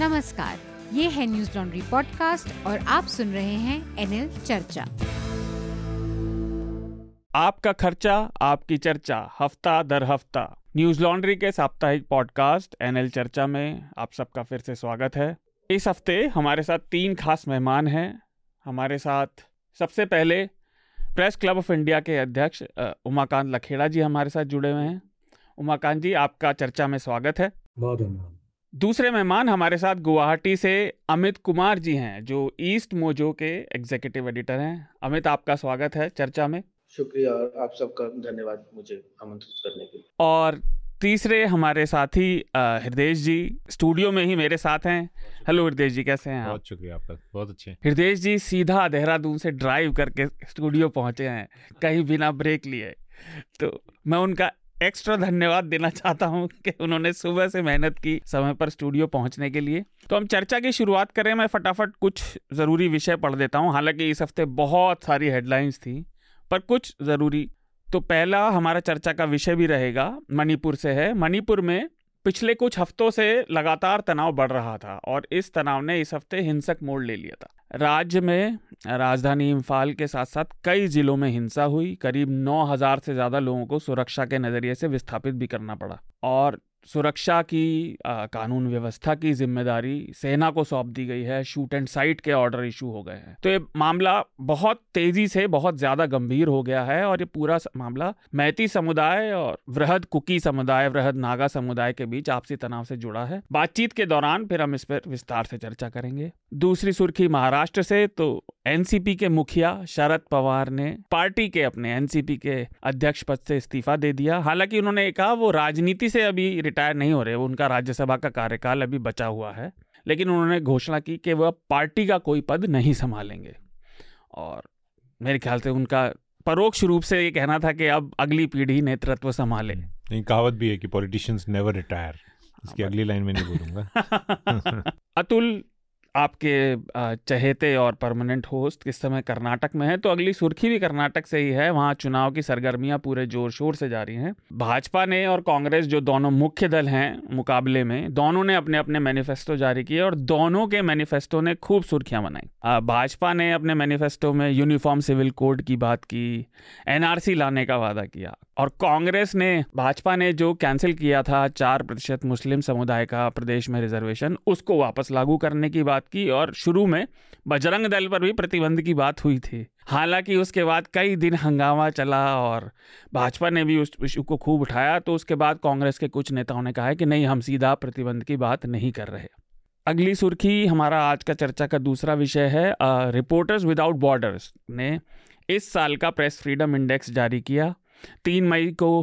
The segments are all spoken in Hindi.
नमस्कार ये है न्यूज़ लॉन्ड्री पॉडकास्ट और आप सुन रहे हैं एनएल चर्चा। आपका खर्चा आपकी चर्चा हफ़्ता दर हफ़्ता। न्यूज़ लॉन्ड्री के साप्ताहिक पॉडकास्ट एनएल चर्चा में आप सबका फिर से स्वागत है। इस हफ़्ते हमारे साथ तीन खास मेहमान हैं। हमारे साथ सबसे पहले प्रेस क्लब ऑफ़ इंडिया के अध्यक्ष उमाकांत लखेड़ा जी हमारे साथ जुड़े हुए हैं। उमाकांत जी आपका चर्चा में स्वागत है। बहुत धन्यवाद। दूसरे मेहमान हमारे साथ गुवाहाटी से अमित कुमार जी हैं जो ईस्ट मोजो के एग्जीक्यूटिव एडिटर हैं। अमित आपका स्वागत है चर्चा में। शुक्रिया और आप सबका धन्यवाद मुझे आमंत्रित करने के लिए। और तीसरे हमारे साथी हृदय जी स्टूडियो में ही मेरे साथ हैं। हेलो हृदय जी कैसे हैं बहुत शुक्रिया आपका बहुत अच्छे। हृदय जी सीधा देहरादून से ड्राइव करके स्टूडियो पहुँचे हैं कहीं बिना ब्रेक लिए। तो मैं उनका एक्स्ट्रा धन्यवाद देना चाहता हूँ कि उन्होंने सुबह से मेहनत की समय पर स्टूडियो पहुँचने के लिए। तो हम चर्चा की शुरुआत करें, मैं फटाफट कुछ ज़रूरी विषय पढ़ देता हूँ। हालाँकि इस हफ़्ते बहुत सारी हेडलाइंस थी, पर कुछ ज़रूरी। तो पहला हमारा चर्चा का विषय भी रहेगा, मणिपुर से है। मणिपुर में पिछले कुछ हफ्तों से लगातार तनाव बढ़ रहा था और इस तनाव ने इस हफ़्ते हिंसक मोड़ ले लिया था। राज्य में राजधानी इम्फाल के साथ साथ कई जिलों में हिंसा हुई। करीब 9000 से ज़्यादा लोगों को सुरक्षा के नज़रिए से विस्थापित भी करना पड़ा और सुरक्षा की आ, कानून व्यवस्था की ज़िम्मेदारी सेना को सौंप दी गई है शूट एंड साइट के ऑर्डर इशू हो गए हैं। तो ये मामला बहुत तेज़ी से बहुत ज़्यादा गंभीर हो गया है और ये पूरा मामला मैती समुदाय और वृहद कुकी समुदाय वृहद नागा समुदाय के बीच आपसी तनाव से जुड़ा है। बातचीत के दौरान फिर हम इस पर विस्तार से चर्चा करेंगे। दूसरी सुर्खी महाराष्ट्र से तो एनसीपी के मुखिया शरद पवार ने पार्टी के अपने एनसीपी के अध्यक्ष पद से इस्तीफा दे दिया। हालाँकि उन्होंने कहा वो राजनीति से अभी रिटायर नहीं हो रहे उनका राज्यसभा का कार्यकाल अभी बचा हुआ है लेकिन उन्होंने घोषणा की कि वह पार्टी का कोई पद नहीं संभालेंगे। और मेरे ख्याल से उनका परोक्ष रूप से ये कहना था कि अब अगली पीढ़ी नेतृत्व संभाले। नहीं कहावत भी है कि पॉलिटिशियंस नेवर रिटायर। इसकी अगली लाइन में नहीं बोलूँगा। अतुल आपके चहेते और परमानेंट होस्ट इस समय कर्नाटक में है? तो अगली सुर्खी भी कर्नाटक से ही है। वहाँ चुनाव की सरगर्मियाँ पूरे ज़ोर शोर से जारी हैं। भाजपा ने और कांग्रेस जो दोनों मुख्य दल हैं मुकाबले में, दोनों ने अपने अपने मैनिफेस्टो जारी किए और दोनों के मैनिफेस्टो ने खूब सुर्खियाँ बनाई। भाजपा ने अपने मैनिफेस्टो में यूनिफॉर्म सिविल कोड की बात की एनआरसी लाने का वादा किया और कांग्रेस ने, भाजपा ने जो कैंसिल किया था, चार प्रतिशत मुस्लिम समुदाय का प्रदेश में रिजर्वेशन उसको वापस लागू करने की बात की और शुरू में बजरंग दल पर भी प्रतिबंध की बात हुई थी। हालाँकि उसके बाद कई दिन हंगामा चला और भाजपा ने भी उस इशू को खूब उठाया तो उसके बाद कांग्रेस के कुछ नेताओं ने कहा है कि नहीं, हम सीधा प्रतिबंध की बात नहीं कर रहे। अगली सुर्खी, हमारा आज का चर्चा का दूसरा विषय है रिपोर्टर्स विदाउट बॉर्डर्स ने इस साल का प्रेस फ्रीडम इंडेक्स जारी किया। तीन मई को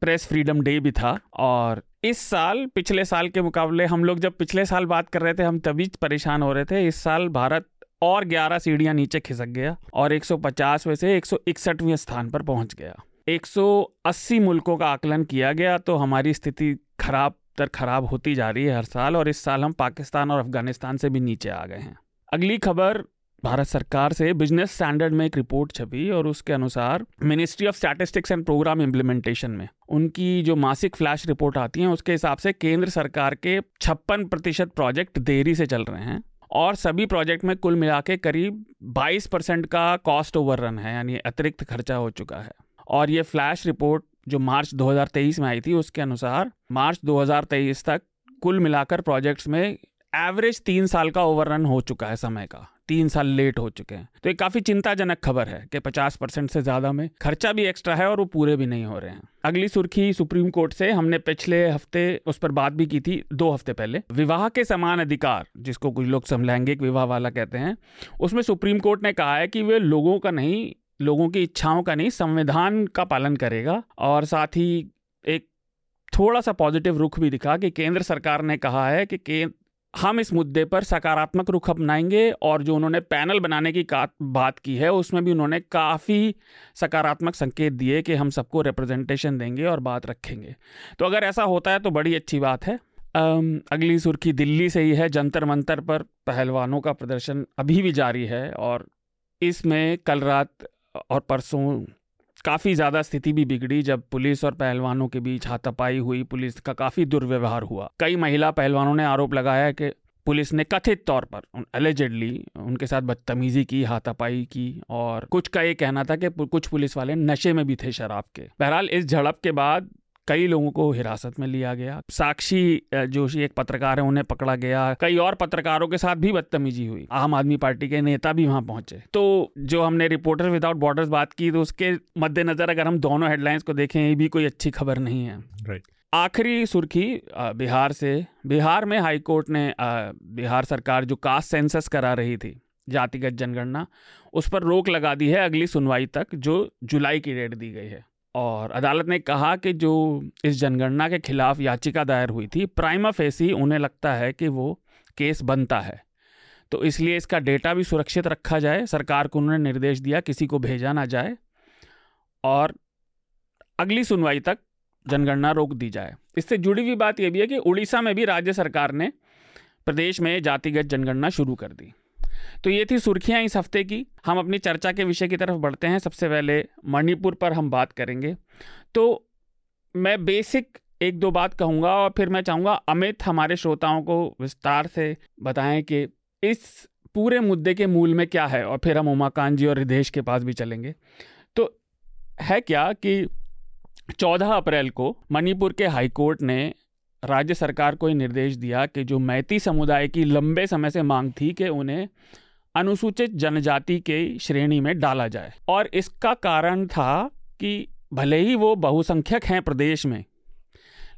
प्रेस फ्रीडम डे भी था और इस साल, पिछले साल के मुकाबले हम लोग जब पिछले साल बात कर रहे थे, हम तभी परेशान हो रहे थे। इस साल भारत और 11 सीढ़ियाँ नीचे खिसक गया और 150 में से 161वें स्थान पर पहुँच गया। 180 मुल्कों का आकलन किया गया तो हमारी स्थिति खराब तर खराब होती जा रही है हर साल और इस साल हम पाकिस्तान और अफ़गानिस्तान से भी नीचे आ गए हैं। अगली खबर भारत सरकार से बिज़नेस स्टैंडर्ड में एक रिपोर्ट छपी और उसके अनुसार ministry of statistics and programme implementation में। उनकी जो मासिक फ्लैश रिपोर्ट आती है, उसके हिसाब से केंद्र सरकार के छप्पन प्रतिशत प्रोजेक्ट देरी से चल रहे हैं और सभी प्रोजेक्ट में कुल मिला के करीब 22 परसेंट का कॉस्ट ओवररन है, यानी अतिरिक्त खर्चा हो चुका है। और ये फ्लैश रिपोर्ट जो मार्च 2023 में आई थी, उसके अनुसार मार्च 2023 तक कुल मिलाकर प्रोजेक्ट्स में एवरेज तीन साल का ओवररन हो चुका है समय का। तीन साल लेट हो चुके हैं। तो ये काफ़ी चिंताजनक खबर है कि 50 परसेंट से ज़्यादा में खर्चा भी एक्स्ट्रा है और वो पूरे भी नहीं हो रहे हैं। अगली सुर्खी सुप्रीम कोर्ट से हमने पिछले हफ़्ते उस पर बात भी की थी, दो हफ़्ते पहले। विवाह के समान अधिकार, जिसको कुछ लोग समलैंगिक विवाह वाला कहते हैं, उसमें सुप्रीम कोर्ट ने कहा है कि वे लोगों का नहीं, लोगों की इच्छाओं का नहीं, संविधान का पालन करेगा और साथ ही एक थोड़ा सा पॉजिटिव रुख भी दिखा कि केंद्र सरकार ने कहा है कि हम इस मुद्दे पर सकारात्मक रुख अपनाएँगे और जो उन्होंने पैनल बनाने की बात की है, उसमें भी उन्होंने काफ़ी सकारात्मक संकेत दिए कि हम सबको रिप्रेजेंटेशन देंगे और बात रखेंगे। तो अगर ऐसा होता है तो बड़ी अच्छी बात है। अगली सुर्खी दिल्ली से ही है, जंतर मंतर पर पहलवानों का प्रदर्शन अभी भी जारी है और इसमें कल रात और परसों काफ़ी ज़्यादा स्थिति भी बिगड़ी जब पुलिस और पहलवानों के बीच हाथापाई हुई। पुलिस का काफ़ी दुर्व्यवहार हुआ। कई महिला पहलवानों ने आरोप लगाया कि पुलिस ने कथित तौर पर एलिजेडली उनके साथ बदतमीजी की, हाथापाई की और कुछ का ये कहना था कि कुछ पुलिस वाले नशे में भी थे शराब के। बहरहाल इस झड़प के बाद कई लोगों को हिरासत में लिया गया। साक्षी जोशी एक पत्रकार है उन्हें पकड़ा गया। कई और पत्रकारों के साथ भी बदतमीजी हुई। आम आदमी पार्टी के नेता भी वहाँ पहुँचे। तो जो हमने रिपोर्टर विदाउट बॉर्डर्स बात की तो उसके मद्देनजर अगर हम दोनों हेडलाइंस को देखें ये भी कोई अच्छी खबर नहीं है। राइट आखिरी सुर्खी बिहार से। बिहार में हाईकोर्ट ने बिहार सरकार जो कास्ट सेंसस करा रही थी जातिगत जनगणना उस पर रोक लगा दी है अगली सुनवाई तक जो जुलाई की डेट दी गई है। और अदालत ने कहा कि जो इस जनगणना के खिलाफ याचिका दायर हुई थी, प्राइमा फेसी उन्हें लगता है कि वो केस बनता है। तो इसलिए इसका डेटा भी सुरक्षित रखा जाए, सरकार को उन्होंने निर्देश दिया किसी को भेजा ना जाए और अगली सुनवाई तक जनगणना रोक दी जाए। इससे जुड़ी हुई बात यह भी है कि उड़ीसा में भी राज्य सरकार ने प्रदेश में जातिगत जनगणना शुरू कर दी। तो ये थी सुर्खियाँ इस हफ़्ते की। हम अपनी चर्चा के विषय की तरफ़ बढ़ते हैं। सबसे पहले मणिपुर पर हम बात करेंगे। तो मैं बेसिक एक दो बात कहूँगा और फिर मैं चाहूँगा अमित हमारे श्रोताओं को विस्तार से बताएँ कि इस पूरे मुद्दे के मूल में क्या है और फिर हम उमाकांत जी और रिदेश के पास भी चलेंगे। तो है क्या कि 14 अप्रैल को मणिपुर के हाईकोर्ट ने राज्य सरकार को ये निर्देश दिया कि जो मैती समुदाय की लंबे समय से मांग थी कि उन्हें अनुसूचित जनजाति के श्रेणी में डाला जाए। और इसका कारण था कि भले ही वो बहुसंख्यक हैं प्रदेश में,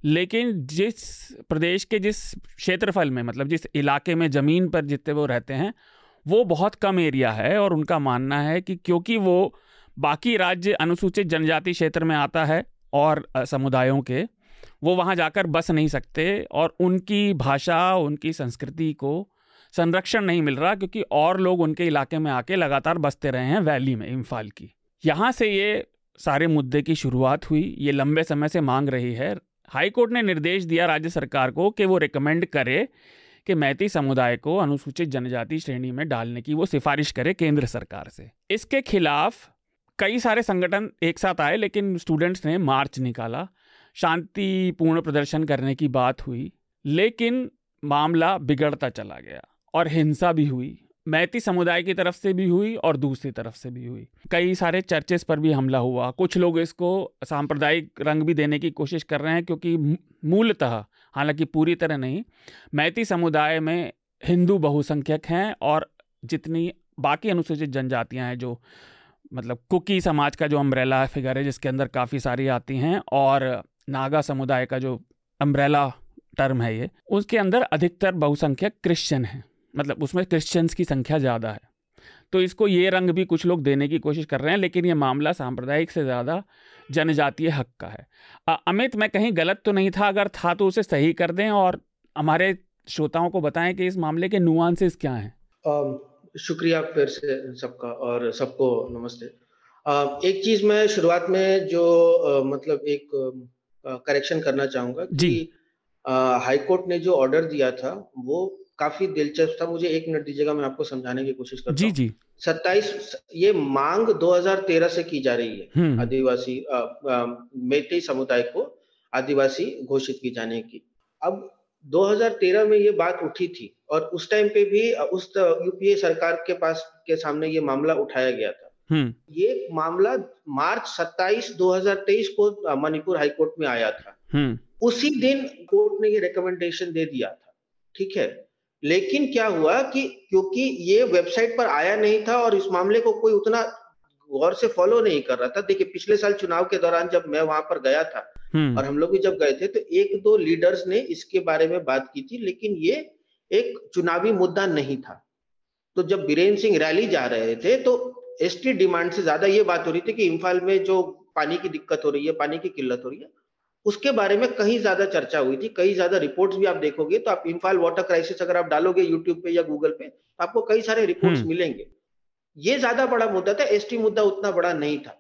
लेकिन जिस प्रदेश के जिस क्षेत्रफल में मतलब जिस इलाके में ज़मीन पर जितने वो रहते हैं, वो बहुत कम एरिया है और उनका मानना है कि क्योंकि वो बाकी राज्य अनुसूचित जनजाति क्षेत्र में आता है और समुदायों के वो वहाँ जाकर बस नहीं सकते और उनकी भाषा, उनकी संस्कृति को संरक्षण नहीं मिल रहा क्योंकि और लोग उनके इलाके में आके लगातार बसते रहे हैं वैली में, इम्फाल की। यहाँ से ये सारे मुद्दे की शुरुआत हुई, ये लंबे समय से मांग रही है। हाईकोर्ट ने निर्देश दिया राज्य सरकार को कि वो रिकमेंड करे कि मैती समुदाय को अनुसूचित जनजाति श्रेणी में डालने की वो सिफारिश करे केंद्र सरकार से। इसके खिलाफ कई सारे संगठन एक साथ आए, लेकिन स्टूडेंट्स ने मार्च निकाला। शांतिपूर्ण प्रदर्शन करने की बात हुई, लेकिन मामला बिगड़ता चला गया और हिंसा भी हुई। मैती समुदाय की तरफ़ से भी हुई और दूसरी तरफ़ से भी हुई। कई सारे चर्चेस पर भी हमला हुआ। कुछ लोग इसको सांप्रदायिक रंग भी देने की कोशिश कर रहे हैं क्योंकि मूलतः, हालाँकि पूरी तरह नहीं, मैती समुदाय में हिंदू बहुसंख्यक हैं और जितनी बाकी अनुसूचित जनजातियाँ हैं जो मतलब कुकी समाज का जो अम्ब्रेला फिगर है, जिसके अंदर काफ़ी सारी आती हैं और नागा समुदाय का जो अम्ब्रेला टर्म है ये, उसके अंदर अधिकतर बहुसंख्यक क्रिश्चियन हैं। मतलब उसमें क्रिश्चियंस की संख्या ज़्यादा है। तो इसको ये रंग भी कुछ लोग देने की कोशिश कर रहे हैं, लेकिन ये मामला सांप्रदायिक से ज़्यादा जनजातीय हक का है। अमित, मैं कहीं गलत तो नहीं था? अगर था तो उसे सही कर दें और हमारे श्रोताओं को बताएँ कि इस मामले के नुआंसेस क्या हैं। शुक्रिया फिर से सबका और सबको नमस्ते। एक चीज़ मैं शुरुआत में जो मतलब एक करेक्शन करना चाहूँगा कि हाई कोर्ट ने जो ऑर्डर दिया था वो काफ़ी दिलचस्प था। मुझे एक मिनट दीजिएगा मैं आपको समझाने की कोशिश करता जी जी। सत्ताईस ये मांग 2013 से की जा रही है। हम्म। आदिवासी मेते समुदाय को आदिवासी घोषित की जाने की। अब 2013 में ये बात उठी थी और उस टाइम पे भी उस यूपीए सरकार के पास के सामने ये मामला उठाया गया था। ये मामला मार्च 27 2023 को मणिपुर हाईकोर्ट में आया था हम्म। उसी दिन कोर्ट ने ये रिकमेंडेशन दे दिया था ठीक है लेकिन क्या हुआ कि क्योंकि ये वेबसाइट पर आया नहीं था और इस मामले को कोई उतना गौर से फॉलो नहीं कर रहा था देखिए पिछले साल चुनाव के दौरान जब मैं वहाँ पर गया था हम्म। और हम लोग भी जब गए थे तो एक दो लीडर्स ने इसके बारे में बात की थी लेकिन ये एक चुनावी मुद्दा नहीं था तो जब बीरेन सिंह रैली जा रहे थे तो एसटी डिमांड से ज़्यादा ये बात हो रही थी कि इम्फाल में जो पानी की दिक्कत हो रही है पानी की किल्लत हो रही है उसके बारे में कहीं ज़्यादा चर्चा हुई थी कई ज़्यादा रिपोर्ट्स भी आप देखोगे तो आप इम्फाल वाटर क्राइसिस अगर आप डालोगे यूट्यूब पे या गूगल पे तो आपको कई सारे रिपोर्ट्स हम्म। मिलेंगे। ये ज़्यादा बड़ा मुद्दा था एसटी मुद्दा उतना बड़ा नहीं था।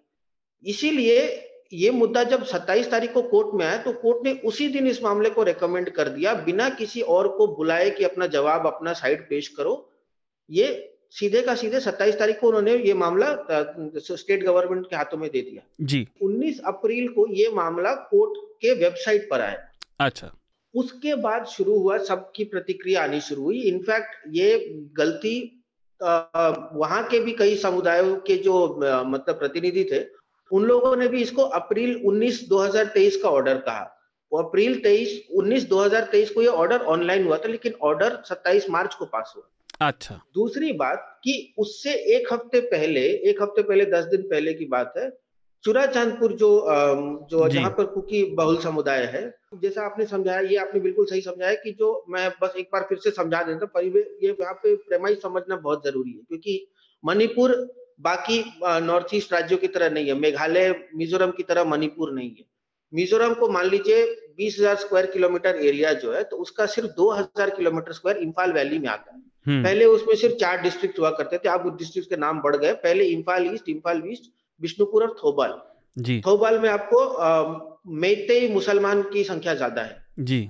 इसीलिए ये मुद्दा जब 27 तारीख को कोर्ट में आया तो कोर्ट ने उसी दिन इस मामले को रेकमेंड कर दिया बिना किसी और को बुलाए कि अपना जवाब अपना साइड पेश करो। ये सीधे का सीधे 27 तारीख को उन्होंने ये मामला स्टेट गवर्नमेंट के हाथों में दे दिया। जी। 19 अप्रैल को ये मामला कोर्ट के वेबसाइट पर आया। अच्छा। उसके बाद शुरू हुआ सबकी प्रतिक्रिया आनी शुरू हुई। इनफैक्ट ये गलती वहाँ के भी कई समुदायों के जो मतलब प्रतिनिधि थे उन लोगों ने भी इसको अप्रैल 19 2023 का ऑर्डर कहा। वो अप्रैल 23 19 2023 को ये ऑर्डर ऑनलाइन हुआ था लेकिन ऑर्डर 27 मार्च को पास हुआ। अच्छा। दूसरी बात कि उससे एक हफ़्ते पहले एक हफ़्ते पहले दस दिन पहले की बात है चुरा चांदपुर जो जो। जहाँ पर कुकी बहुल समुदाय है जैसा आपने समझाया ये आपने बिल्कुल सही समझाया कि जो मैं बस एक बार फिर से समझा देता परिवेश ये यहाँ पे प्रेमाई समझना बहुत ज़रूरी है क्योंकि मणिपुर बाकी नॉर्थ ईस्ट राज्यों की तरह नहीं है मेघालय मिजोरम की तरह मणिपुर नहीं है। मिजोरम को मान लीजिए बीस हज़ार स्क्वायर किलोमीटर एरिया जो है तो उसका सिर्फ़ दो हज़ार किलोमीटर स्क्वायर इम्फाल वैली में आता है। हम्म। पहले उसमें सिर्फ़ चार डिस्ट्रिक्ट हुआ करते थे अब डिस्ट्रिक्ट के नाम बढ़ गए। पहले इम्फाल ईस्ट इम्फाल वेस्ट विष्णुपुर और थोबाल। जी। थोबाल में आपको मेते मुसलमान की संख्या ज़्यादा है। जी।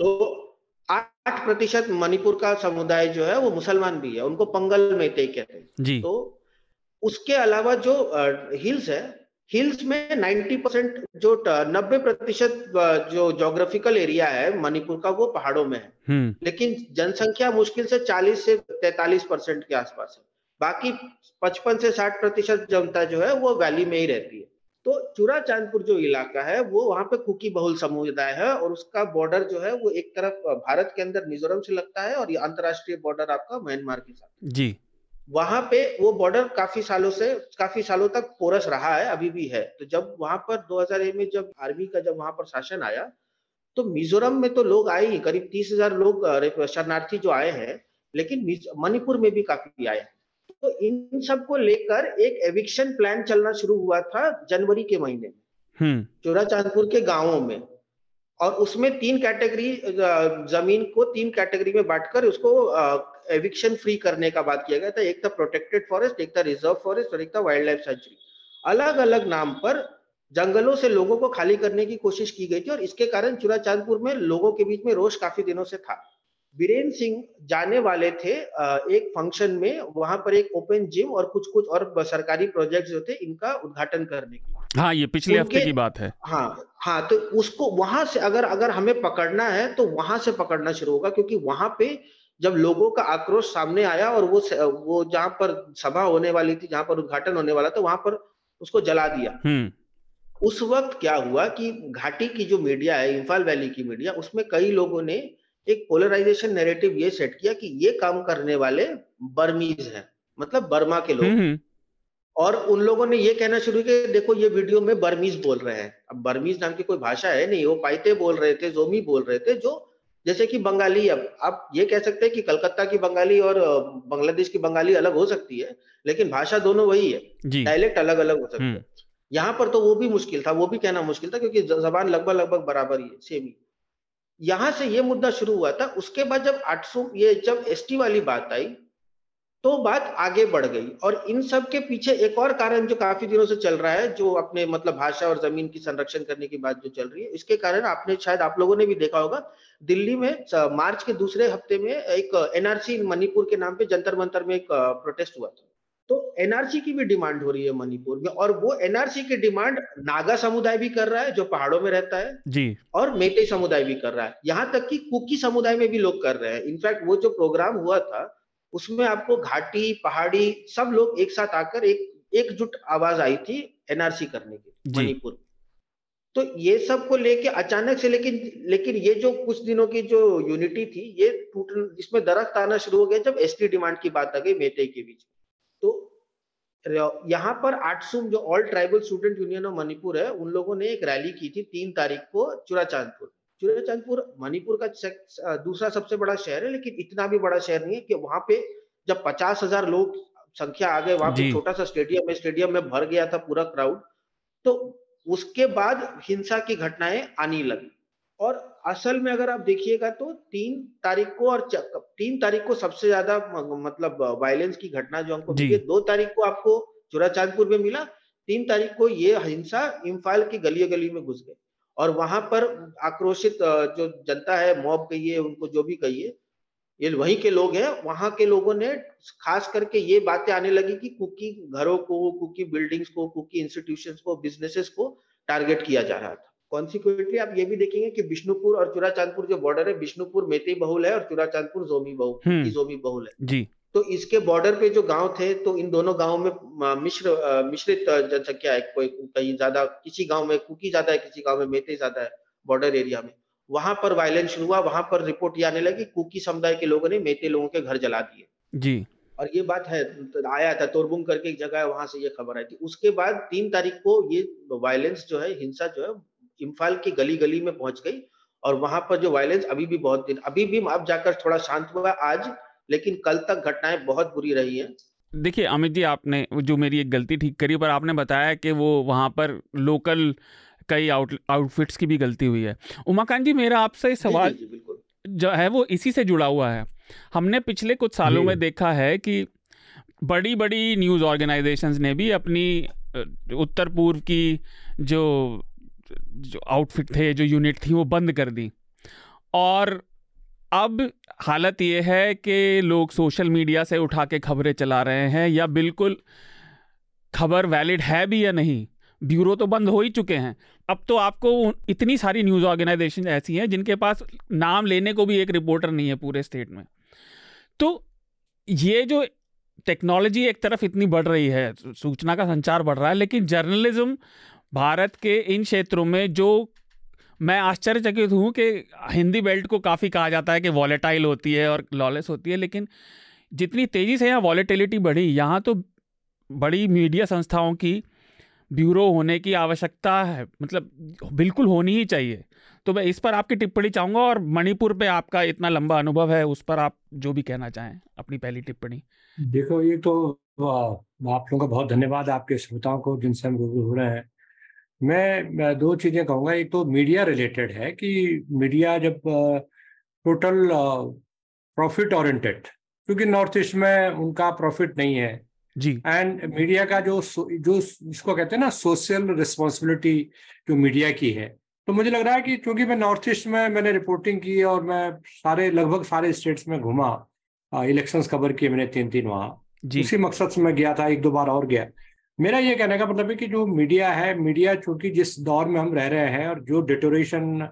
तो आठ प्रतिशत मणिपुर का समुदाय जो है वो मुसलमान भी है। उनको पंगल मेते कहते हैं। जी। तो उसके अलावा जो हिल्स है हिल्स में 90 परसेंट जो 90 प्रतिशत जो जोग्राफिकल एरिया है मणिपुर का वो पहाड़ों में है। हम्म। लेकिन जनसंख्या मुश्किल से 40 से 43 परसेंट के आसपास है। बाकी 55 से 60 प्रतिशत जनता जो है वो वैली में ही रहती है। तो चूरा चांदपुर जो इलाका है वो वहाँ पे कुकी बहुल समुदाय है और उसका बॉर्डर जो है वो एक तरफ़ भारत के अंदर मिजोरम से लगता है और ये अंतरराष्ट्रीय बॉर्डर आपका म्यांमार के साथ। जी। वहाँ पे वो बॉर्डर काफ़ी सालों से काफ़ी सालों तक पोरस रहा है अभी भी है। तो जब वहाँ पर 2000 में जब आर्मी का जब वहाँ पर शासन आया तो मिजोरम में तो लोग आए ही करीब तीस हज़ार लोग शरणार्थी जो आए हैं लेकिन मणिपुर में भी काफ़ी आए हैं। तो इन सबको लेकर एक एविक्शन प्लान चलना शुरू हुआ था जनवरी के महीने में। हम्म। चोरा चांदपुर के गाँवों में। और उसमें तीन कैटेगरी ज़मीन को तीन कैटेगरी में बांटकर उसको एविक्शन फ्री करने का बात किया गया था। एक था प्रोटेक्टेड फॉरेस्ट एक था रिज़र्व फॉरेस्ट और एक था वाइल्ड लाइफ सेंचुरी अलग अलग नाम पर जंगलों से लोगों को खाली करने की कोशिश की गई थी और इसके कारण चुरा चांदपुर में लोगों के बीच में रोष काफ़ी दिनों से था। बीरेन सिंह जाने वाले थे एक फ़ंक्शन में। वहाँ पर एक ओपन जिम और कुछ कुछ और सरकारी प्रोजेक्ट जो थे, इनका उद्घाटन करने की हाँ ये पिछले हफ़्ते की बात है हाँ हाँ तो उसको वहाँ से अगर अगर हमें पकड़ना है तो वहाँ से पकड़ना शुरू होगा क्योंकि वहाँ पे जब लोगों का आक्रोश सामने आया और वो वो जहाँ पर सभा होने वाली थी जहाँ पर उद्घाटन होने वाला था वहाँ पर उसको जला दिया हम्म। उस वक्त क्या हुआ कि घाटी की जो मीडिया है इम्फाल वैली की मीडिया उसमें कई लोगों ने एक पोलराइजेशन नैरेटिव ये सेट किया कि ये काम करने वाले बर्मीज हैं मतलब बर्मा के लोग हम्म, हम्म। और उन लोगों ने ये कहना शुरू किया देखो ये वीडियो में बर्मीज बोल रहे हैं। अब बर्मीज नाम की कोई भाषा है नहीं वो पाइते बोल रहे थे जोमी बोल रहे थे जो जैसे कि बंगाली अब आप ये कह सकते हैं कि कलकत्ता की बंगाली और बांग्लादेश की बंगाली अलग हो सकती है लेकिन भाषा दोनों वही है। डायलेक्ट अलग अलग हो सकता है। हम्म। यहाँ पर तो वो भी मुश्किल था वो भी कहना मुश्किल था क्योंकि जबान लगभग लगभग बराबर ही है सेम ही। यहाँ से ये मुद्दा शुरू हुआ था उसके बाद जब आठ सौ ये जब एसटी वाली बात आई तो बात आगे बढ़ गई। और इन सब के पीछे एक और कारण जो काफ़ी दिनों से चल रहा है जो अपने मतलब भाषा और ज़मीन की संरक्षण करने की बात जो चल रही है इसके कारण आपने शायद आप लोगों ने भी देखा होगा दिल्ली में मार्च के दूसरे हफ़्ते में एक एनआरसी मणिपुर के नाम पे जंतर मंतर में एक प्रोटेस्ट हुआ था। तो एनआरसी की भी डिमांड हो रही है मणिपुर में और वो एनआरसी की डिमांड नागा समुदाय भी कर रहा है जो पहाड़ों में रहता है जी। और मेटे समुदाय भी कर रहा है। यहाँ तक कि कुकी समुदाय में भी लोग कर रहे हैं। इनफैक्ट वो जो प्रोग्राम हुआ था उसमें आपको घाटी पहाड़ी सब लोग एक साथ आकर एक एकजुट आवाज़ आई थी एनआरसी करने की मणिपुर। तो ये सबको लेके अचानक से लेकिन लेकिन ये जो कुछ दिनों की जो यूनिटी थी ये टूट इसमें दरख्त आना शुरू हो गया जब एसटी डिमांड की बात आ गई मेटे के बीच। तो यहाँ पर आठसुम जो all tribal student union of Manipur है उन लोगों ने एक रैली की थी तीन तारीख को चुराचांदपुर चुराचांदपुर मणिपुर का दूसरा सबसे बड़ा शहर है लेकिन इतना भी बड़ा शहर नहीं है कि वहाँ पे जब पचास हज़ार लोग संख्या आ गए वहाँ पे छोटा सा स्टेडियम है स्टेडियम में भर गया था पूरा क्राउड तो उसके बाद हिंसा की घटनाएँ आनी लगी। और असल में अगर आप देखिएगा तो तीन तारीख को और तीन तारीख को सबसे ज़्यादा मतलब वायलेंस की घटना जो हमको मिली दो तारीख को आपको चुराचांदपुर में मिला तीन तारीख को ये हिंसा इम्फाल की गली गली में घुस गई। और वहाँ पर आक्रोशित जो जनता है मॉब कहिए उनको जो भी कहिए ये वहीं के लोग हैं वहाँ के लोगों ने खास करके ये बातें आने लगी कि कुकी घरों को कुकी बिल्डिंग्स को कुकी इंस्टीट्यूशन को बिजनेसेस को टारगेट किया जा रहा था। कॉन्सिक्वेंटली आप ये भी देखेंगे कि बिष्णुपुर और चुराचांदपुर जो बॉर्डर है बिष्णुपुर मेते बहुल है और चुराचांदपुर जोमी बहुल हम्म। जोमी बहुल है। जी। तो इसके बॉर्डर पे जो गाँव थे तो इन दोनों गाँवों में मिश्र मिश्रित जनसंख्या है। कोई कहीं ज़्यादा किसी गाँव में कुकी ज़्यादा है किसी गाँव में मेते ज़्यादा है बॉर्डर एरिया में। वहाँ पर वायलेंस शुरू हुआ वहाँ पर रिपोर्ट ये आने लगी कुकी समुदाय के लोगों ने मेते लोगों के घर जला दिए। जी। और ये बात है तो आया था तोरबुंग करके एक जगह है वहाँ से ये खबर आई थी। उसके बाद तीन तारीख को ये वायलेंस जो है हिंसा जो है इम्फाल की गली गली में पहुँच गई। और वहाँ पर जो वायलेंस अभी भी बहुत दिन अभी भी अब जाकर थोड़ा शांत हुआ। आज लेकिन कल तक घटनाएँ बहुत बुरी रही हैं। देखिए अमित जी आपने जो मेरी एक गलती ठीक करी पर आपने बताया कि वो वहाँ पर लोकल कई आउट आउटफिट्स की भी गलती हुई है। उमाकांत जी मेरा आपसे सवाल जी, जी, जो है वो इसी से जुड़ा हुआ है। हमने पिछले कुछ सालों में देखा है कि बड़ी बड़ी न्यूज़ ऑर्गेनाइजेशंस ने भी अपनी उत्तर पूर्व की जो जो आउटफिट थे जो यूनिट थी वो बंद कर दी। और अब हालत ये है कि लोग सोशल मीडिया से उठा के खबरें चला रहे हैं या बिल्कुल खबर वैलिड है भी या नहीं? ब्यूरो तो बंद हो ही चुके हैं। अब तो आपको इतनी सारी न्यूज़ ऑर्गेनाइजेशन ऐसी हैं जिनके पास नाम लेने को भी एक रिपोर्टर नहीं है पूरे स्टेट में। तो ये जो टेक्नोलॉजी एक तरफ़ इतनी बढ़ रही है सूचना का संचार बढ़ रहा है, लेकिन जर्नलिज्म भारत के इन क्षेत्रों में जो मैं आश्चर्यचकित हूँ कि हिंदी बेल्ट को काफ़ी कहा जाता है कि वॉलेटाइल होती है और लॉलेस होती है, लेकिन जितनी तेज़ी से यहाँ वॉलेटिलिटी बढ़ी, यहाँ तो बड़ी मीडिया संस्थाओं की ब्यूरो होने की आवश्यकता है मतलब बिल्कुल होनी ही चाहिए। तो मैं इस पर आपकी टिप्पणी चाहूँगा और मणिपुर पे आपका इतना लंबा अनुभव है, उस पर आप जो भी कहना चाहें, अपनी पहली टिप्पणी। देखो, ये तो आप लोगों का बहुत धन्यवाद आपके श्रोताओं को, जिनसे हम रूबरू हो रहे हैं। मैं, मैं दो चीज़ें कहूँगा। एक तो मीडिया रिलेटेड है कि मीडिया जब टोटल प्रॉफिट ओरिएंटेड क्योंकि नॉर्थ ईस्ट में उनका प्रॉफिट नहीं है। जी। एंड मीडिया का जो जो जिसको कहते हैं ना सोशल रिस्पॉन्सिबिलिटी जो मीडिया की है। तो मुझे लग रहा है कि क्योंकि मैं नॉर्थ ईस्ट में मैंने रिपोर्टिंग की और मैं सारे लगभग सारे स्टेट्स में घूमा इलेक्शंस कवर किए मैंने तीन तीन वहाँ उसी मकसद से मैं गया था एक दो बार और गया। मेरा ये कहने का मतलब है कि जो मीडिया है मीडिया चूँकि जिस दौर में हम रह रहे हैं और जो डिटोरेशन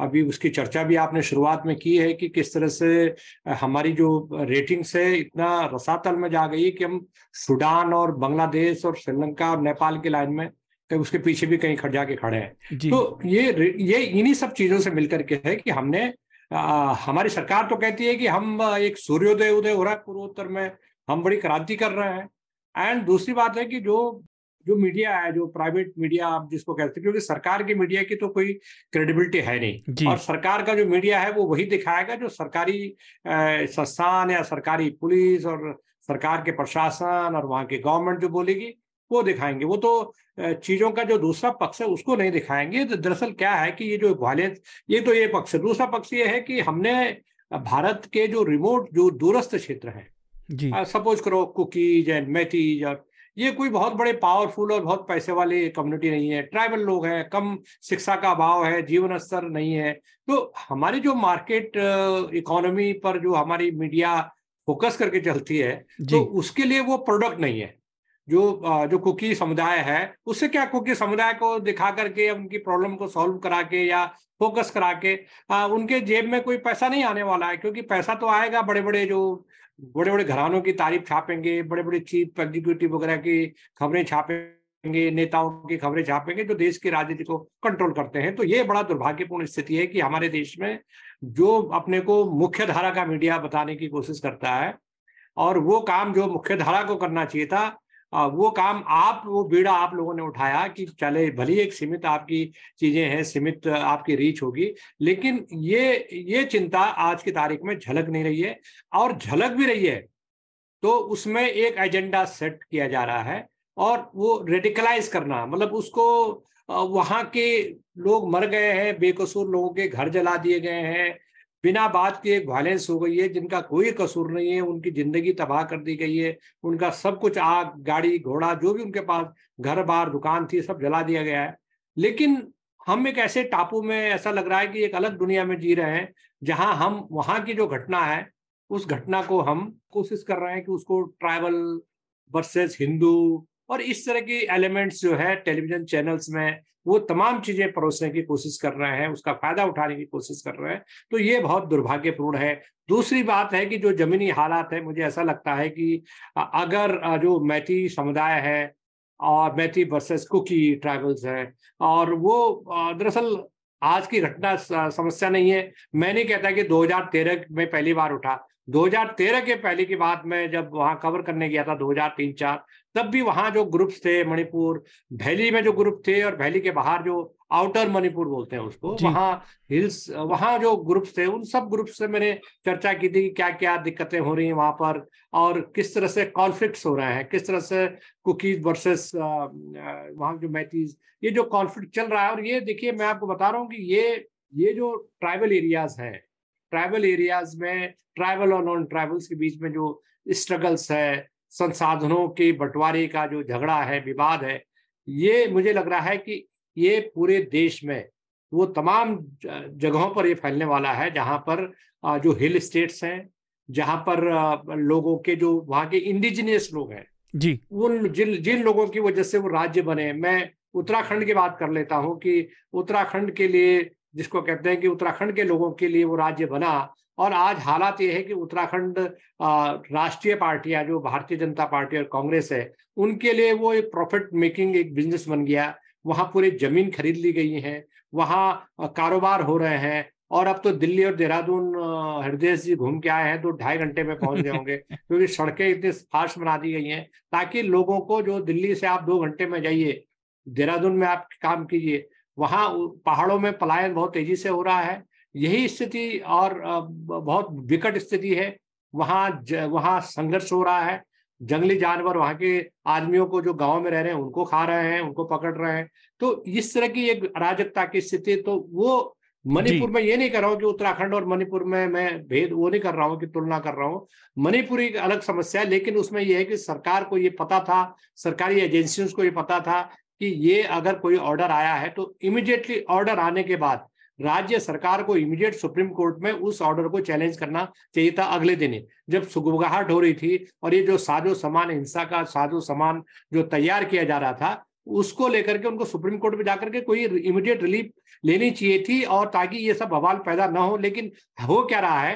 अभी उसकी चर्चा भी आपने शुरुआत में की है कि किस तरह से हमारी जो रेटिंग से इतना रसातल में जा गई है कि हम सूडान और बांग्लादेश और श्रीलंका और नेपाल की लाइन में कहीं उसके पीछे भी कहीं खड़ जाके खड़े हैं। तो ये ये इन्हीं सब चीज़ों से मिलकर के है कि हमने आ, हमारी सरकार तो कहती है कि हम एक सूर्योदय उदय हो रहा है पूर्वोत्तर में हम बड़ी क्रांति कर रहे हैं। एंड दूसरी बात है कि जो जो मीडिया है जो प्राइवेट मीडिया आप जिसको कहते हैं क्योंकि सरकार की मीडिया की तो कोई क्रेडिबिलिटी है नहीं। और सरकार का जो मीडिया है वो वही दिखाएगा जो सरकारी संस्थान या सरकारी पुलिस और सरकार के प्रशासन और वहाँ की गवर्नमेंट जो बोलेगी वो दिखाएँगे। वो तो चीज़ों का जो दूसरा पक्ष है उसको नहीं दिखाएँगे। तो दरअसल क्या है कि ये जो वायलेंस ये तो ये पक्ष है। दूसरा पक्ष ये है कि हमने भारत के जो रिमोट जो दूरस्थ क्षेत्र है सपोज़ करो कुकीज एंड मैथीज और ये कोई बहुत बड़े पावरफुल और बहुत पैसे वाले कम्युनिटी नहीं है। ट्राइबल लोग हैं कम शिक्षा का अभाव है जीवन स्तर नहीं है। तो हमारी जो मार्केट इकोनॉमी पर जो हमारी मीडिया फोकस करके चलती है तो उसके लिए वो प्रोडक्ट नहीं है। जो जो कुकी समुदाय है उससे क्या कुकी समुदाय को दिखा करके उनकी प्रॉब्लम को सॉल्व करा के या फोकस करा के आ, उनके जेब में कोई पैसा नहीं आने वाला है क्योंकि पैसा तो आएगा बड़े बड़े जो बड़े बड़े घरानों की तारीफ़ छापेंगे बड़े बड़े चीफ एग्जीक्यूटिव वगैरह की खबरें छापेंगे, नेताओं की खबरें छापेंगे, जो देश की राजनीति को कंट्रोल करते हैं। तो ये बड़ा दुर्भाग्यपूर्ण स्थिति है कि हमारे देश में जो अपने को मुख्य धारा का मीडिया बताने की कोशिश करता है और वो काम जो मुख्य धारा को करना चाहिए था वो काम आप, वो बीड़ा आप लोगों ने उठाया कि चले, भली एक सीमित आपकी चीज़ें हैं, सीमित आपकी रीच होगी। लेकिन ये ये चिंता आज की तारीख में झलक नहीं रही है और झलक भी रही है तो उसमें एक एजेंडा सेट किया जा रहा है और वो रेडिकलाइज करना मतलब उसको वहाँ के लोग मर गए हैं, बेकसूर लोगों के घर जला दिए गए हैं बिना बात के एक वायलेंस हो गई है, जिनका कोई कसूर नहीं है, उनकी ज़िंदगी तबाह कर दी गई है, उनका सब कुछ आग, गाड़ी, घोड़ा, जो भी उनके पास घर, बार, दुकान थी, सब जला दिया गया है। लेकिन हम एक ऐसे टापू में, ऐसा लग रहा है कि एक अलग दुनिया में जी रहे हैं, जहाँ हम, वहाँ की जो घटना है, उस घटना को हम कोशिश कर रहे हैं कि उसको ट्राइबल वर्सेस हिंदू और इस तरह की एलिमेंट्स जो है टेलीविज़न चैनल्स में, वो तमाम चीज़ें परोसने की कोशिश कर रहे हैं, उसका फ़ायदा उठाने की कोशिश कर रहे हैं तो ये बहुत दुर्भाग्यपूर्ण है। दूसरी बात है कि जो जमीनी हालात है, मुझे ऐसा लगता है कि अगर जो मैती समुदाय है और मैती वर्सेस कुकी ट्राइबल्स है, और वो दरअसल आज की घटना समस्या नहीं है। मैं नहीं कहता कि 2013 में पहली बार उठा। 2013 के पहले की बात में जब वहाँ कवर करने गया था 2003 चार तब भी वहाँ जो ग्रुप्स थे मणिपुर भैली में जो ग्रुप थे और वैली के बाहर जो आउटर मणिपुर बोलते हैं उसको वहाँ हिल्स वहाँ जो ग्रुप्स थे उन सब ग्रुप से मैंने चर्चा की थी कि क्या क्या दिक्कतें हो रही हैं वहाँ पर और किस तरह से कॉन्फ्लिक्ट्स हो रहे हैं किस तरह से कुकीज वर्सेस वहाँ जो मैथीज ये जो कॉन्फ्लिक्ट चल रहा है और ये देखिए मैं आपको बता रहा हूँ कि ये ये जो ट्राइबल एरियाज़ हैं ट्राइबल एरियाज़ में ट्राइबल और नॉन ट्राइबल्स के बीच में जो स्ट्रगल्स है संसाधनों के बंटवारे का जो झगड़ा है विवाद है ये मुझे लग रहा है कि ये पूरे देश में वो तमाम जगहों पर ये फैलने वाला है जहाँ पर जो हिल स्टेट्स हैं जहाँ पर लोगों के जो वहाँ के इंडिजिनियस लोग हैं जी। उन जिन जिन लोगों की वजह से वो राज्य बने। मैं उत्तराखंड की बात कर लेता हूँ कि उत्तराखंड के लिए जिसको कहते हैं कि उत्तराखंड के लोगों के लिए वो राज्य बना और आज हालात ये है कि उत्तराखंड राष्ट्रीय पार्टियाँ जो भारतीय जनता पार्टी और कांग्रेस है उनके लिए वो एक प्रॉफिट मेकिंग एक बिज़नेस बन गया। वहाँ पूरी ज़मीन खरीद ली गई है वहाँ कारोबार हो रहे हैं और अब तो दिल्ली और देहरादून हृदय जी घूम के आए हैं तो ढाई घंटे में पहुँच गए होंगे क्योंकि सड़कें इतनी फास्ट बना दी गई हैं ताकि लोगों को जो दिल्ली से आप दो घंटे में जाइए देहरादून में आप काम कीजिए वहाँ पहाड़ों में पलायन बहुत तेज़ी से हो रहा है यही स्थिति और बहुत विकट स्थिति है। वहाँ वहाँ संघर्ष हो रहा है। जंगली जानवर वहाँ के आदमियों को जो गाँव में रह रहे हैं उनको खा रहे हैं उनको पकड़ रहे हैं। तो इस तरह की एक अराजकता की स्थिति तो वो मणिपुर में ये नहीं कर रहा हूँ कि उत्तराखंड और मणिपुर में मैं भेद वो नहीं कर रहा हूँ कि तुलना कर रहा हूँ। मणिपुर एक अलग समस्या है लेकिन उसमें यह है कि सरकार को ये पता था सरकारी एजेंसियों को ये पता था कि ये अगर कोई ऑर्डर आया है तो इमिडिएटली ऑर्डर आने के बाद राज्य सरकार को इमीडिएट सुप्रीम कोर्ट में उस ऑर्डर को चैलेंज करना चाहिए था अगले दिन ही, जब सुगबगाहट हो रही थी और ये जो साजो समान, हिंसा का साजो समान जो तैयार किया जा रहा था, उसको लेकर के उनको सुप्रीम कोर्ट में जाकर के कोई इमीडिएट रिलीफ लेनी चाहिए थी और ताकि ये सब बवाल पैदा ना हो। लेकिन हो क्या रहा है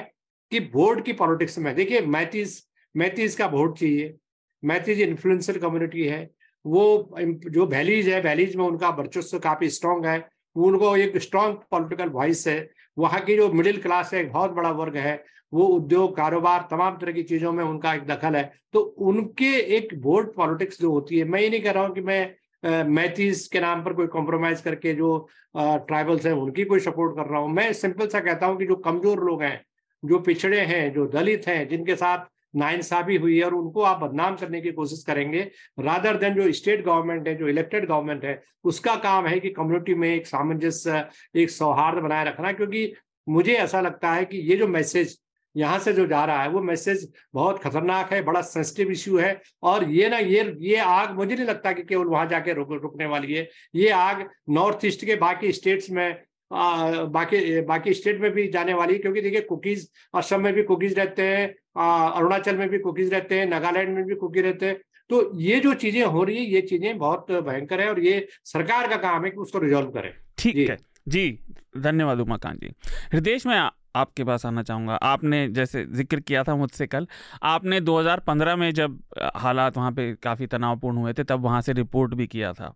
कि बोर्ड की पॉलिटिक्स में, देखिए मैतीस मैतीस का वोट चाहिए मैतीज इन्फ्लुएंसर कम्युनिटी है, वो जो वैलीज है वैलीज में उनका वर्चस्व काफ़ी स्ट्रांग है उनको एक स्ट्रॉन्ग पॉलिटिकल वॉइस है। वहाँ की जो मिडिल क्लास है एक बहुत बड़ा वर्ग है, वो उद्योग, कारोबार, तमाम तरह की चीज़ों में उनका एक दखल है। तो उनके एक वोट पॉलिटिक्स जो होती है, मैं ये नहीं कह रहा हूँ कि मैं मैथीज के नाम पर कोई कॉम्प्रोमाइज करके जो ट्राइबल्स हैं, उनकी कोई सपोर्ट कर रहा हूँ। मैं सिंपल सा कहता हूँ कि जो कमज़ोर लोग हैं, जो पिछड़े हैं, जो दलित हैं, जिनके साथ नाइंसाफी हुई है और उनको आप बदनाम करने की कोशिश करेंगे। रादर देन जो स्टेट गवर्नमेंट है, जो इलेक्टेड गवर्नमेंट है, उसका काम है कि कम्युनिटी में एक सामंजस्य, एक सौहार्द बनाए रखना, क्योंकि मुझे ऐसा लगता है कि ये जो मैसेज यहाँ से जो जा रहा है, वो मैसेज बहुत खतरनाक है, बड़ा सेंसिटिव इश्यू है, और ये ना, ये ये आग, मुझे नहीं लगता कि केवल वहाँ जाके रुक, रुकने वाली है। ये आग नॉर्थ ईस्ट के बाकी स्टेट्स में आ, बाकी बाकी स्टेट में भी जाने वाली क्योंकि देखिए कुकीज असम में भी कुकीज रहते हैं अरुणाचल में भी कुकीज रहते हैं नागालैंड में भी कुकी रहते हैं। तो ये जो चीज़ें हो रही है ये चीज़ें बहुत भयंकर है और ये सरकार का काम है कि उसको रिजॉल्व करे। ठीक है। जी धन्यवाद उमाकांत जी। हृदय में आपके पास आना चाहूँगा। आपने जैसे ज़िक्र किया था मुझसे कल आपने 2015 में जब हालात वहाँ पे काफ़ी तनावपूर्ण हुए थे तब वहाँ से रिपोर्ट भी किया था।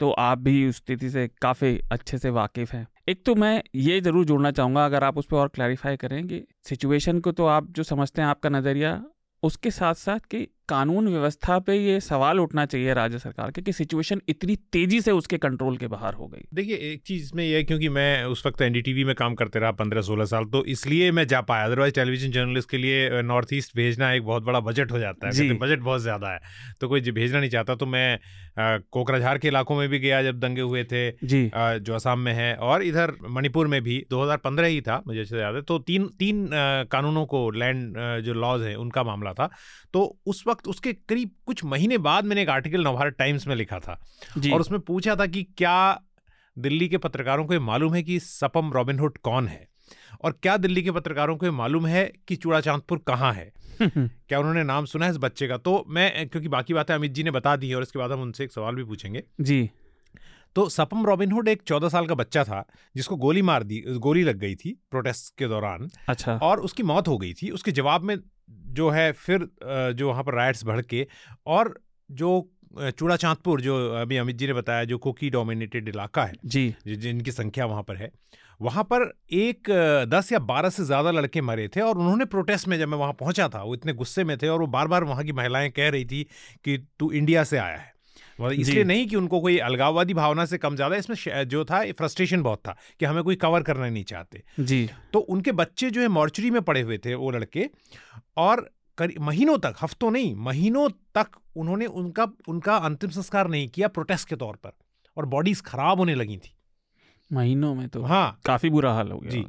तो आप भी उस स्थिति से काफ़ी अच्छे से वाकिफ़ हैं। एक तो मैं ये ज़रूर जोड़ना चाहूँगा, अगर आप उस पर और क्लैरिफाई करेंगे सिचुएशन को तो आप जो समझते हैं आपका नज़रिया, उसके साथ साथ कि कानून व्यवस्था पे ये सवाल उठना चाहिए राज्य सरकार के कि सिचुएशन इतनी तेज़ी से उसके कंट्रोल के बाहर हो गई। देखिए एक चीज़ इसमें यह है क्योंकि मैं उस वक्त एनडीटीवी में काम करते रहा पंद्रह सोलह साल तो इसलिए मैं जा पाया। अदरवाइज़ टेलीविज़न जर्नलिस्ट के लिए नॉर्थ ईस्ट भेजना एक बहुत बड़ा बजट हो जाता है। बजट बहुत ज़्यादा है। तो कोई भेजना नहीं चाहता तो मैं कोकराझार के इलाकों में भी गया जब दंगे हुए थे जी। जो असम में है और इधर मणिपुर में भी 2015 ही था मुझे अच्छे याद है। तो तीन तीन कानूनों को लैंड जो लॉज हैं उनका मामला था। तो उस वक्त उसके करीब कुछ महीने बाद मैंने एक आर्टिकल नवभारत टाइम्स में लिखा था और उसमें पूछा था कि क्या दिल्ली के पत्रकारों को मालूम है कि सपम रॉबिनहुड कौन है? और क्या दिल्ली के पत्रकारों को मालूम है कि चूड़ा चांदपुर कहाँ है? क्या उन्होंने नाम सुना है इस बच्चे का? तो मैं क्योंकि बाकी बातें अमित जी ने बता दी है और इसके बाद हम उनसे एक सवाल भी पूछेंगे। जी। तो सपम रॉबिनहुड एक चौदह साल का बच्चा था जिसको गोली मार दी गोली लग गई थी प्रोटेस्ट के दौरान अच्छा। और उसकी मौत हो गई थी। उसके जवाब में जो है फिर जो वहाँ पर राइट्स बढ़ के और जो चूड़ा चांदपुर जो अभी अमित जी ने बताया जो कोकी डोमिनेटेड इलाका है जी। जिनकी संख्या वहाँ पर है वहाँ पर एक दस या बारह से ज़्यादा लड़के मरे थे और उन्होंने प्रोटेस्ट में जब मैं वहाँ पहुँचा था वो इतने गुस्से में थे और वो बार बार वहाँ की महिलाएँ कह रही थी कि तू इंडिया से आया है। मतलब इसलिए नहीं कि उनको कोई अलगाववादी भावना से कम ज़्यादा इसमें जो था फ्रस्ट्रेशन बहुत था कि हमें कोई कवर करना नहीं चाहते। जी। तो उनके बच्चे जो है मॉर्चरी में पड़े हुए थे वो लड़के और महीनों तक हफ्तों नहीं महीनों तक उन्होंने उनका उनका अंतिम संस्कार नहीं किया प्रोटेस्ट के तौर पर और बॉडीज खराब होने लगी थी। महीनों में तो हाँ। काफ़ी बुरा हाल हो गया। जी।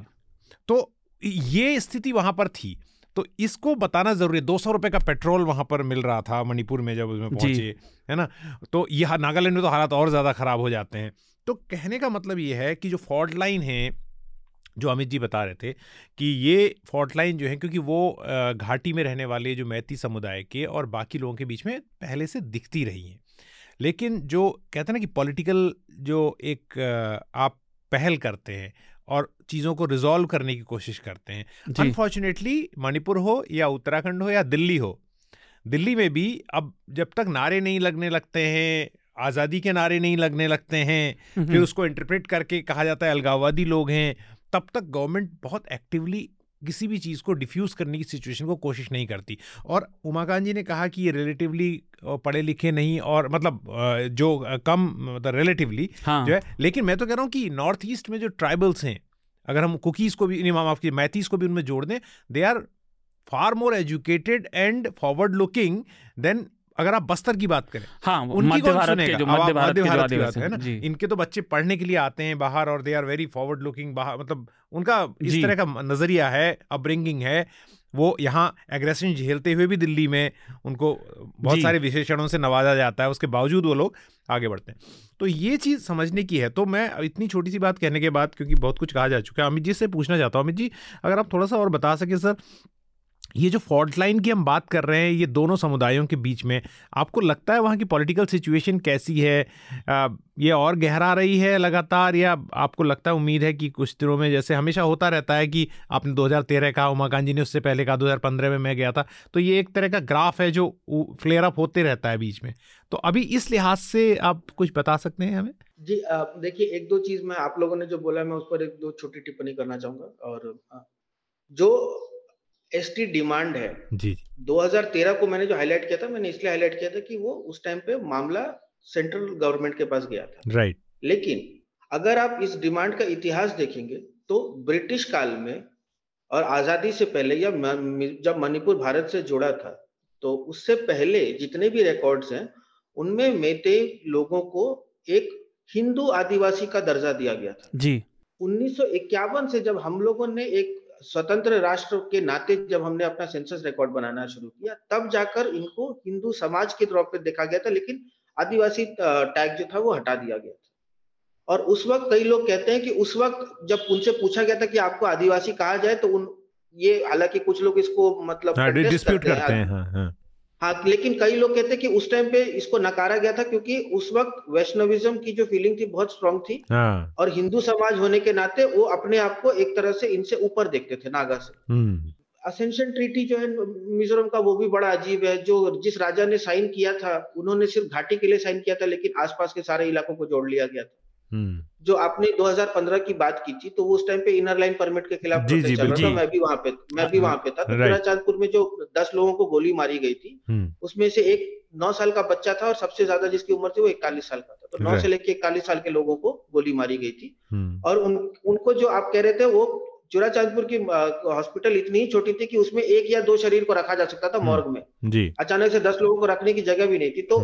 तो ये स्थिति वहाँ पर थी। तो इसको बताना ज़रूरी है। दो सौ रुपए का पेट्रोल वहाँ पर मिल रहा था मणिपुर में जब उसमें पहुँचे है ना? तो ये नागालैंड में तो हालात और ज़्यादा ख़राब हो जाते हैं। तो कहने का मतलब ये है कि जो फॉल्ट लाइन है जो अमित जी बता रहे थे कि ये फॉल्ट लाइन जो है क्योंकि वो घाटी में रहने वाले जो मैती समुदाय के और बाकी लोगों के बीच में पहले से दिखती रही हैं। लेकिन जो कहते हैं ना कि पॉलिटिकल जो एक आप पहल करते हैं और चीज़ों को रिजॉल्व करने की कोशिश करते हैं। अनफॉर्चुनेटली मणिपुर हो या उत्तराखंड हो या दिल्ली हो दिल्ली में भी अब जब तक नारे नहीं लगने लगते हैं आज़ादी के नारे नहीं लगने लगते हैं फिर उसको इंटरप्रेट करके कहा जाता है अलगाववादी लोग हैं तब तक गवर्नमेंट बहुत एक्टिवली किसी भी चीज़ को डिफ्यूज़ करने की सिचुएशन को कोशिश नहीं करती। और उमाकांत जी ने कहा कि ये रिलेटिवली पढ़े लिखे नहीं और मतलब जो कम मतलब रिलेटिवली हाँ. जो है लेकिन मैं तो कह रहा हूँ कि नॉर्थ ईस्ट में जो ट्राइबल्स हैं अगर हम कुकीज़ को भी माफ़ की मैथीस को भी उनमें जोड़ दें they are far more educated and forward looking than अगर आप बस्तर की बात करें हाँ उनकी मध्य भारत के जो मध्य भारत के भारत की बात है ना? इनके तो बच्चे पढ़ने के लिए आते हैं बाहर और they are very forward looking बाहर मतलब उनका इस तरह का नज़रिया है अपब्रिंगिंग है वो यहाँ एग्रेशन झेलते हुए भी दिल्ली में उनको बहुत सारे विशेषणों से नवाजा जाता है उसके बावजूद वो लोग आगे बढ़ते हैं। तो ये चीज़ समझने की है। तो मैं इतनी छोटी सी बात कहने के बाद क्योंकि बहुत कुछ कहा जा चुका है अमित जी से पूछना चाहता हूँ। अमित जी अगर आप थोड़ा सा और बता सके सर ये जो फॉल्ट लाइन की हम बात कर रहे हैं ये दोनों समुदायों के बीच में आपको लगता है वहाँ की पॉलिटिकल सिचुएशन कैसी है? आ, ये और गहरा रही है लगातार या आपको लगता है उम्मीद है कि कुछ दिनों में जैसे हमेशा होता रहता है कि आपने 2013 कहा उमा गांधी ने उससे पहले कहा 2015 में मैं गया था तो ये एक तरह का ग्राफ है जो फ्लेयर अप होते रहता है बीच में। तो अभी इस लिहाज से आप कुछ बता सकते हैं हमें? जी देखिए एक दो चीज़ मैं आप लोगों ने जो बोला मैं उस पर एक दो छोटी टिप्पणी करना चाहूँगा और जो एसटी डिमांड है। जी 2013 को मैंने जो हाईलाइट किया था मैंने इसलिए हाईलाइट किया था कि वो उस टाइम पे मामला सेंट्रल गवर्नमेंट के पास गया था। राइट लेकिन अगर आप इस डिमांड का इतिहास देखेंगे तो ब्रिटिश काल में और आज़ादी से पहले या जब मणिपुर भारत से जुड़ा था तो उससे पहले जितने भी रिकॉर्ड्स हैं उनमें मेते लोगों को एक हिंदू आदिवासी का दर्जा दिया गया था। जी। उन्नीस सौ इक्यावन से जब हम लोगों ने एक स्वतंत्र राष्ट्र के नाते जब हमने अपना सेंसस रिकॉर्ड बनाना शुरू किया तब जाकर इनको हिंदू समाज के तौर पर देखा गया था लेकिन आदिवासी टैग जो था वो हटा दिया गया था और उस वक्त कई लोग कहते हैं कि उस वक्त जब उनसे पूछा गया था कि आपको आदिवासी कहा जाए तो उन ये हालाँकि कुछ लोग इसको मतलब हाँ, करते, करते हैं हाँ, हाँ. हाँ लेकिन कई लोग कहते हैं कि उस टाइम पे इसको नकारा गया था क्योंकि उस वक्त वैष्णविज्म की जो फीलिंग थी बहुत स्ट्रांग थी हाँ। और हिंदू समाज होने के नाते वो अपने आप को एक तरह से इनसे ऊपर देखते थे नागा से असेंशन हम्म। ट्रीटी जो है मिजोरम का वो भी बड़ा अजीब है जो जिस राजा ने साइन किया था उन्होंने सिर्फ़ घाटी के लिए साइन किया था लेकिन आसपास के सारे इलाकों को जोड़ लिया गया था हम्म। जो आपने 2015 की बात की थी तो वो उस टाइम पे इनर लाइन परमिट के खिलाफ जी, जी, चल रहा था। मैं भी वहाँ पे मैं भी वहाँ पे था। तो चांदपुर में जो दस लोगों को गोली मारी गई थी हम्म। उसमें से एक नौ साल का बच्चा था और सबसे ज़्यादा जिसकी उम्र थी वो इकतालीस साल का था। तो नौ से लेकर इकतालीस साल के लोगों को गोली मारी गई थी। हम्म। और उन, उनको जो आप कह रहे थे वो चुरा चांदपुर की हॉस्पिटल इतनी ही छोटी थी कि उसमें एक या दो शरीर को रखा जा सकता था मॉर्ग में। जी। अचानक से दस लोगों को रखने की जगह भी नहीं थी। तो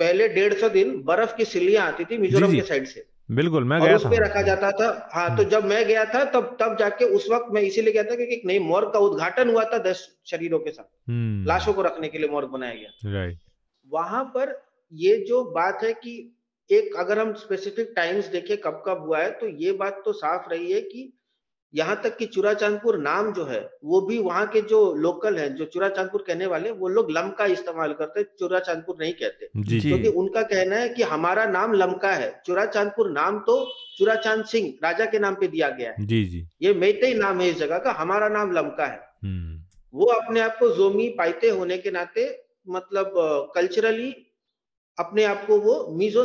पहले डेढ़ सौ दिन बर्फ़ की सिल्लियाँ आती थी मिजोरम के साइड से। बिल्कुल मैं गया था। रखा जाता था। हाँ तो हम्म। जब मैं गया था तब तब जाके उस वक्त मैं इसीलिए गया था क्योंकि नई मोर्ग का उद्घाटन हुआ था दस शरीरों के साथ। हम्म। लाशों को रखने के लिए मोर्ग बनाया गया। राइट वहाँ पर ये जो बात है कि एक अगर हम स्पेसिफिक टाइम्स देखें कब कब हुआ है तो ये बात तो साफ़ रही है कि यहाँ तक कि चूरा चांदपुर नाम जो है वो भी वहाँ के जो लोकल हैं जो चूरा चांदपुर कहने वाले वो लोग लमका इस्तेमाल करते चूरा चांदपुर नहीं कहते। क्योंकि तो उनका कहना है कि हमारा नाम लमका है। चूरा चांदपुर नाम तो चूरा चाँद सिंह राजा के नाम पे दिया गया है। जी जी। ये मेते ही नाम है इस जगह का हमारा नाम लमका है। हम्म। वो अपने आप को जोमी पाइते होने के नाते मतलब कल्चरली अपने आप को वो मीजो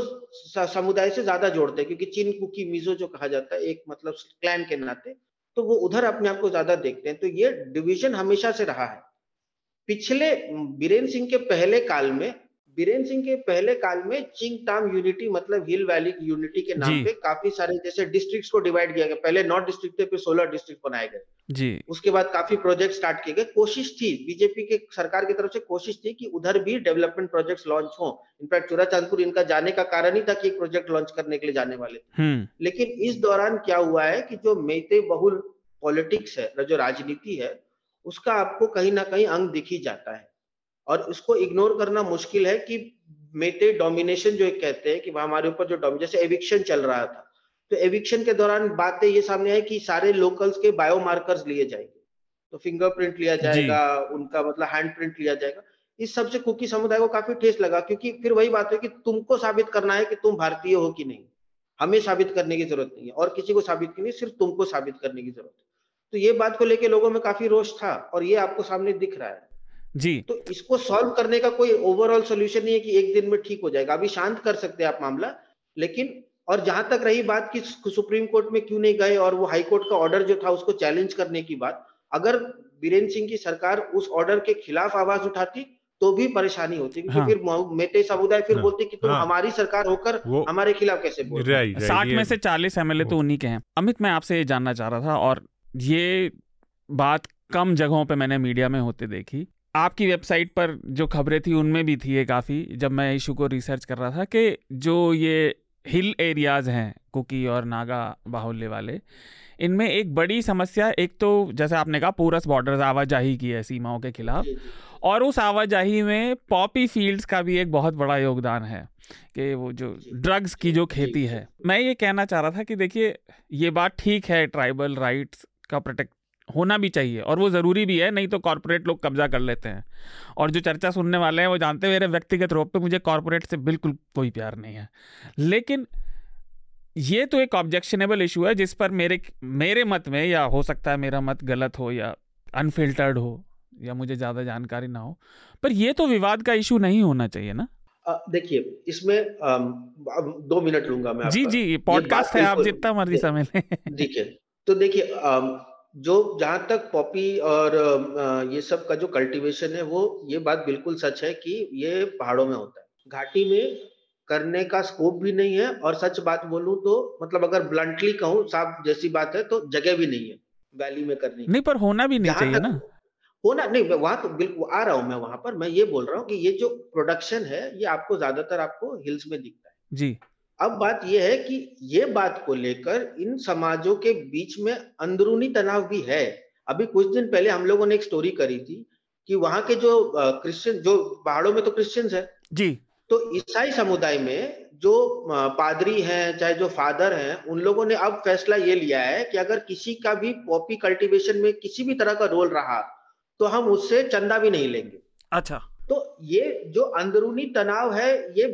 समुदाय से ज़्यादा जोड़ते हैं क्योंकि चीन कुकी मीजो जो कहा जाता है एक मतलब क्लैन के नाते तो वो उधर अपने आप को ज़्यादा देखते हैं। तो ये डिवीज़न हमेशा से रहा है। पिछले बीरेन्द्र सिंह के पहले काल में बीरेन्द्र सिंह के पहले काल में चिंग ताम यूनिटी मतलब हिल वैली यूनिटी के नाम पे काफ़ी सारे जैसे डिस्ट्रिक्ट्स को डिवाइड किया गया। पहले नॉर्थ डिस्ट्रिक्ट थे फिर सोलह डिस्ट्रिक्ट बनाए गए। जी। उसके बाद काफ़ी प्रोजेक्ट स्टार्ट किए गए। कोशिश थी बीजेपी के सरकार की तरफ़ से कोशिश थी कि उधर भी डेवलपमेंट प्रोजेक्ट्स लॉन्च हो। इनफैक्ट चूरा चांदपुर इनका जाने का कारण ही था कि एक प्रोजेक्ट लॉन्च करने के लिए जाने वाले थे। हम्म। लेकिन इस दौरान क्या हुआ है कि जो मेते बहुल पॉलिटिक्स है जो राजनीति है उसका आपको कहीं ना कहीं अंग दिख ही जाता है। और इसको इग्नोर करना मुश्किल है कि मेटे डोमिनेशन जो कहते हैं कि हमारे ऊपर जो जैसे एविक्शन चल रहा था। तो एविक्शन के दौरान बातें ये सामने आई कि सारे लोकल्स के बायोमार्कर्स लिए जाएँगे। तो फिंगरप्रिंट लिया जाएगा उनका मतलब हैंड प्रिंट लिया जाएगा। इस सबसे कुकी समुदाय को काफ़ी ठेस लगा क्योंकि फिर वही बात है कि तुमको साबित करना है कि तुम भारतीय हो कि नहीं। हमें साबित करने की ज़रूरत नहीं है और किसी को साबित की नहीं सिर्फ़ तुमको साबित करने की ज़रूरत है। तो ये बात को लेके लोगों में काफ़ी रोष था और ये आपको सामने दिख रहा है। जी तो इसको सॉल्व करने का कोई ओवरऑल सोल्यूशन नहीं है कि एक दिन में ठीक हो जाएगा अभी शांत कर सकते हैं आप मामला लेकिन और जहाँ तक रही बात कि सुप्रीम कोर्ट में क्यों नहीं गए और वो हाई कोर्ट का ऑर्डर जो था उसको चैलेंज करने की बात अगर बीरेन्द्र सिंह की सरकार उस ऑर्डर के खिलाफ आवाज़ उठाती तो भी परेशानी होती क्योंकि हाँ। फिर मेटे समुदाय फिर हाँ। बोलते कि तुम हाँ। हमारी सरकार होकर हमारे खिलाफ कैसे बोल साठ में से चालीस एमएलए तो उन्हीं के हैं अमित मैं आपसे ये जानना चाह रहा था और ये बात कम जगहों पे मैंने मीडिया में होते देखी आपकी वेबसाइट पर जो खबरें थी उनमें भी थी ये काफ़ी जब मैं इशू को रिसर्च कर रहा था कि जो ये हिल एरियाज़ हैं कुकी और नागा बाहुल्य वाले इनमें एक बड़ी समस्या एक तो जैसे आपने कहा पूरस बॉर्डर आवाजाही की है सीमाओं के खिलाफ और उस आवाजाही में पॉपी फील्ड्स का भी एक बहुत बड़ा योगदान है कि वो जो ड्रग्स की जो खेती है। मैं ये कहना चाह रहा था कि देखिए ये बात ठीक है ट्राइबल राइट्स का प्रोटेक्ट होना भी चाहिए और वो ज़रूरी भी है नहीं तो कॉरपोरेट लोग कब्जा कर लेते हैं। और जो चर्चा सुनने वाले हैं वो जानते हैं मेरे व्यक्तिगत रूप पे मुझे कॉरपोरेट से बिल्कुल कोई प्यार नहीं है। लेकिन ये तो एक ऑब्जेक्शनेबल इशू है जिस पर मेरे मेरे मत में या हो सकता है मेरा मत गलत हो या अनफिल्टर्ड हो या मुझे ज़्यादा जानकारी ना हो पर ये तो विवाद का इशू नहीं होना चाहिए ना? देखिए इसमें दो मिनट लूँगा मैं जी जी पॉडकास्ट है आप जितना मर्ज़ी समय लें। देखिए तो देखिए जो जहाँ तक पॉपी और ये सब का जो कल्टीवेशन है वो ये बात बिल्कुल सच है कि ये पहाड़ों में होता है। घाटी में करने का स्कोप भी नहीं है और सच बात बोलूँ तो मतलब अगर ब्लंटली कहूँ साफ़ जैसी बात है तो जगह भी नहीं है वैली में करने नहीं पर होना भी नहीं चाहिए ना। होना नहीं वहाँ तो बिल्कुल आ रहा हूँ मैं वहाँ पर मैं ये बोल रहा हूँ कि ये जो प्रोडक्शन है ये आपको ज़्यादातर आपको हिल्स में दिखता है। जी। अब बात यह है कि ये बात को लेकर इन समाजों के बीच में अंदरूनी तनाव भी है। अभी कुछ दिन पहले हम लोगों ने एक स्टोरी करी थी कि वहाँ के जो क्रिश्चियन जो पहाड़ों में तो क्रिश्चियंस है। जी। तो ईसाई समुदाय में जो पादरी हैं चाहे जो फादर हैं उन लोगों ने अब फैसला ये लिया है कि अगर किसी का भी पॉपी कल्टीवेशन में किसी भी तरह का रोल रहा तो हम उससे चंदा भी नहीं लेंगे। अच्छा। तो ये जो अंदरूनी तनाव है ये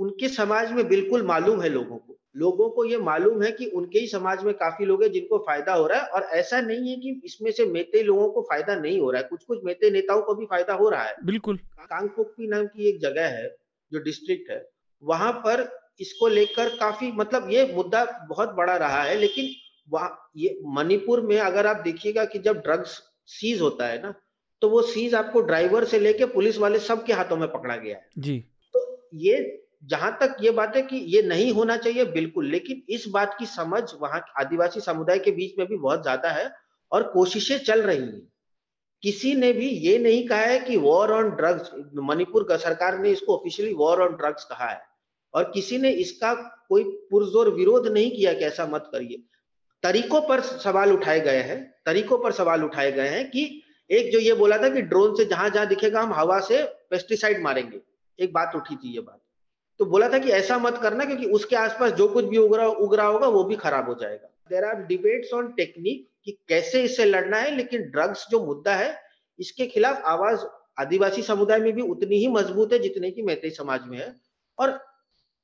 उनके समाज में बिल्कुल मालूम है लोगों को। लोगों को ये मालूम है कि उनके ही समाज में काफ़ी लोग हैं जिनको फ़ायदा हो रहा है और ऐसा नहीं है कि इसमें से मेते लोगों को फ़ायदा नहीं हो रहा है। कुछ कुछ मेते नेताओं को भी फ़ायदा हो रहा है। बिल्कुल। कांगपोकपी नाम की एक जगह है जो डिस्ट्रिक्ट है वहाँ पर इसको लेकर काफ़ी मतलब ये मुद्दा बहुत बड़ा रहा है लेकिन वहाँ ये मणिपुर में अगर आप देखिएगा कि जब ड्रग्स सीज होता है ना तो वो सीज आपको ड्राइवर से लेके पुलिस वाले सबके हाथों में पकड़ा गया है। जी। तो ये जहाँ तक ये बात है कि ये नहीं होना चाहिए, बिल्कुल। लेकिन इस बात की समझ वहाँ आदिवासी समुदाय के बीच में भी बहुत ज़्यादा है और कोशिशें चल रही हैं। किसी ने भी ये नहीं कहा है कि वॉर ऑन ड्रग्स मणिपुर सरकार ने इसको ऑफिशियली वॉर ऑन ड्रग्स कहा है। और किसी ने इसका कोई पुरजोर विरोध नहीं किया कि ऐसा मत करिए। तरीकों पर सवाल उठाए गए हैं, तरीकों पर सवाल उठाए गए हैं कि एक जो ये बोला था कि ड्रोन से जहाँ जहाँ दिखेगा, हम हवा से पेस्टिसाइड मारेंगे। एक बात उठी थी ये बात। तो बोला था कि ऐसा मत करना क्योंकि उसके आसपास जो कुछ भी उग रहा उग रहा होगा, वो भी खराब हो जाएगा। There are debates on technique कि कैसे इससे लड़ना है, लेकिन ड्रग्स जो मुद्दा है, इसके खिलाफ आवाज़ आदिवासी समुदाय में भी उतनी ही मज़बूत है जितने की मैत्री समाज में है। और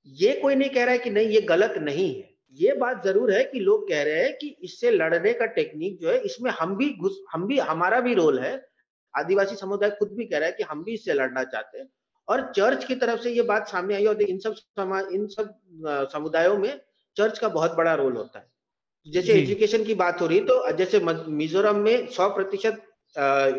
ये कोई नहीं कह रहा है कि नहीं, ये गलत नहीं है। ये बात ज़रूर है कि लोग कह रहे हैं कि इससे लड़ने का टेक्निक जो है, इसमें हम भी घुस, हम भी, हमारा भी रोल है। आदिवासी समुदाय खुद भी कह रहा है कि हम भी इससे लड़ना चाहते हैं। और चर्च की तरफ़ से ये बात सामने आई और इन सब समाज इन सब समुदायों में चर्च का बहुत बड़ा रोल होता है। जैसे एजुकेशन की बात हो रही है तो जैसे मिजोरम में सौ प्रतिशत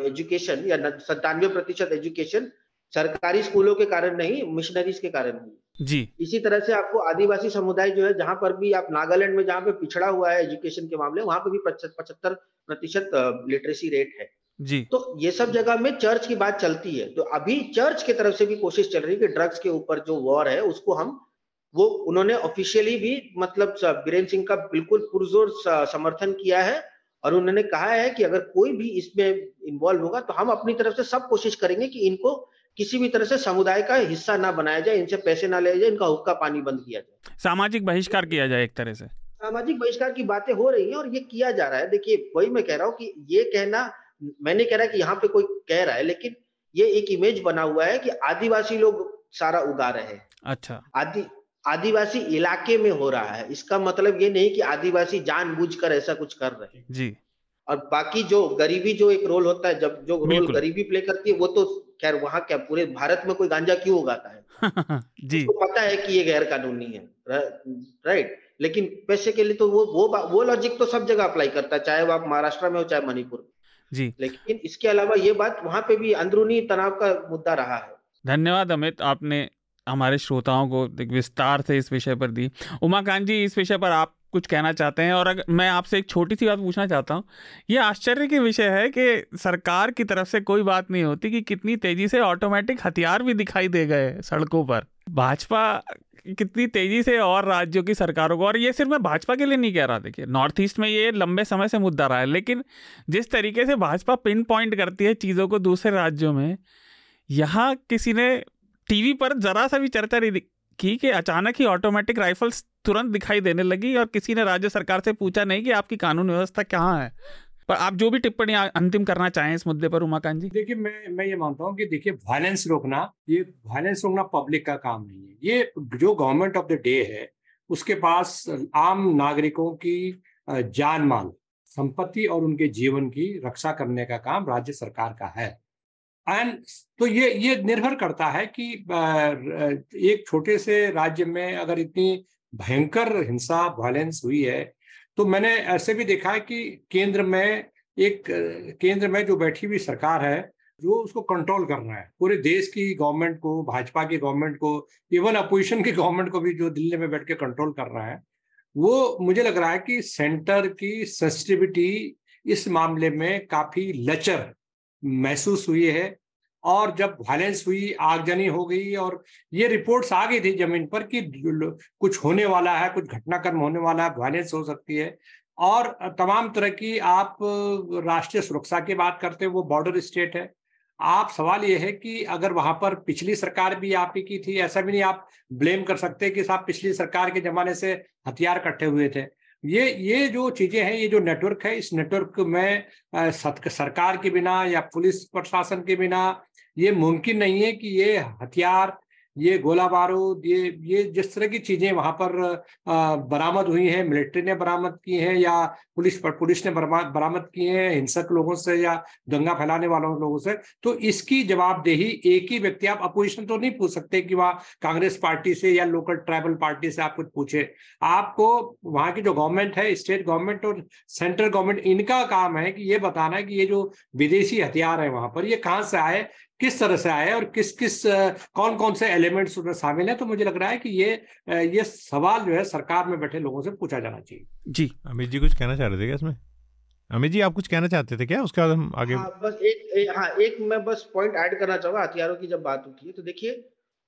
एजुकेशन या सत्तानवे प्रतिशत एजुकेशन सरकारी स्कूलों के कारण नहीं मिशनरीज के कारण हुई। जी। इसी तरह से आपको आदिवासी समुदाय जो है जहाँ पर भी आप नागालैंड में जहाँ पे पिछड़ा हुआ है एजुकेशन के मामले वहाँ पर भी पचहत्तर प्रतिशत लिटरेसी रेट है। जी। तो ये सब जगह में चर्च की बात चलती है। तो अभी चर्च की तरफ़ से भी कोशिश चल रही है कि ड्रग्स के ऊपर जो वॉर है उसको हम वो उन्होंने ऑफिशियली भी मतलब बीरेन्द्र सिंह का बिल्कुल पुरजोर समर्थन किया है और उन्होंने कहा है कि अगर कोई भी इसमें इन्वॉल्व होगा तो हम अपनी तरफ़ से सब कोशिश करेंगे कि इनको किसी भी तरह से समुदाय का हिस्सा ना बनाया जाए इनसे पैसे ना ले जाए इनका हुक्का पानी बंद किया जाए। सामाजिक बहिष्कार किया जाए एक तरह से। सामाजिक बहिष्कार की बातें हो रही है और ये किया जा रहा है। देखिए वही मैं कह रहा हूँ कि ये कहना मैंने कह रहा है कि यहाँ पे कोई कह रहा है लेकिन ये एक इमेज बना हुआ है कि आदिवासी लोग सारा उगा रहे हैं। अच्छा। आदि आदिवासी इलाके में हो रहा है। इसका मतलब ये नहीं कि आदिवासी जानबूझकर ऐसा कुछ कर रहे हैं। जी। और बाकी जो गरीबी जो एक रोल होता है जब जो रोल गरीबी प्ले करती है वो तो खैर वहाँ क्या पूरे भारत में कोई गांजा क्यों उगाता है? जी। तो पता है कि ये गैर कानूनी है राइट लेकिन पैसे के लिए तो वो वो वो लॉजिक तो सब जगह अप्लाई करता है चाहे वो आप महाराष्ट्र में हो चाहे मणिपुर जी। लेकिन इसके अलावा ये बात वहाँ पे भी अंदरूनी तनाव का मुद्दा रहा है। धन्यवाद अमित आपने हमारे श्रोताओं को विस्तार से इस विषय पर दी। उमाकांत जी इस विषय पर आप कुछ कहना चाहते हैं? और अगर मैं आपसे एक छोटी सी बात पूछना चाहता हूँ। ये आश्चर्य की विषय है कि सरकार की तरफ़ से कोई बात नहीं होती कि कितनी तेज़ी से ऑटोमेटिक हथियार भी दिखाई दे गए सड़कों पर। भाजपा कितनी तेज़ी से और राज्यों की सरकारों को, और ये सिर्फ़ मैं भाजपा के लिए नहीं कह रहा, देखिए, नॉर्थ ईस्ट में ये लंबे समय से मुद्दा रहा है, लेकिन जिस तरीके से भाजपा पिन पॉइंट करती है चीज़ों को दूसरे राज्यों में, यहाँ किसी ने टीवी पर जरा सा भी चर्चा नहीं की कि अचानक ही ऑटोमेटिक राइफल्स तुरंत दिखाई देने लगी और किसी ने राज्य सरकार से पूछा नहीं कि आपकी कानून व्यवस्था कहाँ है। पर आप जो भी टिप्पणी अंतिम करना चाहें इस मुद्दे पर उमाकांत जी देखिए, मैं मैं ये मानता हूँ कि देखिए वायलेंस रोकना, ये वायलेंस रोकना पब्लिक का काम नहीं है। ये जो गवर्नमेंट ऑफ़ द डे है, उसके पास आम नागरिकों की जान माल, संपत्ति और उनके जीवन की रक्षा करने का काम राज्य सरकार का है। एंड तो ये ये निर्भर करता है कि एक छोटे से राज्य में अगर इतनी भयंकर हिंसा वायलेंस हुई है तो मैंने ऐसे भी देखा है कि केंद्र में एक, केंद्र में जो बैठी हुई सरकार है, जो उसको कंट्रोल करना है। पूरे देश की गवर्नमेंट को, भाजपा की गवर्नमेंट को इवन अपोजिशन की गवर्नमेंट को भी जो दिल्ली में बैठ के कंट्रोल कर रहा है, वो मुझे लग रहा है कि सेंटर की सेंसिटिविटी इस मामले में काफ़ी लचर महसूस हुई है। और जब वायलेंस हुई, आगजनी हो गई और ये रिपोर्ट्स आ गई थी ज़मीन पर कि कुछ होने वाला है, कुछ घटनाक्रम होने वाला है वायलेंस हो सकती है। और तमाम तरह की आप राष्ट्रीय सुरक्षा की बात करते हैं, वो बॉर्डर स्टेट है। आप सवाल ये है कि अगर वहाँ पर पिछली सरकार भी आप ही की थी, ऐसा भी नहीं आप ब्लेम कर सकते कि साहब पिछली सरकार के जमाने से हथियार इकट्ठे हुए थे। ये ये जो चीज़ें हैं, ये जो नेटवर्क है, इस नेटवर्क में सरकार के बिना या पुलिस प्रशासन के बिना ये मुमकिन नहीं है कि ये हथियार, ये गोला बारूद, ये ये जिस तरह की चीज़ें वहाँ पर बरामद हुई हैं, मिलिट्री ने बरामद की हैं या पुलिस पर, पुलिस ने बरामद की हैं हिंसक लोगों से या दंगा फैलाने वालों लोगों से तो इसकी जवाबदेही एक ही व्यक्ति, आप अपोजिशन तो नहीं पूछ सकते कि वह कांग्रेस पार्टी से या लोकल ट्राइबल पार्टी से आप कुछ पूछे। आपको वहाँ की जो गवर्नमेंट है, स्टेट गवर्नमेंट और सेंट्रल गवर्नमेंट, इनका काम है कि ये बताना है कि ये जो विदेशी हथियार है वहाँ पर, ये कहाँ से आए किस तरह से आए और किस किस कौन कौन से एलिमेंट्स उसमें शामिल है? तो मुझे लग रहा है कि ये ये सवाल जो है सरकार में बैठे लोगों से पूछा जाना चाहिए। जी अमित जी कुछ कहना चाह रहे थे क्या इसमें? अमित जी आप कुछ कहना चाहते थे क्या? उसके बाद हम आगे हाँ, बस एक, एक हाँ एक मैं बस पॉइंट ऐड करना चाहूँगा हथियारों की जब बात उठी है तो देखिए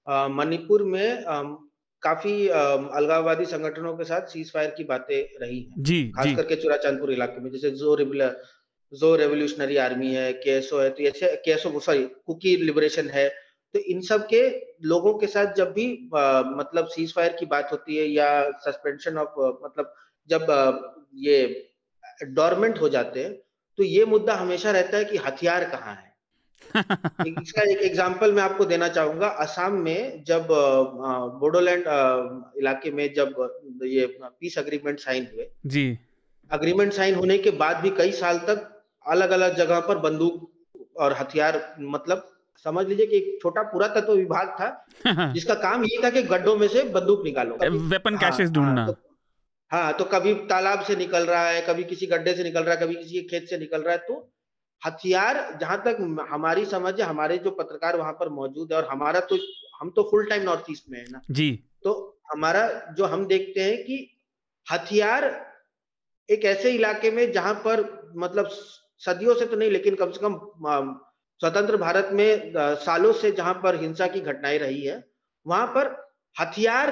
मणिपुर में आ, काफ़ी अलगाववादी संगठनों के साथ सीज फायर की बातें रही हैं। जी खास करके चुराचांदपुर इलाके में जैसे जो जो रेवोल्यूशनरी आर्मी है केएसओ है तो ऐसे केएसओ सॉरी कुकी लिबरेशन है तो इन सब के लोगों के साथ जब भी आ, मतलब सीज फायर की बात होती है या सस्पेंशन ऑफ़ मतलब जब आ, ये डॉर्मेंट हो जाते हैं तो ये मुद्दा हमेशा रहता है कि हथियार कहाँ है। इसका एक एग्जांपल मैं आपको देना चाहूँगा असम में जब बोडोलैंड इलाके में जब ये पीस अग्रीमेंट साइन हुए जी। अग्रीमेंट साइन होने के बाद भी कई साल तक अलग अलग जगह पर बंदूक और हथियार मतलब समझ लीजिए कि एक छोटा पूरा तत्व विभाग था जिसका काम ये था कि गड्ढों में से बंदूक निकालो। वेपन कैशेस हाँ, ढूंढना। हाँ, तो, हाँ तो कभी तालाब से निकल रहा है कभी किसी गड्ढे से निकल रहा है कभी किसी खेत से निकल रहा है तो हथियार जहाँ तक हमारी समझ है हमारे जो पत्रकार वहाँ पर मौजूद है और हमारा तो हम तो फुल टाइम नॉर्थ ईस्ट में है ना। जी। तो हमारा जो हम देखते हैं कि हथियार एक ऐसे इलाके में जहाँ पर मतलब सदियों से तो नहीं लेकिन कम से कम स्वतंत्र भारत में सालों से जहाँ पर हिंसा की घटनाएँ रही है वहाँ पर हथियार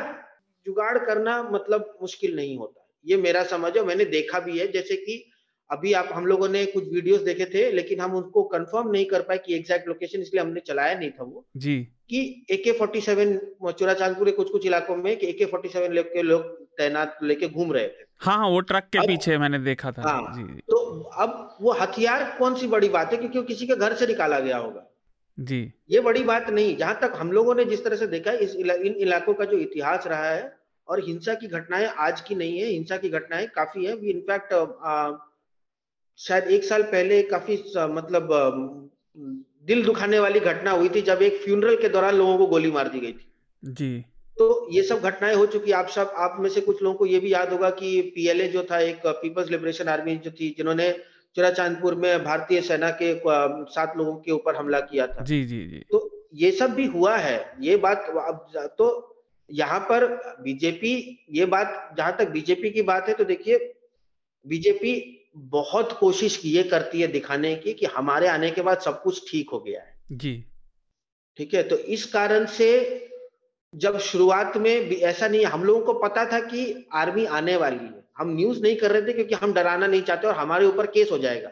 जुगाड़ करना मतलब मुश्किल नहीं होता। ये मेरा समझ है मैंने देखा भी है जैसे कि अभी आप हम लोगों ने कुछ वीडियोस देखे थे लेकिन हम उनको कंफर्म नहीं कर पाए कि एग्जैक्ट लोकेशन इसलिए हमने चलाया नहीं था वो। जी। कि ए के फोर्टी सेवन चोरा चांदपुर कुछ कुछ इलाकों में ए के फोर्टी सेवन लेके लोग तैनात लेके घूम रहे थे। हाँ हाँ वो ट्रक के अब, पीछे मैंने देखा था। हाँ, जी। तो अब वो हथियार कौन सी बड़ी बात है? क्योंकि किसी के घर से निकाला गया होगा। जी। ये बड़ी बात नहीं। जहाँ तक हम लोगों ने जिस तरह से देखा इस इला, इन इलाकों का जो इतिहास रहा है और हिंसा की घटनाएँ आज की नहीं है हिंसा की घटनाएँ काफ़ी है। इनफैक्ट शायद एक साल पहले काफ़ी मतलब दिल दुखाने वाली घटना हुई थी जब एक फ्यूनरल के दौरान लोगों को गोली मार दी गई थी। जी। तो ये सब घटनाएँ हो चुकी आप सब आप में से कुछ लोगों को ये भी याद होगा कि पीएलए जो था एक पीपल्स लिबरेशन आर्मी जो थी जिन्होंने चुरा चांदपुर में भारतीय सेना के सात लोगों के ऊपर हमला किया था। जी जी जी। तो ये सब भी हुआ है। ये बात अब तो यहाँ पर बीजेपी ये बात जहाँ तक बीजेपी की बात है तो देखिए बीजेपी बहुत कोशिश ये करती है दिखाने की कि हमारे आने के बाद सब कुछ ठीक हो गया है। जी। ठीक है? तो इस कारण से जब शुरुआत में भी ऐसा नहीं, हम लोगों को पता था कि आर्मी आने वाली है। हम न्यूज़ नहीं कर रहे थे क्योंकि हम डराना नहीं चाहते और हमारे ऊपर केस हो जाएगा।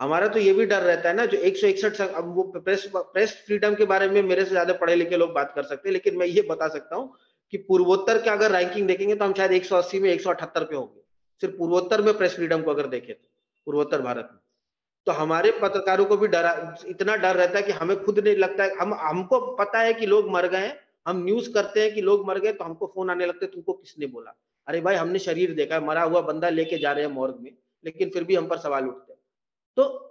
हमारा तो ये भी डर रहता है ना, जो एक सौ इकसठ वो प्रेस प्रेस फ्रीडम के बारे में मेरे से ज़्यादा पढ़े लिखे लोग बात कर सकते हैं, लेकिन मैं ये बता सकता हूँ कि पूर्वोत्तर के अगर रैंकिंग देखेंगे तो हम शायद 180 में 178 पे होंगे। सिर्फ़ पूर्वोत्तर में प्रेस फ्रीडम को अगर देखें तो पूर्वोत्तर भारत में। तो हमारे पत्रकारों को भी डरा, इतना डर रहता है कि हमें खुद नहीं लगता है। हम, हमको पता है कि लोग मर गए हम न्यूज़ करते हैं कि लोग मर गए तो हमको फ़ोन आने लगते तुमको किसने बोला? अरे भाई हमने शरीर देखा है मरा हुआ बंदा लेके जा रहे हैं मॉर्ग में लेकिन फिर भी हम पर सवाल उठते हैं। तो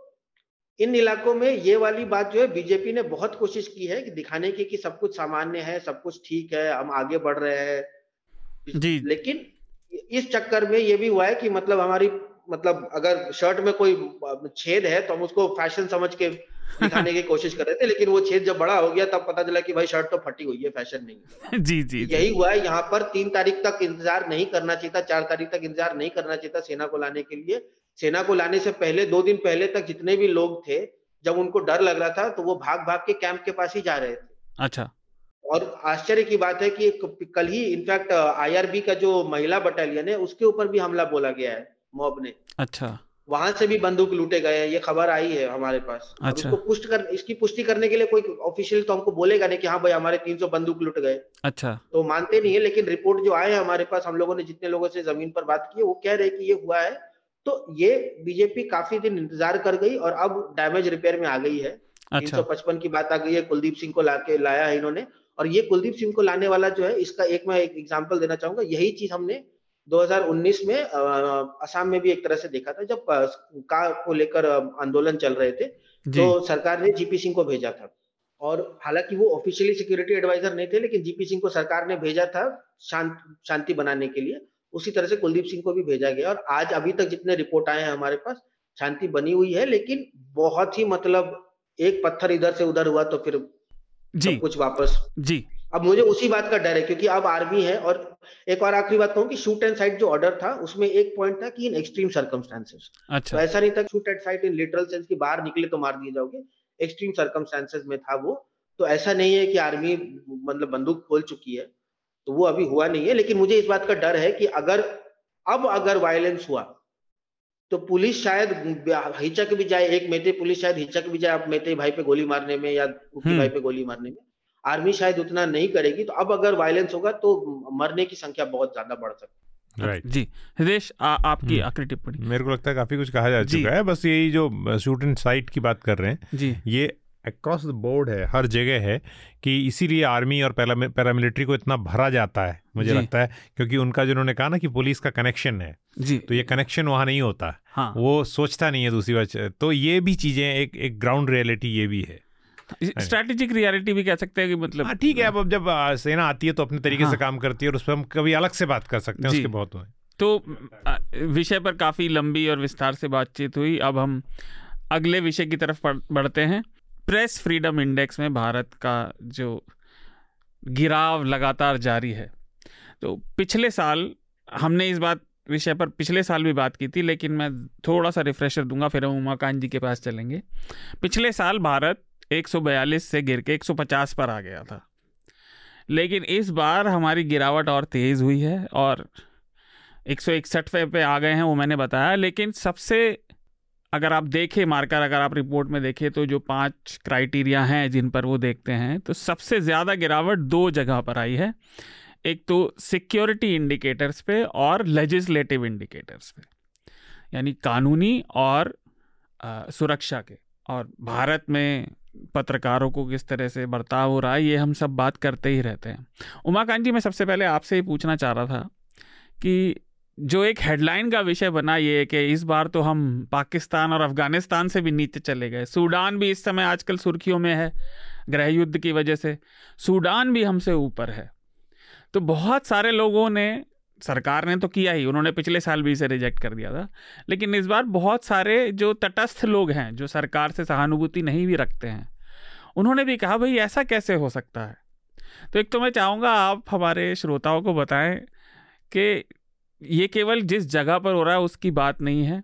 इन इलाकों में ये वाली बात जो है बीजेपी ने बहुत कोशिश की है कि दिखाने की कि सब कुछ सामान्य है सब कुछ ठीक है हम आगे बढ़ रहे हैं। जी। लेकिन इस चक्कर में ये भी हुआ है कि मतलब हमारी मतलब अगर शर्ट में कोई छेद है तो हम उसको फ़ैशन समझ के दिखाने की कोशिश कर रहे थे लेकिन वो छेद जब बड़ा हो गया तब पता चला कि भाई शर्ट तो फटी हुई है फ़ैशन नहीं जी जी यही हुआ है यहाँ पर तीन तारीख तक इंतज़ार नहीं करना चाहिए था चार तारीख तक इंतज़ार नहीं करना चाहिए था सेना को लाने के लिए। सेना को लाने से पहले दो दिन पहले तक जितने भी लोग थे जब उनको डर लग रहा था तो वो भाग भाग के कैंप के पास ही जा रहे थे। अच्छा। और आश्चर्य की बात है कि कल ही इनफैक्ट आईआरबी का जो महिला बटालियन है उसके ऊपर भी हमला बोला गया है। मॉब ने। अच्छा। वहाँ से भी बंदूक लूटे गए हैं ये खबर आई है हमारे पास। अच्छा। उसको पुष्ट कर इसकी पुष्टि करने के लिए कोई ऑफिशियल तो हमको बोलेगा नहीं कि हाँ भाई हमारे 300 बंदूक लुट गए। अच्छा। तो मानते नहीं है लेकिन रिपोर्ट जो आए हैं हमारे पास हम लोगों ने जितने लोगों से ज़मीन पर बात की है वो कह रहे कि ये हुआ है। तो ये बीजेपी काफ़ी दिन इंतज़ार कर गई और अब डैमेज रिपेयर में आ गई है। अच्छा। तीन की बात आ गई है कुलदीप सिंह को लाके लाया है इन्होंने। और ये कुलदीप सिंह को लाने वाला जो है इसका एक मैं एक एग्ज़ाम्पल देना चाहूँगा यही चीज़ हमने 2019 में असम में भी एक तरह से देखा था जब का को लेकर आंदोलन चल रहे थे तो सरकार ने जीपी सिंह को भेजा था। और हालाँकि वो ऑफिशियली सिक्योरिटी एडवाइजर नहीं थे लेकिन जीपी सिंह को सरकार ने भेजा था शांत शांति बनाने के लिए। उसी तरह से कुलदीप सिंह को भी भेजा गया। और आज अभी तक जितने रिपोर्ट आए हैं हमारे पास शांति बनी हुई है लेकिन बहुत ही मतलब एक पत्थर इधर से उधर हुआ तो फिर जी। कुछ वापस जी। अब मुझे उसी बात का डर है क्योंकि अब आर्मी है और एक और आखिरी बात कहूँ कि शूट एंड साइट जो ऑर्डर था उसमें एक पॉइंट था कि इन एक्सट्रीम सर्कमस्टांसेस अच्छा। तो ऐसा नहीं था shoot and sight in literal sense की बाहर निकले तो मार दिए जाओगे एक्सट्रीम सर्कमस्टांसेस में था वो। तो ऐसा नहीं है कि आर्मी मतलब बंदूक खोल चुकी है तो वो अभी हुआ नहीं है लेकिन मुझे इस बात का डर है कि अगर अब अगर वायलेंस हुआ तो पुलिस शायद हिचक भी जाए एक मेते पुलिस शायद हिचक भी जाए अब मेते भाई पे गोली मारने में या भाई हम्म। पे गोली मारने में। आर्मी शायद उतना नहीं करेगी तो अब अगर वायलेंस होगा तो मरने की संख्या बहुत ज़्यादा बढ़ सकती है। राइट जी हृदेश आपकी हम्म। आखिरी टिप्पणी। मेरे को लगता है काफ़ी कुछ कहा जा चुका है बस यही जो शूट इन साइट की बात कर रहे हैं जी। ये अक्रॉस द बोर्ड है हर जगह है कि इसीलिए आर्मी और पैरामिलिट्री को इतना भरा जाता है मुझे लगता है क्योंकि उनका जिन्होंने कहा ना कि पुलिस का कनेक्शन है जी। तो ये कनेक्शन वहाँ नहीं होता। हाँ। वो सोचता नहीं है दूसरी बात तो ये भी चीज़ें एक एक ग्राउंड रियलिटी ये भी है। स्ट्रैटेजिक रियलिटी भी कह सकते हैं कि मतलब हाँ ठीक है अब जब सेना आती है तो अपने तरीके हाँ। से काम करती है और उस पर हम कभी अलग से बात कर सकते हैं उसके बहुत हुए। तो विषय पर काफ़ी लंबी और विस्तार से बातचीत हुई। अब हम अगले विषय की तरफ़ बढ़ते हैं। प्रेस फ्रीडम इंडेक्स में भारत का जो गिराव लगातार जारी है। तो पिछले साल हमने इस बात विषय पर पिछले साल भी बात की थी लेकिन मैं थोड़ा सा रिफ्रेशर दूँगा फिर हम उमाकांत जी के पास चलेंगे। पिछले साल भारत 142 से गिर के 150 पर आ गया था। लेकिन इस बार हमारी गिरावट और तेज़ हुई है और एक सौ इकसठ पे आ गए हैं वो मैंने बताया। लेकिन सबसे अगर आप देखें मार्कर अगर आप रिपोर्ट में देखें तो जो पाँच क्राइटेरिया हैं जिन पर वो देखते हैं तो सबसे ज़्यादा गिरावट दो जगह पर आई है। एक तो सिक्योरिटी इंडिकेटर्स पे और लेजिस्लेटिव इंडिकेटर्स पे यानी कानूनी और आ, सुरक्षा के। और भारत में पत्रकारों को किस तरह से बर्ताव हो रहा है, ये हम सब बात करते ही रहते हैं। उमाकांत जी, मैं सबसे पहले आपसे ही पूछना चाह रहा था कि जो एक हेडलाइन का विषय बना ये कि इस बार तो हम पाकिस्तान और अफ़गानिस्तान से भी नीचे चले गए। सूडान भी इस समय आजकल सुर्खियों में है गृह युद्ध की वजह से। सूडान भी हमसे ऊपर है। तो बहुत सारे लोगों ने सरकार ने तो किया ही, उन्होंने पिछले साल भी इसे रिजेक्ट कर दिया था। लेकिन इस बार बहुत सारे जो तटस्थ लोग हैं, जो सरकार से सहानुभूति नहीं भी रखते हैं, उन्होंने भी कहा, भाई, ऐसा कैसे हो सकता है? तो एक तो मैं चाहूँगा आप हमारे श्रोताओं को बताएँ कि ये केवल जिस जगह पर हो रहा है, उसकी बात नहीं है।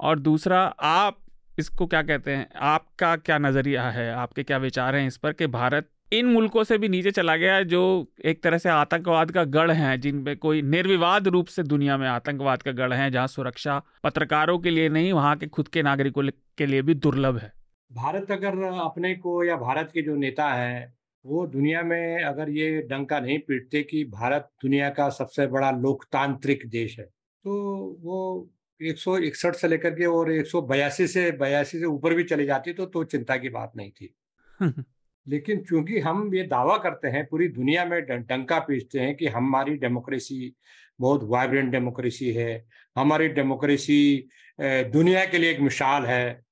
और दूसरा, आप इसको क्या कहते हैं, आपका क्या नज़रिया है? आपके क्या विचार हैं इस पर कि भारत इन मुल्कों से भी नीचे चला गया जो एक तरह से आतंकवाद का गढ़ है जिनमें कोई निर्विवाद रूप से दुनिया में आतंकवाद का गढ़ है जहाँ सुरक्षा पत्रकारों के लिए नहीं वहाँ के खुद के नागरिकों के लिए भी दुर्लभ है। भारत अगर अपने को या भारत के जो नेता है वो दुनिया में अगर ये डंका नहीं पीटते कि भारत दुनिया का सबसे बड़ा लोकतांत्रिक देश है तो वो एक सौ इकसठ से लेकर के और एक सौ बयासी से बयासी से ऊपर भी चली जाती तो तो चिंता की बात नहीं थी। लेकिन चूँकि हम ये दावा करते हैं पूरी दुनिया में डंका पीटते हैं कि हमारी डेमोक्रेसी बहुत वाइब्रेंट डेमोक्रेसी है हमारी डेमोक्रेसी दुनिया के लिए एक मिसाल है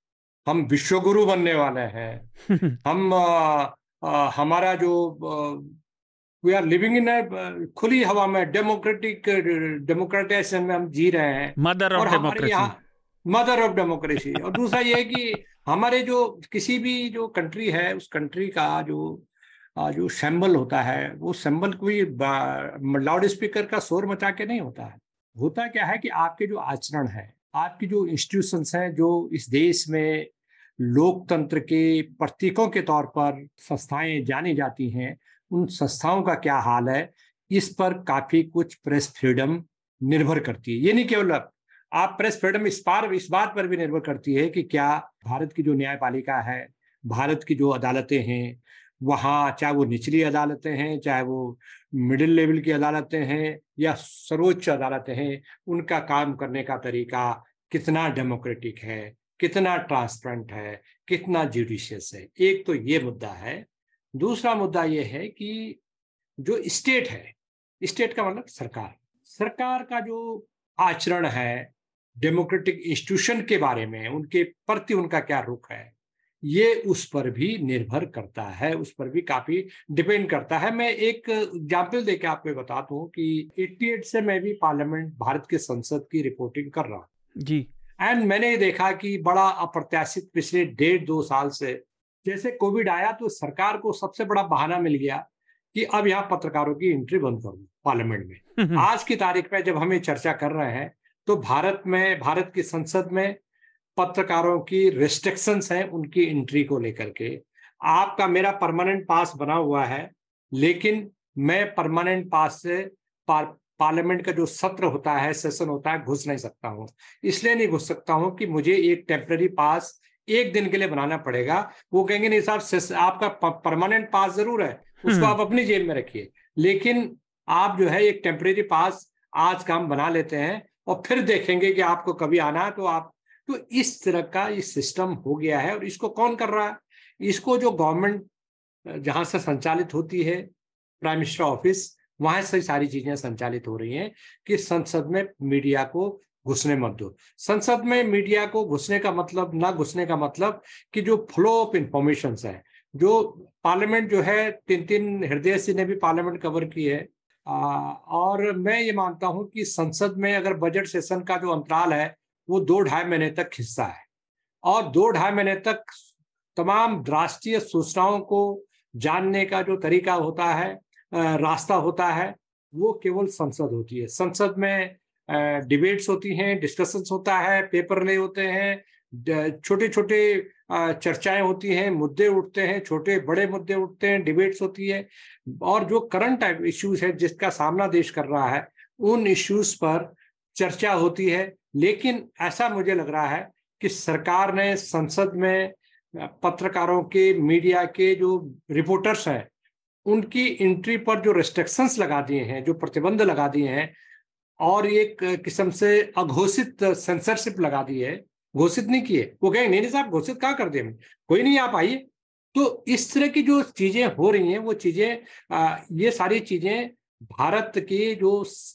हम विश्वगुरु बनने वाले हैं हम आ, आ, हमारा जो वी आर लिविंग इन खुली हवा में डेमोक्रेटिक डेमोक्रेटाइजेशन में हम जी रहे हैं। Mother of democracy mother of democracy. और दूसरा ये कि हमारे जो किसी भी जो कंट्री है, उस कंट्री का जो जो सिंबल होता है, वो सिंबल कोई लाउड स्पीकर का शोर मचा के नहीं होता है। होता क्या है कि आपके जो आचरण है, आपकी जो इंस्टीट्यूशंस हैं, जो इस देश में लोकतंत्र के प्रतीकों के तौर पर संस्थाएँ जानी जाती हैं, उन संस्थाओं का क्या हाल है, इस पर काफ़ी कुछ प्रेस फ्रीडम निर्भर करती है। ये नहीं केवल आप प्रेस फ्रीडम इस पार, इस बात पर भी निर्भर करती है कि क्या भारत की जो न्यायपालिका है, भारत की जो अदालतें हैं, वहाँ चाहे वो निचली अदालतें हैं, चाहे वो मिडिल लेवल की अदालतें हैं या सर्वोच्च अदालतें हैं, उनका काम करने का तरीका कितना डेमोक्रेटिक है, कितना ट्रांसपेरेंट है, कितना जुडिशियस है। एक तो ये मुद्दा है। दूसरा मुद्दा ये है कि जो स्टेट है स्टेट का मतलब सरकार। सरकार का जो आचरण है डेमोक्रेटिक इंस्टीट्यूशन के बारे में उनके प्रति उनका क्या रुख है ये उस पर भी निर्भर करता है उस पर भी काफ़ी डिपेंड करता है। मैं एक एग्ज़ाम्पल देके आपको बता दूँ कि 88 से मैं भी पार्लियामेंट भारत के संसद की रिपोर्टिंग कर रहा हूँ। जी। एंड मैंने देखा कि बड़ा अप्रत्याशित पिछले डेढ़ दो साल से जैसे कोविड आया तो सरकार को सबसे बड़ा बहाना मिल गया कि अब यहाँ पत्रकारों की एंट्री बंद कर दो पार्लियामेंट में। आज की तारीख में जब हम ये चर्चा कर रहे हैं तो भारत में भारत की संसद में पत्रकारों की रिस्ट्रिक्शंस हैं उनकी एंट्री को लेकर के। आपका मेरा परमानेंट पास बना हुआ है लेकिन मैं परमानेंट पास से पार पार्लियामेंट का जो सत्र होता है सेशन होता है घुस नहीं सकता हूँ। इसलिए नहीं घुस सकता हूँ कि मुझे एक टेम्पररी पास एक दिन के लिए बनाना पड़ेगा। वो कहेंगे नहीं साहब आपका परमानेंट पास ज़रूर है उसको हम्म। आप अपनी जेब में रखिए। लेकिन आप जो है एक टेम्पररी पास आज काम बना लेते हैं और फिर देखेंगे कि आपको कभी आना है तो आप तो इस तरह का ये सिस्टम हो गया है और इसको कौन कर रहा है? इसको जो गवर्नमेंट जहाँ से संचालित होती है प्राइम मिनिस्टर ऑफ़िस वहाँ से सारी चीज़ें संचालित हो रही हैं कि संसद में मीडिया को घुसने मत दो। संसद में मीडिया को घुसने का मतलब ना घुसने का मतलब कि जो फ्लो ऑफ़ इंफॉर्मेशन है, जो पार्लियामेंट जो है तीन तीन हृदय सिंह ने भी पार्लियामेंट कवर की है और मैं ये मानता हूँ कि संसद में अगर बजट सेशन का जो अंतराल है, वो दो ढाई महीने तक हिस्सा है। और दो ढाई महीने तक तमाम राष्ट्रीय सूचनाओं को जानने का जो तरीका होता है रास्ता होता है, वो केवल संसद होती है। संसद में डिबेट्स होती हैं, डिस्कशंस होता है, पेपर ले होते हैं छोटे छोटे चर्चाएँ होती हैं, मुद्दे उठते हैं, छोटे बड़े मुद्दे उठते हैं, डिबेट्स होती है, और जो करंट इश्यूज़ है जिसका सामना देश कर रहा है, उन इश्यूज़ पर चर्चा होती है। लेकिन ऐसा मुझे लग रहा है कि सरकार ने संसद में, पत्रकारों के, मीडिया के जो रिपोर्टर्स हैं, उनकी एंट्री पर जो रेस्ट्रिक्शंस लगा दिए हैं, जो प्रतिबंध लगा दिए हैं, और एक किस्म से अघोषित सेंसरशिप लगा दी है घोषित नहीं किए। वो कहेंगे, नहीं नहीं साहब, घोषित कहाँ कर दिए कोई नहीं, आप आइए। तो इस तरह की जो चीज़ें हो रही हैं, वो चीज़ें ये सारी चीज़ें भारत के जो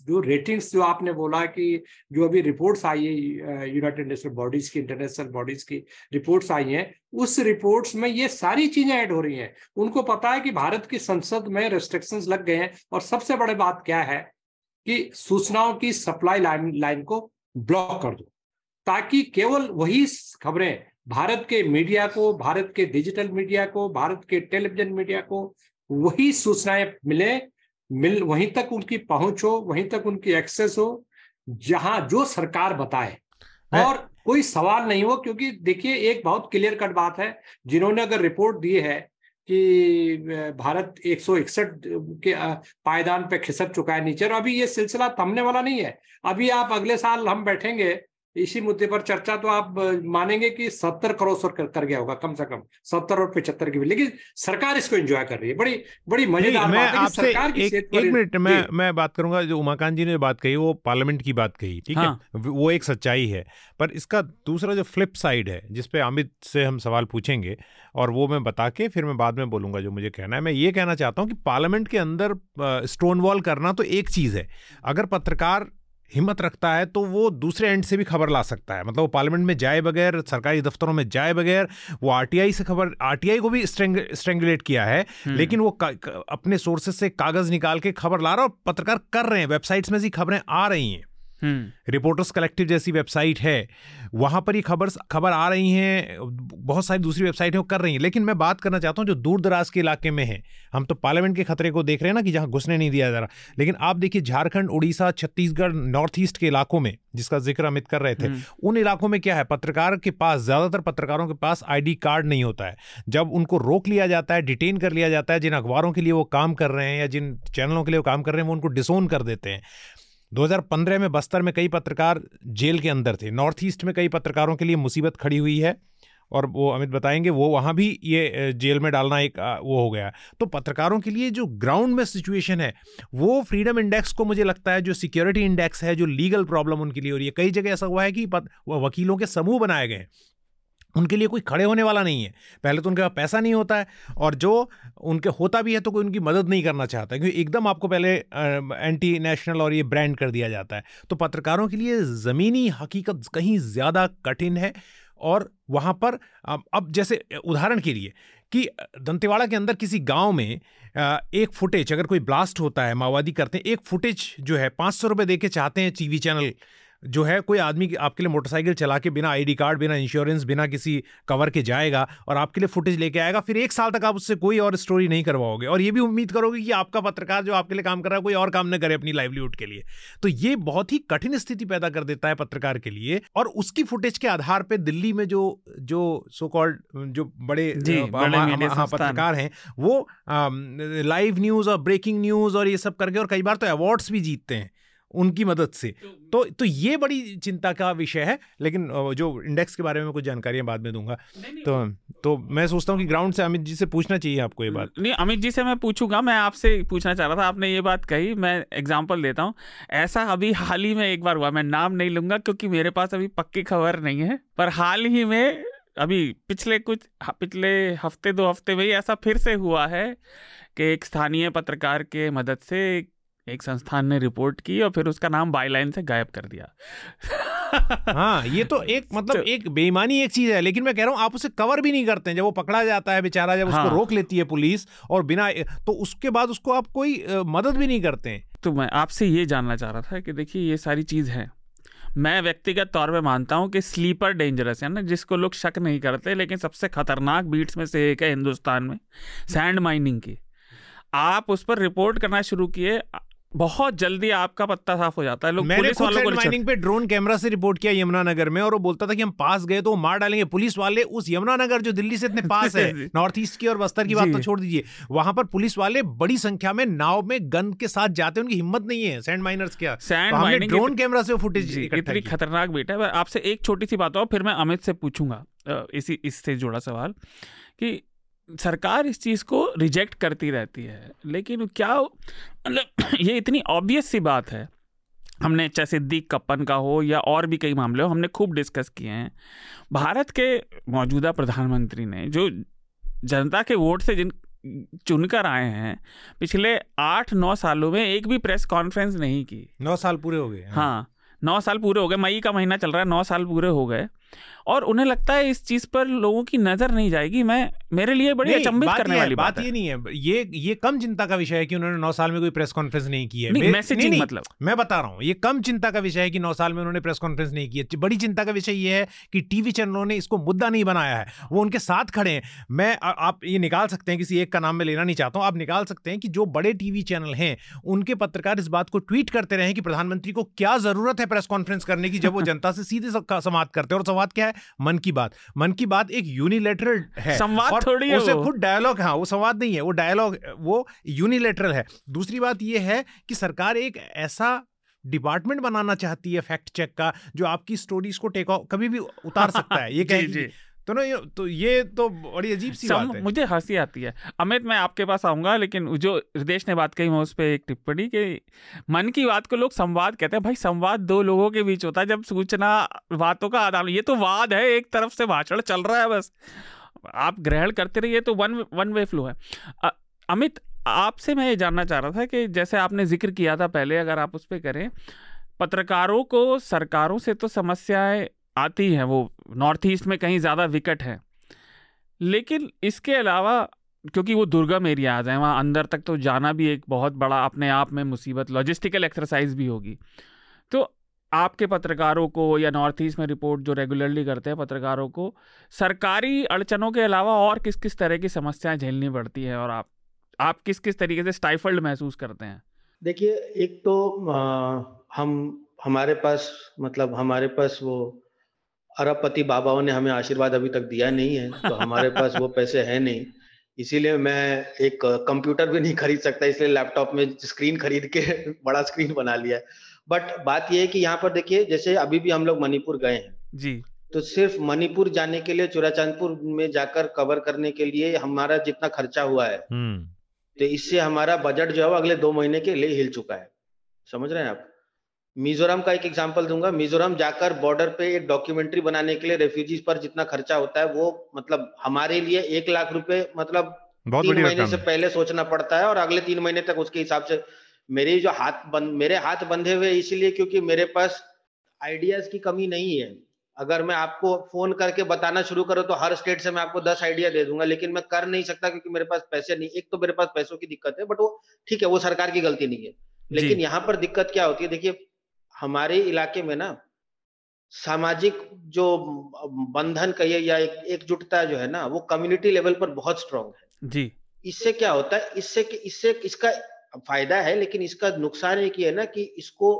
जो रेटिंग्स जो आपने बोला कि जो अभी रिपोर्ट्स आई है यूनाइटेड नेशनल बॉडीज की इंटरनेशनल बॉडीज की रिपोर्ट्स आई हैं, उस रिपोर्ट्स में ये सारी चीज़ें ऐड हो रही हैं। उनको पता है कि भारत की संसद में रेस्ट्रिक्शंस लग गए हैं और सबसे बड़ी बात क्या है कि सूचनाओं की सप्लाई लाइन लाइन को ब्लॉक कर दो। ताकि केवल वही खबरें भारत के मीडिया को भारत के डिजिटल मीडिया को भारत के टेलीविज़न मीडिया को वही सूचनाएँ मिले मिल वहीं तक उनकी पहुँच हो वहीं तक उनकी एक्सेस हो जहाँ जो सरकार बताए। और कोई सवाल नहीं हो क्योंकि देखिए एक बहुत क्लियर कट बात है जिन्होंने अगर रिपोर्ट दी है कि भारत एक सौ इकसठ के पायदान पे खिसक चुका है नीचे और अभी ये सिलसिला थमने वाला नहीं है। अभी आप अगले साल हम बैठेंगे इसी मुद्दे पर चर्चा तो आप मानेंगे कि सत्तर करोड़ कर, कर गया होगा कम से कम। सत्तर और पिछहत्तर की भी। लेकिन सरकार इसको एंजॉय कर रही है। बड़ी बड़ी मज़ेदार मैं आपसे एक, एक मिनट मैं मैं बात करूँगा जो उमाकांत जी ने बात कही वो पार्लियामेंट की बात कही ठीक हाँ। है। वो एक सच्चाई है। पर इसका दूसरा जो फ्लिप साइड है जिसपे अमित से हम सवाल पूछेंगे और वो मैं बता के फिर मैं बाद में बोलूँगा जो मुझे कहना है। मैं ये कहना चाहता हूँ कि पार्लियामेंट के अंदर स्टोन वॉल करना तो एक चीज़ है। अगर पत्रकार हिम्मत रखता है तो वो दूसरे एंड से भी खबर ला सकता है मतलब वो पार्लियामेंट में जाए बगैर सरकारी दफ्तरों में जाए बगैर वो आरटीआई से खबर आरटीआई को भी स्ट्रेंगुलेट किया है हम्म। लेकिन वो अपने सोर्सेज से कागज़ निकाल के खबर ला रहा और पत्रकार कर रहे हैं वेबसाइट्स में से खबरें आ रही हैं रिपोर्टर्स कलेक्टिव जैसी वेबसाइट है। वहाँ पर ही खबर खबर आ रही हैं बहुत सारी दूसरी वेबसाइट है वो कर रही हैं। लेकिन मैं बात करना चाहता हूँ जो दूर दराज के इलाके में है। हम तो पार्लियामेंट के खतरे को देख रहे हैं ना कि जहाँ घुसने नहीं दिया जा रहा। लेकिन आप देखिए झारखंड उड़ीसा छत्तीसगढ़ नॉर्थ ईस्ट के इलाकों में जिसका ज़िक्र अमित कर रहे थे हम्म। उन इलाकों में क्या है? पत्रकार के पास ज़्यादातर पत्रकारों के पास आईडी कार्ड नहीं होता है। जब उनको रोक लिया जाता है डिटेन कर लिया जाता है जिन अखबारों के लिए वो काम कर रहे हैं या जिन चैनलों के लिए वो काम कर रहे हैं वो उनको डिसोन कर देते हैं। 2015 में बस्तर में कई पत्रकार जेल के अंदर थे। नॉर्थ ईस्ट में कई पत्रकारों के लिए मुसीबत खड़ी हुई है और वो अमित बताएँगे, वो वहाँ भी ये जेल में डालना एक वो हो गया। तो पत्रकारों के लिए जो ग्राउंड में सिचुएशन है, वो फ्रीडम इंडेक्स को मुझे लगता है, जो सिक्योरिटी इंडेक्स है, जो लीगल प्रॉब्लम उनके लिए हो रही है। कई जगह ऐसा हुआ है कि वकीलों के समूह बनाए गए उनके लिए कोई खड़े होने वाला नहीं है। पहले तो उनके पास पैसा नहीं होता है और जो उनके होता भी है तो कोई उनकी मदद नहीं करना चाहता क्योंकि एकदम आपको पहले एंटी नेशनल और ये ब्रांड कर दिया जाता है। तो पत्रकारों के लिए ज़मीनी हकीकत कहीं ज़्यादा कठिन है और वहाँ पर अब जैसे उदाहरण के लिए कि दंतेवाड़ा के अंदर किसी गाँव में एक फुटेज अगर कोई ब्लास्ट होता है, माओवादी करते हैं, एक फुटेज जो है, पाँच सौ रुपये दे के चाहते हैं टीवी चैनल जो है कोई आदमी आपके लिए मोटरसाइकिल चला के बिना आईडी कार्ड बिना इंश्योरेंस बिना किसी कवर के जाएगा और आपके लिए फुटेज लेके आएगा फिर एक साल तक आप उससे कोई और स्टोरी नहीं करवाओगे। और ये भी उम्मीद करोगे कि आपका पत्रकार जो आपके लिए काम कर रहा है कोई और काम न करे अपनी लाइवलीहुड के लिए। तो ये बहुत ही कठिन स्थिति पैदा कर देता है पत्रकार के लिए और उसकी फुटेज के आधार पर दिल्ली में जो जो सो कॉल्ड जो बड़े हाँ, पत्रकार हैं वो लाइव न्यूज़ और ब्रेकिंग न्यूज़ और ये सब करके और कई बार तो अवार्ड्स भी जीतते हैं। उनकी मदद से। तो तो ये बड़ी चिंता का विषय है लेकिन जो इंडेक्स के बारे में कुछ जानकारियाँ बाद में दूँगा। तो तो मैं सोचता हूँ कि ग्राउंड से अमित जी से पूछना चाहिए आपको ये बात। नहीं अमित जी से मैं पूछूँगा मैं आपसे पूछना चाह रहा था आपने ये बात कही मैं एग्ज़ाम्पल देता हूँ। ऐसा अभी हाल ही में एक बार हुआ मैं नाम नहीं लूँगा क्योंकि मेरे पास अभी पक्की खबर नहीं है पर हाल ही में अभी पिछले कुछ पिछले हफ़्ते दो हफ़्ते में ही ऐसा फिर से हुआ है कि एक स्थानीय पत्रकार के मदद से एक संस्थान ने रिपोर्ट की और फिर उसका नाम बाईलाइन से गायब कर दिया। हाँ ये तो एक मतलब तो, एक बेईमानी एक चीज़ है लेकिन मैं कह रहा हूँ आप उसे कवर भी नहीं करते हैं। जब वो पकड़ा जाता है बेचारा जब हाँ, उसको रोक लेती है पुलिस और बिना तो उसके बाद उसको आप कोई मदद भी नहीं करते हैं। तो मैं आपसे ये जानना चाह रहा था कि देखिए ये सारी चीज़ है। मैं व्यक्तिगत तौर पे मानता हूँ कि स्लीपर डेंजरस है ना जिसको लोग शक नहीं करते लेकिन सबसे खतरनाक बीट्स में से एक है हिंदुस्तान में सैंड माइनिंग की। आप उस पर रिपोर्ट करना शुरू किए बहुत जल्दी आपका पत्ता साफ़ हो जाता है। लोग मैंने पुलिस वालों को माइनिंग पे ड्रोन कैमरा से रिपोर्ट किया यमुनानगर में और वो बोलता था कि हम पास गए तो मार डालेंगे। पुलिस वाले उस यमुनानगर जो दिल्ली से इतने पास है नॉर्थ ईस्ट की और बस्तर की बात तो छोड़ दीजिए वहाँ पर पुलिस वाले बड़ी संख्या में नाव में गन के साथ जाते हैं उनकी हिम्मत नहीं है सैंड माइनर्स क्या सैंड माइनिंग ड्रोन कैमरा से फुटेज इतनी खतरनाक बेटा है। आपसे एक छोटी सी बात हो फिर मैं अमित से पूछूँगा इसी इससे जुड़ा सवाल कि सरकार इस चीज़ को रिजेक्ट करती रहती है। लेकिन क्या मतलब ये इतनी ऑब्वियस सी बात है। हमने चाहे सिद्दीक कप्पन का हो या और भी कई मामले हो हमने खूब डिस्कस किए हैं। भारत के मौजूदा प्रधानमंत्री ने जो जनता के वोट से जिन चुनकर आए हैं पिछले आठ नौ सालों में एक भी प्रेस कॉन्फ्रेंस नहीं की। नौ साल पूरे हो गए हाँ, हाँ नौ साल पूरे हो गए मई का महीना चल रहा है नौ साल पूरे हो गए। और उन्हें लगता है इस चीज़ पर लोगों की नज़र नहीं जाएगी। मैं मेरे लिए बड़ी अचंभित करने वाली बात, बात ये नहीं है ये ये कम चिंता का विषय है कि उन्होंने नौ साल में कोई प्रेस कॉन्फ्रेंस नहीं की है। नहीं, मैसेजिंग नहीं, मतलब। मैं बता रहा हूँ ये कम चिंता का विषय है कि नौ साल में उन्होंने प्रेस कॉन्फ्रेंस नहीं की है। बड़ी चिंता का विषय ये है कि टीवी चैनलों ने इसको मुद्दा नहीं बनाया है। वो उनके साथ खड़े हैं। मैं आप ये निकाल सकते हैं किसी एक का नाम मैं लेना नहीं चाहता हूँ आप निकाल सकते हैं कि जो बड़े टीवी चैनल हैं उनके पत्रकार इस बात को ट्वीट करते रहे कि प्रधानमंत्री को क्या ज़रूरत है प्रेस कॉन्फ्रेंस करने की जब वो जनता से सीधे संवाद करते हैं और संवाद क्या है? मन की बात। मन की बात एक यूनिलेटरल है। संवाद थोड़ी है उसे खुद डायलॉग हाँ वो संवाद नहीं है वो डायलॉग वो यूनिलेटरल है। दूसरी बात ये है कि सरकार एक ऐसा डिपार्टमेंट बनाना चाहती है फैक्ट चेक का जो आपकी स्टोरीज को टेक कभी भी उतार सकता है। ये कहेगी तो ना ये तो ये तो बड़ी अजीब सी बात है। मुझे हँसी आती है। अमित मैं आपके पास आऊँगा लेकिन जो हृदेश ने बात कही मैं उस पर एक टिप्पणी कि। मन की बात को लोग संवाद कहते हैं। भाई संवाद दो लोगों के बीच होता है जब सूचना बातों का आदान ये तो वाद है एक तरफ़ से भाषण चल रहा है बस। आप ग्रहण करते रहिए तो वन वन वे फ्लो है। अमित आपसे मैं ये जानना चाह रहा था कि जैसे आपने ज़िक्र किया था पहले अगर आप उस पर करें पत्रकारों को सरकारों से तो समस्याएँ आती हैं वो नॉर्थ ईस्ट में कहीं ज़्यादा विकट है। लेकिन इसके अलावा क्योंकि वो दुर्गम एरियाज़ हैं वहाँ अंदर तक तो जाना भी एक बहुत बड़ा अपने आप में मुसीबत लॉजिस्टिकल एक्सरसाइज भी होगी। तो आपके पत्रकारों को या नॉर्थ ईस्ट में रिपोर्ट जो रेगुलरली करते हैं पत्रकारों को सरकारी अड़चनों के अलावा और किस किस तरह की समस्याएँ झेलनी पड़ती है और आप आप किस किस तरीके से स्टाइफल्ड महसूस करते हैं? देखिए एक तो आ, हम हमारे पास मतलब हमारे पास वो अरबपति बाबाओं ने हमें आशीर्वाद अभी तक दिया नहीं है तो हमारे पास वो पैसे है नहीं। इसीलिए मैं एक कंप्यूटर भी नहीं खरीद सकता इसलिए लैपटॉप में स्क्रीन खरीद के बड़ा स्क्रीन बना लिया है। बट बात यह है कि यहाँ पर देखिए जैसे अभी भी हम लोग मणिपुर गए हैं जी। तो सिर्फ़ मणिपुर जाने के लिए चुराचांदपुर में जाकर कवर करने के लिए हमारा जितना खर्चा हुआ है हम्म। तो इससे हमारा बजट जो है वो अगले दो महीने के लिए हिल चुका है। समझ रहे हैं आप? मिजोरम का एक एग्जांपल दूँगा। मिजोरम जाकर बॉर्डर पे एक डॉक्यूमेंट्री बनाने के लिए रेफ्यूजीज पर जितना खर्चा होता है वो मतलब हमारे लिए एक लाख रुपए मतलब तीन महीने से पहले सोचना पड़ता है और अगले तीन महीने तक उसके हिसाब से मेरे जो हाथ बंद मेरे हाथ बंधे हुए इसलिए क्योंकि मेरे पास आइडियाज़ की कमी नहीं है। अगर मैं आपको फ़ोन करके बताना शुरू करूँ तो हर स्टेट से मैं आपको दस आइडिया दे दूँगा लेकिन मैं कर नहीं सकता क्योंकि मेरे पास पैसे नहीं। एक तो मेरे पास पैसों की दिक्कत है बट वो ठीक है वो सरकार की गलती नहीं है। लेकिन यहाँ पर दिक्कत क्या होती है? देखिए हमारे इलाके में ना सामाजिक जो बंधन कहिए या एक एकजुटता जो है ना वो कम्युनिटी लेवल पर बहुत स्ट्रांग है। जी। इससे क्या होता है इससे कि इससे इसका फ़ायदा है लेकिन इसका नुकसान एक ही है ना कि इसको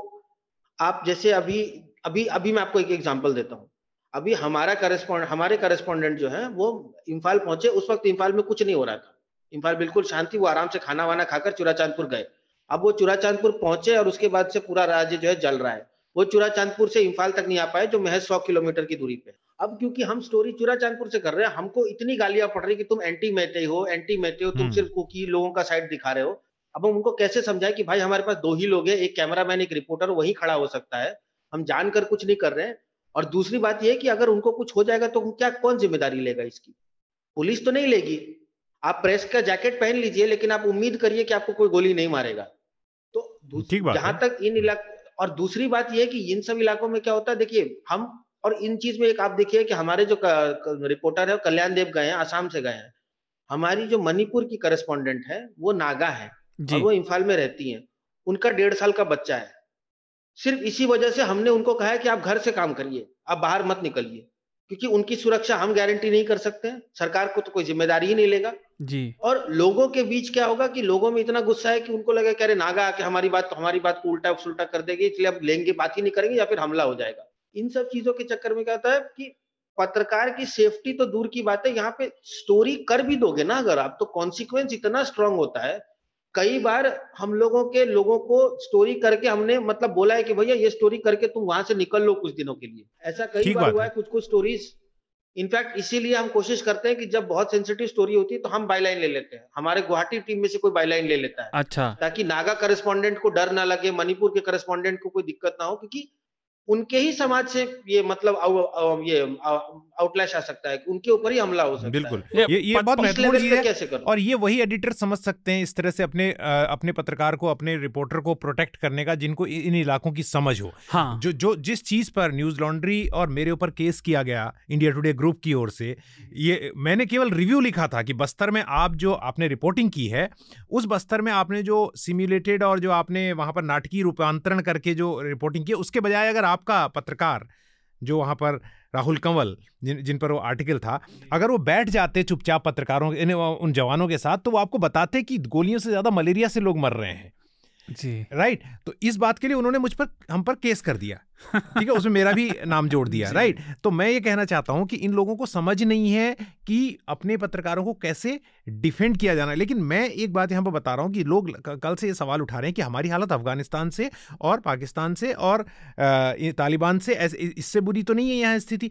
आप जैसे अभी अभी अभी मैं आपको एक एग्जांपल देता हूँ। अभी हमारा करस्पॉन्ड हमारे करस्पॉन्डेंट जो है वो इम्फाल पहुँचे उस वक्त इम्फाल में कुछ नहीं हो रहा था। इम्फाल बिल्कुल शांति वो आराम से खाना वाना खाकर चुराचांदपुर गए। अब वो चूराचांदपुर पहुँचे और उसके बाद से पूरा राज्य जो है जल रहा है। वो चूराचांदपुर से इम्फाल तक नहीं आ पाए जो महज सौ किलोमीटर की दूरी पे अब क्योंकि हम स्टोरी चूराचांदपुर से कर रहे हैं हमको इतनी गालियाँ पड़ रही कि तुम एंटी मेटे हो एंटी मेटे हो तुम हम्म। सिर्फ़ कुकी लोगों का साइड दिखा रहे हो। अब हम उनको कैसे समझाए कि भाई हमारे पास दो ही लोग हैं एक कैमरामैन एक रिपोर्टर वही खड़ा हो सकता है। हम जानकर कुछ नहीं कर रहे हैं। और दूसरी बात यह कि अगर उनको कुछ हो जाएगा तो क्या कौन ज़िम्मेदारी लेगा इसकी? पुलिस तो नहीं लेगी। आप प्रेस का जैकेट पहन लीजिए लेकिन आप उम्मीद करिए कि आपको कोई गोली नहीं मारेगा। तो जहाँ तक इन इलाक और दूसरी बात यह कि इन सब इलाकों में क्या होता है देखिए हम और इन चीज़ में एक आप देखिए कि हमारे जो रिपोर्टर है कल्याण देव गए हैं आसाम से गए हैं। हमारी जो मणिपुर की करस्पॉन्डेंट है वो नागा है और वो इम्फाल में रहती है। उनका डेढ़ साल का बच्चा है। सिर्फ़ इसी वजह से हमने उनको कहा है कि आप घर से काम करिए आप बाहर मत निकलिए क्योंकि उनकी सुरक्षा हम गारंटी नहीं कर सकते सरकार को तो कोई ज़िम्मेदारी ही नहीं लेगा। जी। और लोगों के बीच क्या होगा कि लोगों में इतना गुस्सा है कि उनको लगे कह नागा कि हमारी बात तो हमारी बात को उल्टा सुलटा कर देगी इसलिए अब लेंगे बात ही नहीं करेंगे या फिर हमला हो जाएगा। इन सब चीज़ों के चक्कर में क्या होता है कि पत्रकार की सेफ्टी तो दूर की बात है यहाँ पे स्टोरी कर भी दोगे ना अगर आप तो कॉन्सिक्वेंस इतना स्ट्रांग होता है। कई बार हम लोगों के लोगों को स्टोरी करके हमने मतलब बोला है कि भैया ये स्टोरी करके तुम वहाँ से निकल लो कुछ दिनों के लिए। ऐसा कई बार हुआ है। कुछ कुछ स्टोरीज इनफैक्ट इसीलिए हम कोशिश करते हैं कि जब बहुत सेंसिटिव स्टोरी होती है तो हम बाईलाइन ले लेते हैं। हमारे गुवाहाटी टीम में से कोई बाईलाइन ले लेता है। अच्छा। ताकि नागा करस्पॉन्डेंट को डर ना लगे मणिपुर के करस्पॉन्डेंट को कोई दिक्कत ना हो क्योंकि उनके ही समाज से ये मतलब आउ, आउ, ये आउटलैश आ सकता है उनके ऊपर ही हमला हो सकता बिल्कुल है ये ये बहुत महत्वपूर्ण चीज़ है कैसे करूँ? और ये वही एडिटर समझ सकते हैं इस तरह से अपने अपने पत्रकार को अपने रिपोर्टर को प्रोटेक्ट करने का जिनको इन इलाकों की समझ हो हाँ। जो जो जिस चीज़ पर न्यूज़ लॉन्ड्री और मेरे ऊपर केस किया गया इंडिया टुडे ग्रुप की ओर से ये मैंने केवल रिव्यू लिखा था कि बस्तर में आप जो आपने रिपोर्टिंग की है उस बस्तर में आपने जो सिम्युलेटेड और जो आपने वहाँ पर नाटकीय रूपांतरण करके जो रिपोर्टिंग की उसके बजाय अगर आपका पत्रकार जो वहाँ पर राहुल कंवल जिन जिन पर वो आर्टिकल था अगर वो बैठ जाते चुपचाप पत्रकारों उन जवानों के साथ तो वो आपको बताते कि गोलियों से ज़्यादा मलेरिया से लोग मर रहे हैं। जी। राइट तो इस बात के लिए उन्होंने मुझ पर हम पर केस कर दिया। ठीक है? उसमें मेरा भी नाम जोड़ दिया। राइट तो मैं ये कहना चाहता हूँ कि इन लोगों को समझ नहीं है कि अपने पत्रकारों को कैसे डिफेंड किया जाना है। लेकिन मैं एक बात यहाँ पर बता रहा हूँ कि लोग कल से ये सवाल उठा रहे हैं कि हमारी हालत अफ़गानिस्तान से और पाकिस्तान से और तालिबान से इससे बुरी तो नहीं है यहाँ स्थिति?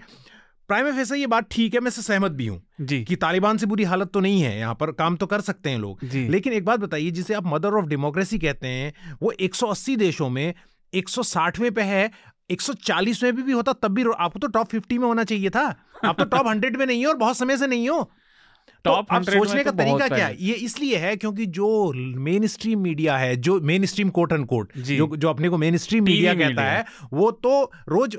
प्राइम फेसा ये बात ठीक है मैं से सहमत भी हूँ कि तालिबान से बुरी हालत तो नहीं है यहाँ पर काम तो कर सकते हैं लोग। लेकिन एक बात बताइए जिसे आप मदर ऑफ़ डेमोक्रेसी कहते हैं वो 180 देशों में 160वें पे है 140वें भी, भी होता तब भी आपको तो टॉप 50 में होना चाहिए था। आप तो टॉप 100 में नहीं हो और बहुत समय से नहीं हो। टॉप तो आप सोचने का तो तरीका क्या है? ये इसलिए है क्योंकि जो मेन स्ट्रीम मीडिया है जो main stream quote and quote जो जो अपने को मेन स्ट्रीम मीडिया कहता है वो तो रोज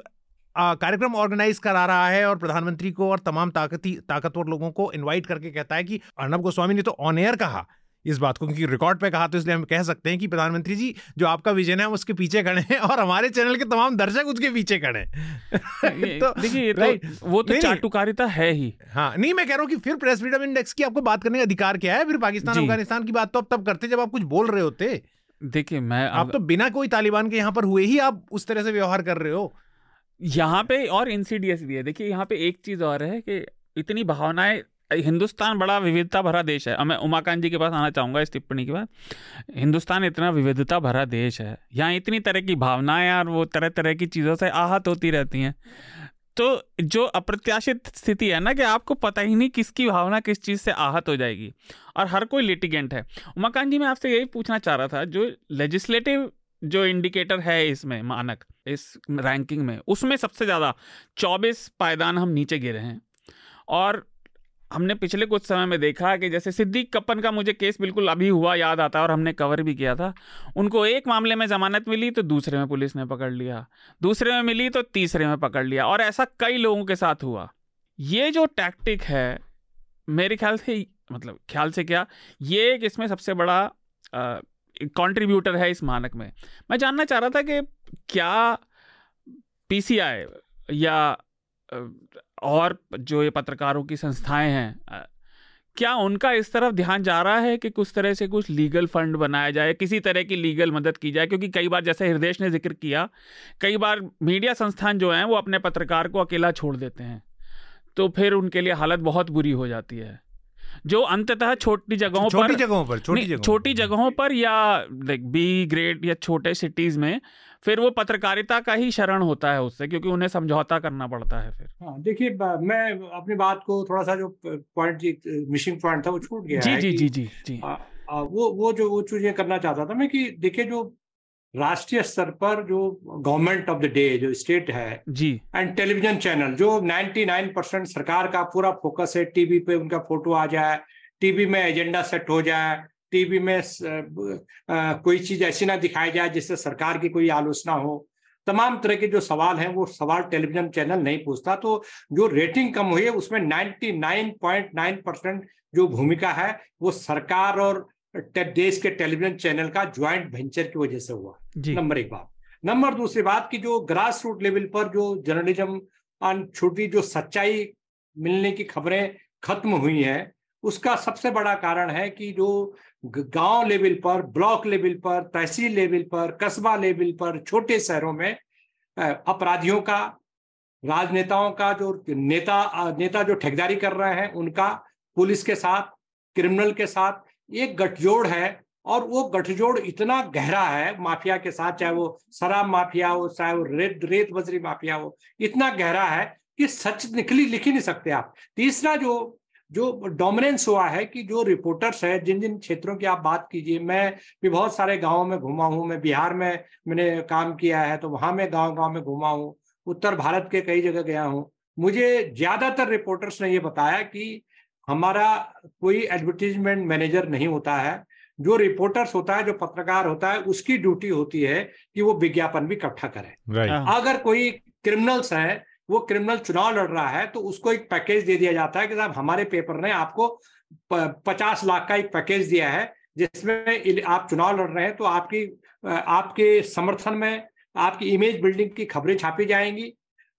कार्यक्रम ऑर्गेनाइज करा रहा है और प्रधानमंत्री को और तमाम ताकती ताकतवर लोगों को इनवाइट करके कहता है कि अर्णब गोस्वामी ने तो ऑन एयर कहा इस बात को क्योंकि रिकॉर्ड पे कहा तो इसलिए हम कह सकते हैं कि प्रधानमंत्री जी जो आपका विजन है उसके पीछे खड़े हैं और हमारे चैनल के तमाम दर्शक उसके पीछे खड़े हैं। तो देखिए तो वो तो चाटुकारिता है ही। हाँ नहीं मैं कह रहा हूँ कि फिर प्रेस फ्रीडम इंडेक्स की आपको बात करने का अधिकार क्या है? फिर पाकिस्तान अफ़गानिस्तान की बात तो आप तब करते जब आप कुछ बोल रहे होते। देखिए मैं आप तो बिना कोई तालिबान के यहाँ पर हुए ही आप उस तरह से व्यवहार कर रहे हो। यहाँ पे और इंसीडियस भी है। देखिए, यहाँ पे एक चीज़ और है कि इतनी भावनाएँ, हिंदुस्तान बड़ा विविधता भरा देश है। मैं उमाकांत जी के पास आना चाहूँगा इस टिप्पणी के बाद। हिंदुस्तान इतना विविधता भरा देश है। यहाँ इतनी तरह की भावनाएँ और वो तरह तरह की चीज़ों से आहत होती रहती हैं। तो जो अप्रत्याशित स्थिति है ना कि आपको पता ही नहीं किसकी भावना किस चीज़ से आहत हो जाएगी। और हर कोई लिटिगेंट है। उमाकांत जी, मैं आपसे यही पूछना चाह रहा था, जो लेजिस्लेटिव जो इंडिकेटर है इसमें, मानक, इस रैंकिंग में, उसमें सबसे ज़्यादा 24 पायदान हम नीचे गिरे हैं। और हमने पिछले कुछ समय में देखा कि जैसे सिद्दीक कप्पन का मुझे केस बिल्कुल अभी हुआ याद आता है और हमने कवर भी किया था, उनको एक मामले में जमानत मिली तो दूसरे में पुलिस ने पकड़ लिया, दूसरे में मिली तो तीसरे में पकड़ लिया और ऐसा कई लोगों के साथ हुआ। ये जो टैक्टिक है, मेरे ख्याल से मतलब ख्याल से क्या, ये एक इसमें सबसे बड़ा कंट्रीब्यूटर है इस मानक में। मैं जानना चाह रहा था कि क्या पीसीआई या और जो ये पत्रकारों की संस्थाएँ हैं क्या उनका इस तरफ़ ध्यान जा रहा है कि कुछ तरह से कुछ लीगल फंड बनाया जाए, किसी तरह की लीगल मदद की जाए? क्योंकि कई बार जैसे हृदय ने ज़िक्र किया, कई बार मीडिया संस्थान जो हैं वो अपने पत्रकार को अकेला छोड़ देते हैं। तो फिर उनके लिए हालत बहुत बुरी हो जाती है। जो अंततः छोटी जगहों पर छोटी जगहों पर छोटी जगहों छोटी जगहों पर या लाइक बी ग्रेड या छोटे सिटीज़ में फिर वो पत्रकारिता का ही शरण होता है उससे क्योंकि उन्हें समझौता करना पड़ता है फिर। हाँ देखिए मैं अपनी बात को थोड़ा सा जो पॉइंट मिशिंग पॉइंट था वो छूट गया जी है जी जी जी जी। आ, आ, वो वो जो वो चीज़ें करना चाहता था मैं कि देखिए जो राष्ट्रीय स्तर पर जो गवर्नमेंट ऑफ़ द डे जो स्टेट है जी। एंड टेलीविज़न चैनल जो 99 परसेंट सरकार का पूरा फोकस है टीवी पे उनका फ़ोटो आ जाए टीवी में एजेंडा सेट हो जाए टीवी में आ, कोई चीज़ ऐसी ना दिखाई जाए जिससे सरकार की कोई आलोचना हो। तमाम तरह के जो सवाल हैं वो सवाल टेलीविज़न चैनल नहीं पूछता। तो जो रेटिंग कम हुई है उसमें 99.9 परसेंट जो भूमिका है वो सरकार और देश के टेलीविज़न चैनल का ज्वाइंट वेंचर की वजह से हुआ नंबर एक बात। नंबर दूसरी बात की जो ग्रास रूट लेवल पर जो जर्नलिज्म छोटी जो सच्चाई मिलने की खबरें खत्म हुई है उसका सबसे बड़ा कारण है कि जो गाँव लेवल पर ब्लॉक लेवल पर तहसील लेवल पर कस्बा लेवल पर छोटे शहरों में अपराधियों का राजनेताओं का जो नेता नेता जो ठेकेदारी कर रहे हैं उनका पुलिस के साथ क्रिमिनल के साथ एक गठजोड़ है और वो गठजोड़ इतना गहरा है, माफिया के साथ, चाहे वो शराब माफिया हो, चाहे वो रेत रेत बजरी माफिया हो, इतना गहरा है कि सच निकली लिख ही नहीं सकते आप। तीसरा जो जो डोमिनेंस हुआ है कि जो रिपोर्टर्स है, जिन जिन क्षेत्रों की आप बात कीजिए, मैं भी बहुत सारे गाँवों में घुमा हूँ, मैं बिहार में मैंने काम किया है तो वहाँ मैं गाँव गाँव में घुमा हूँ, उत्तर भारत के कई जगह गया हूँ। मुझे ज़्यादातर रिपोर्टर्स ने ये बताया कि हमारा कोई एडवर्टीजमेंट मैनेजर नहीं होता है जो रिपोर्टर्स होता है जो पत्रकार होता है उसकी ड्यूटी होती है कि वो विज्ञापन भी इकट्ठा करे right. अगर कोई क्रिमिनल्स है वो क्रिमिनल चुनाव लड़ रहा है तो उसको एक पैकेज दे दिया जाता है कि साहब हमारे पेपर ने आपको पचास लाख का एक पैकेज दिया है जिसमें आप चुनाव लड़ रहे हैं तो आपकी आपके समर्थन में आपकी इमेज बिल्डिंग की खबरें छापी जाएँगी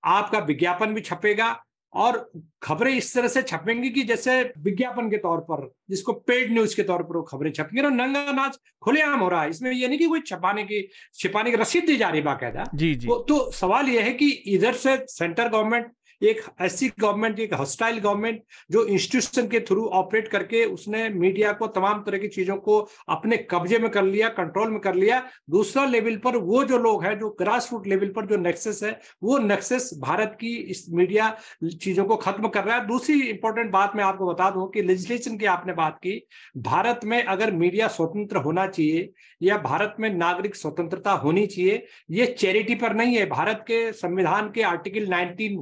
आपका विज्ञापन भी छपेगा और खबरें इस तरह से छपेंगी कि जैसे विज्ञापन के तौर पर जिसको पेड न्यूज़ के तौर पर वो खबरें छपेंगे और नंगा नाच खुलेआम हो रहा है। इसमें ये नहीं कि कोई छपाने की छिपाने की रसीद दी जा रही बाकायदा। जी जी। तो सवाल यह है कि इधर से सेंट्रल गवर्नमेंट एक ऐसी गवर्नमेंट एक हॉस्टाइल गवर्नमेंट जो इंस्टीट्यूशन के थ्रू ऑपरेट करके उसने मीडिया को तमाम तरह की चीज़ों को अपने कब्जे में कर लिया कंट्रोल में कर लिया। दूसरा लेवल पर वो जो लोग हैं, जो ग्रास रूट लेवल पर जो नेक्सेस है, वो नेक्सेस भारत की इस मीडिया चीज़ों को खत्म कर रहा है। दूसरी इंपॉर्टेंट बात मैं आपको बता दूँ कि लेजिस्लेशन की आपने बात की, भारत में अगर मीडिया स्वतंत्र होना चाहिए या भारत में नागरिक स्वतंत्रता होनी चाहिए, ये चैरिटी पर नहीं है। भारत के संविधान के आर्टिकल 19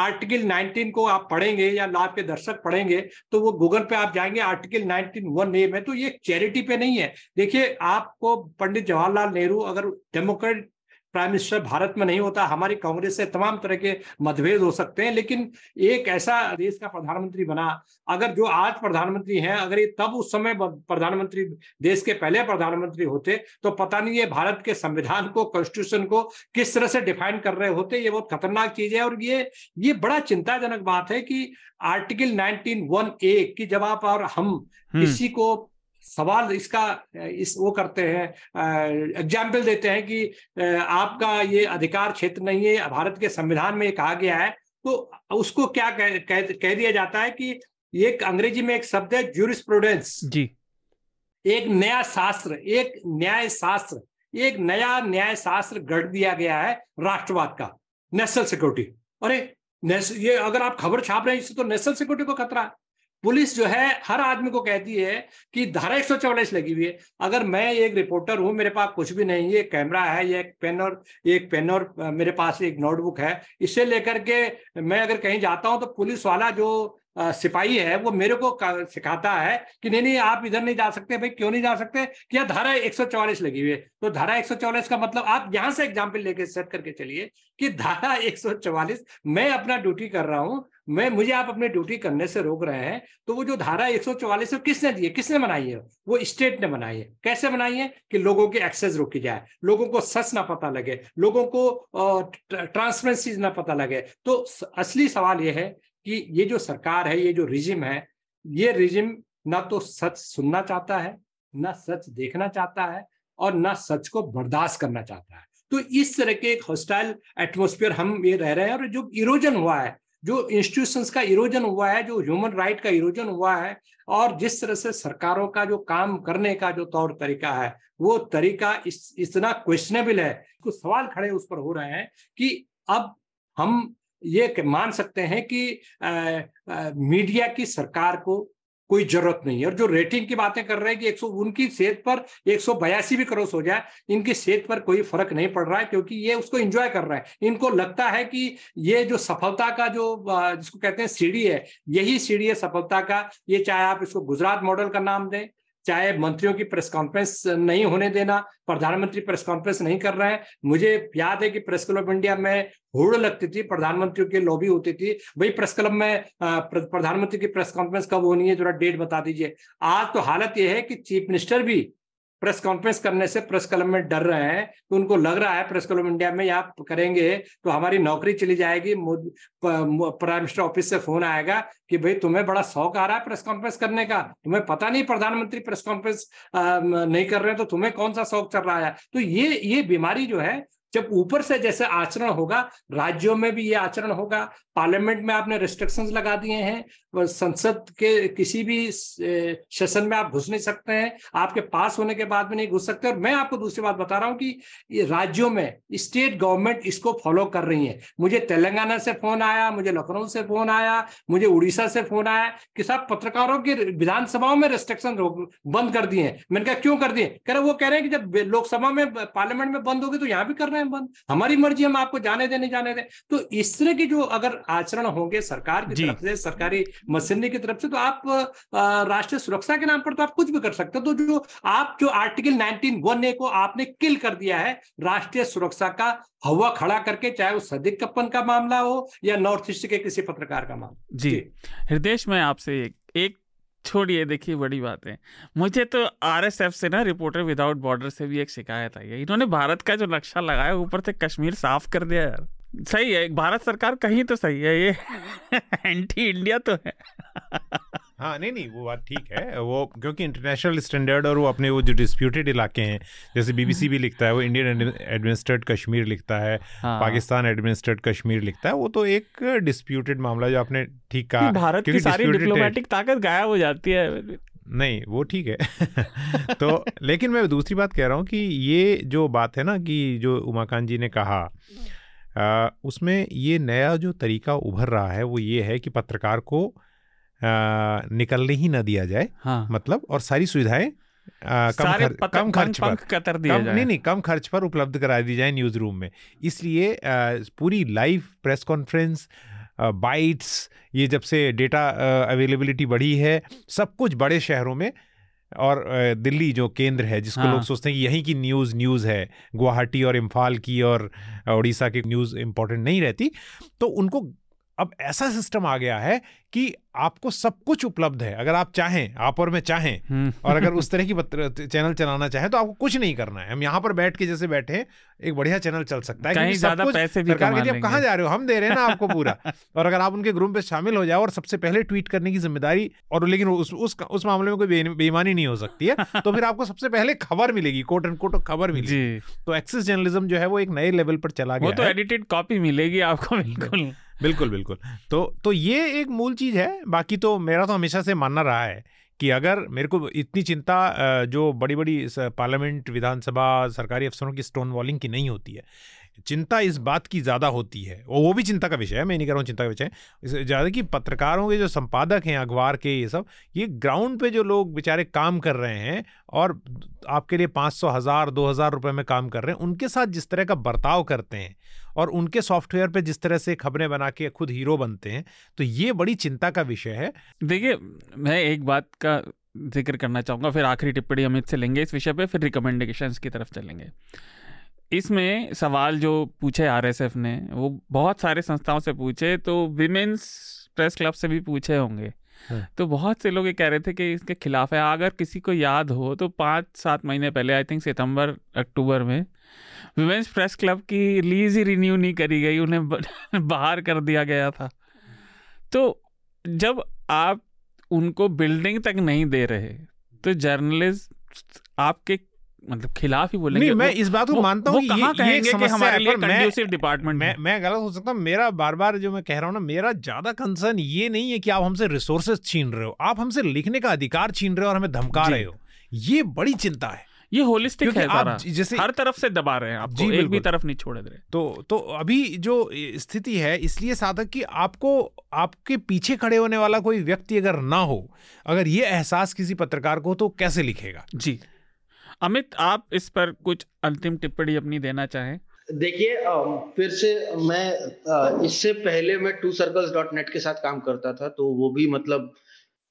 आर्टिकल 19 को आप पढ़ेंगे या लाभ के दर्शक पढ़ेंगे तो वो गूगल पे आप जाएँगे, आर्टिकल 19 वन ए में तो ये चैरिटी पे नहीं है। देखिए, आपको पंडित जवाहरलाल नेहरू अगर डेमोक्रेट प्राइम मिनिस्टर भारत में नहीं होता। हमारी कांग्रेस से तमाम तरह के मतभेद हो सकते हैं लेकिन एक ऐसा देश का प्रधानमंत्री बना। अगर जो आज प्रधानमंत्री हैं अगर ये तब उस समय प्रधानमंत्री देश के पहले प्रधानमंत्री होते तो पता नहीं ये भारत के संविधान को कॉन्स्टिट्यूशन को किस तरह से डिफाइन कर रहे होते ये बहुत खतरनाक चीज़ है। और ये ये बड़ा चिंताजनक बात है कि आर्टिकल नाइनटीन वन ए की जब आप और हम हम्म। किसी को सवाल इसका इस वो करते हैं एग्ज़ाम्पल देते हैं कि आपका ये अधिकार क्षेत्र नहीं है भारत के संविधान में कहा गया है तो उसको क्या कह, कह, कह दिया जाता है कि एक अंग्रेज़ी में एक शब्द है जूरिस्प्रूडेंस जी। एक नया शास्त्र एक न्याय शास्त्र एक नया न्याय शास्त्र गढ़ दिया गया है राष्ट्रवाद का नेशनल सिक्योरिटी अरे ये अगर आप खबर छाप रहे हैं इससे तो नेशनल सिक्योरिटी को खतरा है। पुलिस जो है, हर आदमी को कहती है कि धारा एक सौ चौवालीस लगी हुई है। अगर मैं एक रिपोर्टर हूँ, मेरे पास कुछ भी नहीं है कैमरा है ये एक पेन और, एक पेन और मेरे पास एक नोटबुक है, इसे लेकर के मैं अगर कहीं जाता हूँ तो पुलिस वाला जो सिपाही है, वो मेरे को सिखाता है कि नहीं नहीं, आप इधर नहीं जा सकते, भाई क्यों नहीं जा सकते? क्या धारा 144 लगी हुई है? तो धारा 144 का मतलब आप यहाँ से एग्ज़ाम्पल लेके सेट करके चलिए कि धारा 144 मैं अपना ड्यूटी कर रहा हूँ मैं, मुझे आप अपने ड्यूटी करने से रोक रहे हैं तो वो जो धारा 144 किसने दी है? किसने बनाई है? वो स्टेट ने बनाई है। कैसे बनाई है? कि लोगों की एक्सेस रोकी जाए, लोगों को सच ना पता लगे, लोगों को ट्रांसपेरेंसी ना पता लगे। तो असली सवाल यह है कि ये जो सरकार है, ये जो रिजिम है, ये रिजिम ना तो सच सुनना चाहता है, ना सच देखना चाहता है, और ना सच को बर्दाश्त करना चाहता है। तो इस तरह के एक हॉस्टाइल एटमोस्फियर हम ये रह रहे हैं, और जो इरोजन हुआ है जो इंस्टीट्यूशंस का इरोजन हुआ है जो ह्यूमन राइट का इरोजन हुआ है और जिस तरह से सरकारों का जो काम करने का जो तौर तरीका है वो तरीका इस, इतना क्वेश्चनेबल है कुछ सवाल खड़े उस पर हो रहे हैं कि अब हम ये मान सकते हैं कि आ, आ, मीडिया की सरकार को कोई ज़रूरत नहीं है। और जो रेटिंग की बातें कर रहे हैं कि एक सौ, उनकी सेहत पर एक सौ बयासी भी क्रॉस हो जाए, इनकी सेहत पर कोई फ़र्क नहीं पड़ रहा है क्योंकि ये उसको एंजॉय कर रहा है। इनको लगता है कि ये जो सफलता का जो जिसको कहते हैं सीढ़ी है, यही सीढ़ी है सफलता का। ये चाहे आप इसको गुजरात मॉडल का नाम दें चाहे मंत्रियों की प्रेस कॉन्फ्रेंस नहीं होने देना, प्रधानमंत्री प्रेस कॉन्फ्रेंस नहीं कर रहे हैं। मुझे याद है कि प्रेस क्लब इंडिया में होड़ लगती थी प्रधानमंत्री की लॉबी होती थी। भाई प्रेस क्लब में प्रधानमंत्री की प्रेस कॉन्फ्रेंस कब होनी है, जरा डेट बता दीजिए। आज तो हालत यह है कि चीफ मिनिस्टर भी प्रेस कॉन्फ्रेंस करने से प्रेस क्लब में डर रहे हैं तो उनको लग रहा है प्रेस क्लब इंडिया में आप करेंगे तो हमारी नौकरी चली जाएगी। प्राइम मिनिस्टर ऑफ़िस से फ़ोन आएगा कि भाई तुम्हें बड़ा शौक आ रहा है प्रेस कॉन्फ्रेंस करने का, तुम्हें पता नहीं प्रधानमंत्री प्रेस कॉन्फ्रेंस नहीं कर रहे हैं तो तुम्हें कौन सा शौक चल रहा है? तो ये ये बीमारी जो है जब ऊपर से जैसे आचरण होगा, राज्यों में भी ये आचरण होगा, पार्लियामेंट में आपने रिस्ट्रिक्शंस लगा दिए हैं संसद के किसी भी सेशन में आप घुस नहीं सकते हैं, आपके पास होने के बाद में नहीं घुस सकते और मैं आपको दूसरी बात बता रहा हूँ कि राज्यों में स्टेट गवर्नमेंट इसको फॉलो कर रही है। मुझे तेलंगाना से फ़ोन आया, मुझे लखनऊ से फ़ोन आया, मुझे उड़ीसा से फ़ोन आया कि साहब पत्रकारों की विधानसभाओं में रिस्ट्रिक्शन बंद कर दिए मैंने कहा, क्यों कर दिए? कह रहे वो कह रहे हैं कि जब लोकसभा में, पार्लियामेंट में बंद होगी तो यहाँ भी कर रहे बंद। हमारी मर्ज़ी हम आपको जाने देने जाने दें। तो इस तरह की जो अगर आचरण होंगे सरकार की तरफ़ से सरकारी मशीनरी की तरफ़ से तो आप राष्ट्रीय सुरक्षा के नाम पर तो आप कुछ भी कर सकते हो। तो जो आप जो आर्टिकल 19 वन ए को आपने किल कर दिया है राष्ट्रीय सुरक्षा का हवा खड़ा करके चाहे वो सदिक कप्पन का मामला हो या नॉर्थ ईस्ट के किसी पत्रकार का मामला। जी। हृदय में आपसे एक, एक छोड़िए, देखिए, बड़ी बात है। मुझे तो आर एस एफ़ से ना रिपोर्टर विदाउट बॉर्डर से भी एक शिकायत आई है। इन्होंने भारत का जो नक्शा लगाया, ऊपर से कश्मीर साफ़ कर दिया यार। सही है, भारत सरकार कहीं तो सही है, ये एंटी इंडिया तो है। हाँ नहीं नहीं वो बात ठीक है। वो क्योंकि इंटरनेशनल स्टैंडर्ड और वो अपने वो जो डिस्प्यूटेड इलाके हैं जैसे बीबीसी भी लिखता है वो इंडियन एडमिनिस्ट्रेट कश्मीर लिखता है हाँ। पाकिस्तान एडमिनिस्ट्रेड कश्मीर लिखता है वो तो एक डिस्प्यूटेड मामला जो आपने ठीक कहा भारत की सारी डिप्लोमेटिक ताकत गायब हो जाती है। नहीं वो ठीक है। तो लेकिन मैं दूसरी बात कह रहा हूँ कि ये जो बात है ना कि जो उमाकांत जी ने कहा आ, उसमें ये नया जो तरीका उभर रहा है वो ये है कि पत्रकार को निकलने ही ना दिया जाए हाँ। मतलब और सारी सुविधाएँ कम खर, कम खर्च पर कतर दिया कम, जाए नहीं नहीं कम खर्च पर उपलब्ध करा दी जाए न्यूज़ रूम में इसलिए पूरी लाइव प्रेस कॉन्फ्रेंस बाइट्स ये जब से डेटा अवेलेबिलिटी बढ़ी है सब कुछ बड़े शहरों में और दिल्ली जो केंद्र है जिसको हाँ। लोग सोचते हैं कि यहीं की न्यूज़ न्यूज़ है गुवाहाटी और इम्फाल की और उड़ीसा की न्यूज़ इम्पोर्टेंट नहीं रहती तो उनको अब ऐसा सिस्टम आ गया है कि आपको सब कुछ उपलब्ध है। अगर आप चाहें आप और मैं चाहें हम्म। और अगर उस तरह की चैनल चलाना चाहें तो आपको कुछ नहीं करना है। हम यहाँ पर बैठ के जैसे बैठे एक बढ़िया चैनल चल सकता है कहीं ज़्यादा पैसे भी सरकार कहाँ जा रहे हो? हम दे रहे हैं ना आपको पूरा। और अगर आप उनके ग्रुप में शामिल हो जाओ और सबसे पहले ट्वीट करने की ज़िम्मेदारी और लेकिन उस उस, उस मामले में कोई बेईमानी नहीं हो सकती है तो फिर आपको सबसे पहले खबर मिलेगी कोट एंड कोट खबर मिलेगी। तो एक्सिस जर्नलिज्म जो है वो एक नए लेवल पर चला गया तो एडिटेड कॉपी मिलेगी आपको बिल्कुल। बिल्कुल बिल्कुल। तो तो ये एक मूल चीज़ है, बाकी तो मेरा तो हमेशा से मानना रहा है कि अगर मेरे को इतनी चिंता जो बड़ी बड़ी पार्लियामेंट, विधानसभा, सरकारी अफसरों की स्टोन वॉलिंग की नहीं होती है चिंता इस बात की ज़्यादा होती है। और वो भी चिंता का विषय है, मैं नहीं कह रहा हूँ चिंता का विषय ज़्यादा कि पत्रकारों के जो संपादक हैं, अखबार के, ये सब, ये ग्राउंड पे जो लोग बेचारे काम कर रहे हैं और आपके लिए पाँच सौ, हज़ार, दो हज़ार रुपये में काम कर रहे हैं, उनके साथ जिस तरह का बर्ताव करते हैं और उनके सॉफ्टवेयर पे जिस तरह से खबरें बना के खुद हीरो बनते हैं तो ये बड़ी चिंता का विषय है। देखिए, मैं एक बात का ज़िक्र करना चाहूँगा, फिर आखिरी टिप्पणी अमित से लेंगे इस विषय पे, फिर रिकमेंडेशंस की तरफ़ चलेंगे। इसमें सवाल जो पूछे आरएसएफ ने वो बहुत सारे संस्थाओं से पूछे तो विमेंस प्रेस क्लब से भी पूछे होंगे। हाँ। तो बहुत से लोग ये कह रहे थे कि इसके खिलाफ है। अगर किसी को याद हो तो पाँच सात महीने पहले आई थिंक सितंबर अक्टूबर में विमेंस प्रेस क्लब की लीज ही रिन्यू नहीं करी गई उन्हें बाहर कर दिया गया था। तो जब आप उनको बिल्डिंग तक नहीं दे रहे तो जर्नलिस्ट आपके मतलब खिलाफ ही बोलेंगे। नहीं मैं इस बात को मानता हूँ कहाँ कहेंगे कि हमारे लिए कंड्यूसिव डिपार्टमेंट मैं मैं गलत हो सकता हूँ। मेरा बार बार जो मैं कह रहा हूँ ना मेरा ज़्यादा कंसर्न ये नहीं है कि आप हमसे रिसोर्सेज छीन रहे हो। आप हमसे लिखने का अधिकार छीन रहे हो और हमें धमका रहे हो। ये बड़ी चिंता है। ये होलिस्टिक है आप जैसे हर तरफ़ से दबा रहे हैं आपको एक भी तरफ़ नहीं छोड़ रहे। तो तो अभी जो स्थिति है इसलिए साधक कि आपको आपके पीछे खड़े होने वाला कोई व्यक्ति अगर ना हो अगर ये एहसास किसी पत्रकार को तो कैसे लिखेगा? जी। अमित, आप इस पर कुछ अंतिम टिप्पणी अपनी देना चाहें? देखिए फिर से मैं इससे पहले मैं टू सर्कल्स डॉट नेट के साथ काम करता था तो वो भी मतलब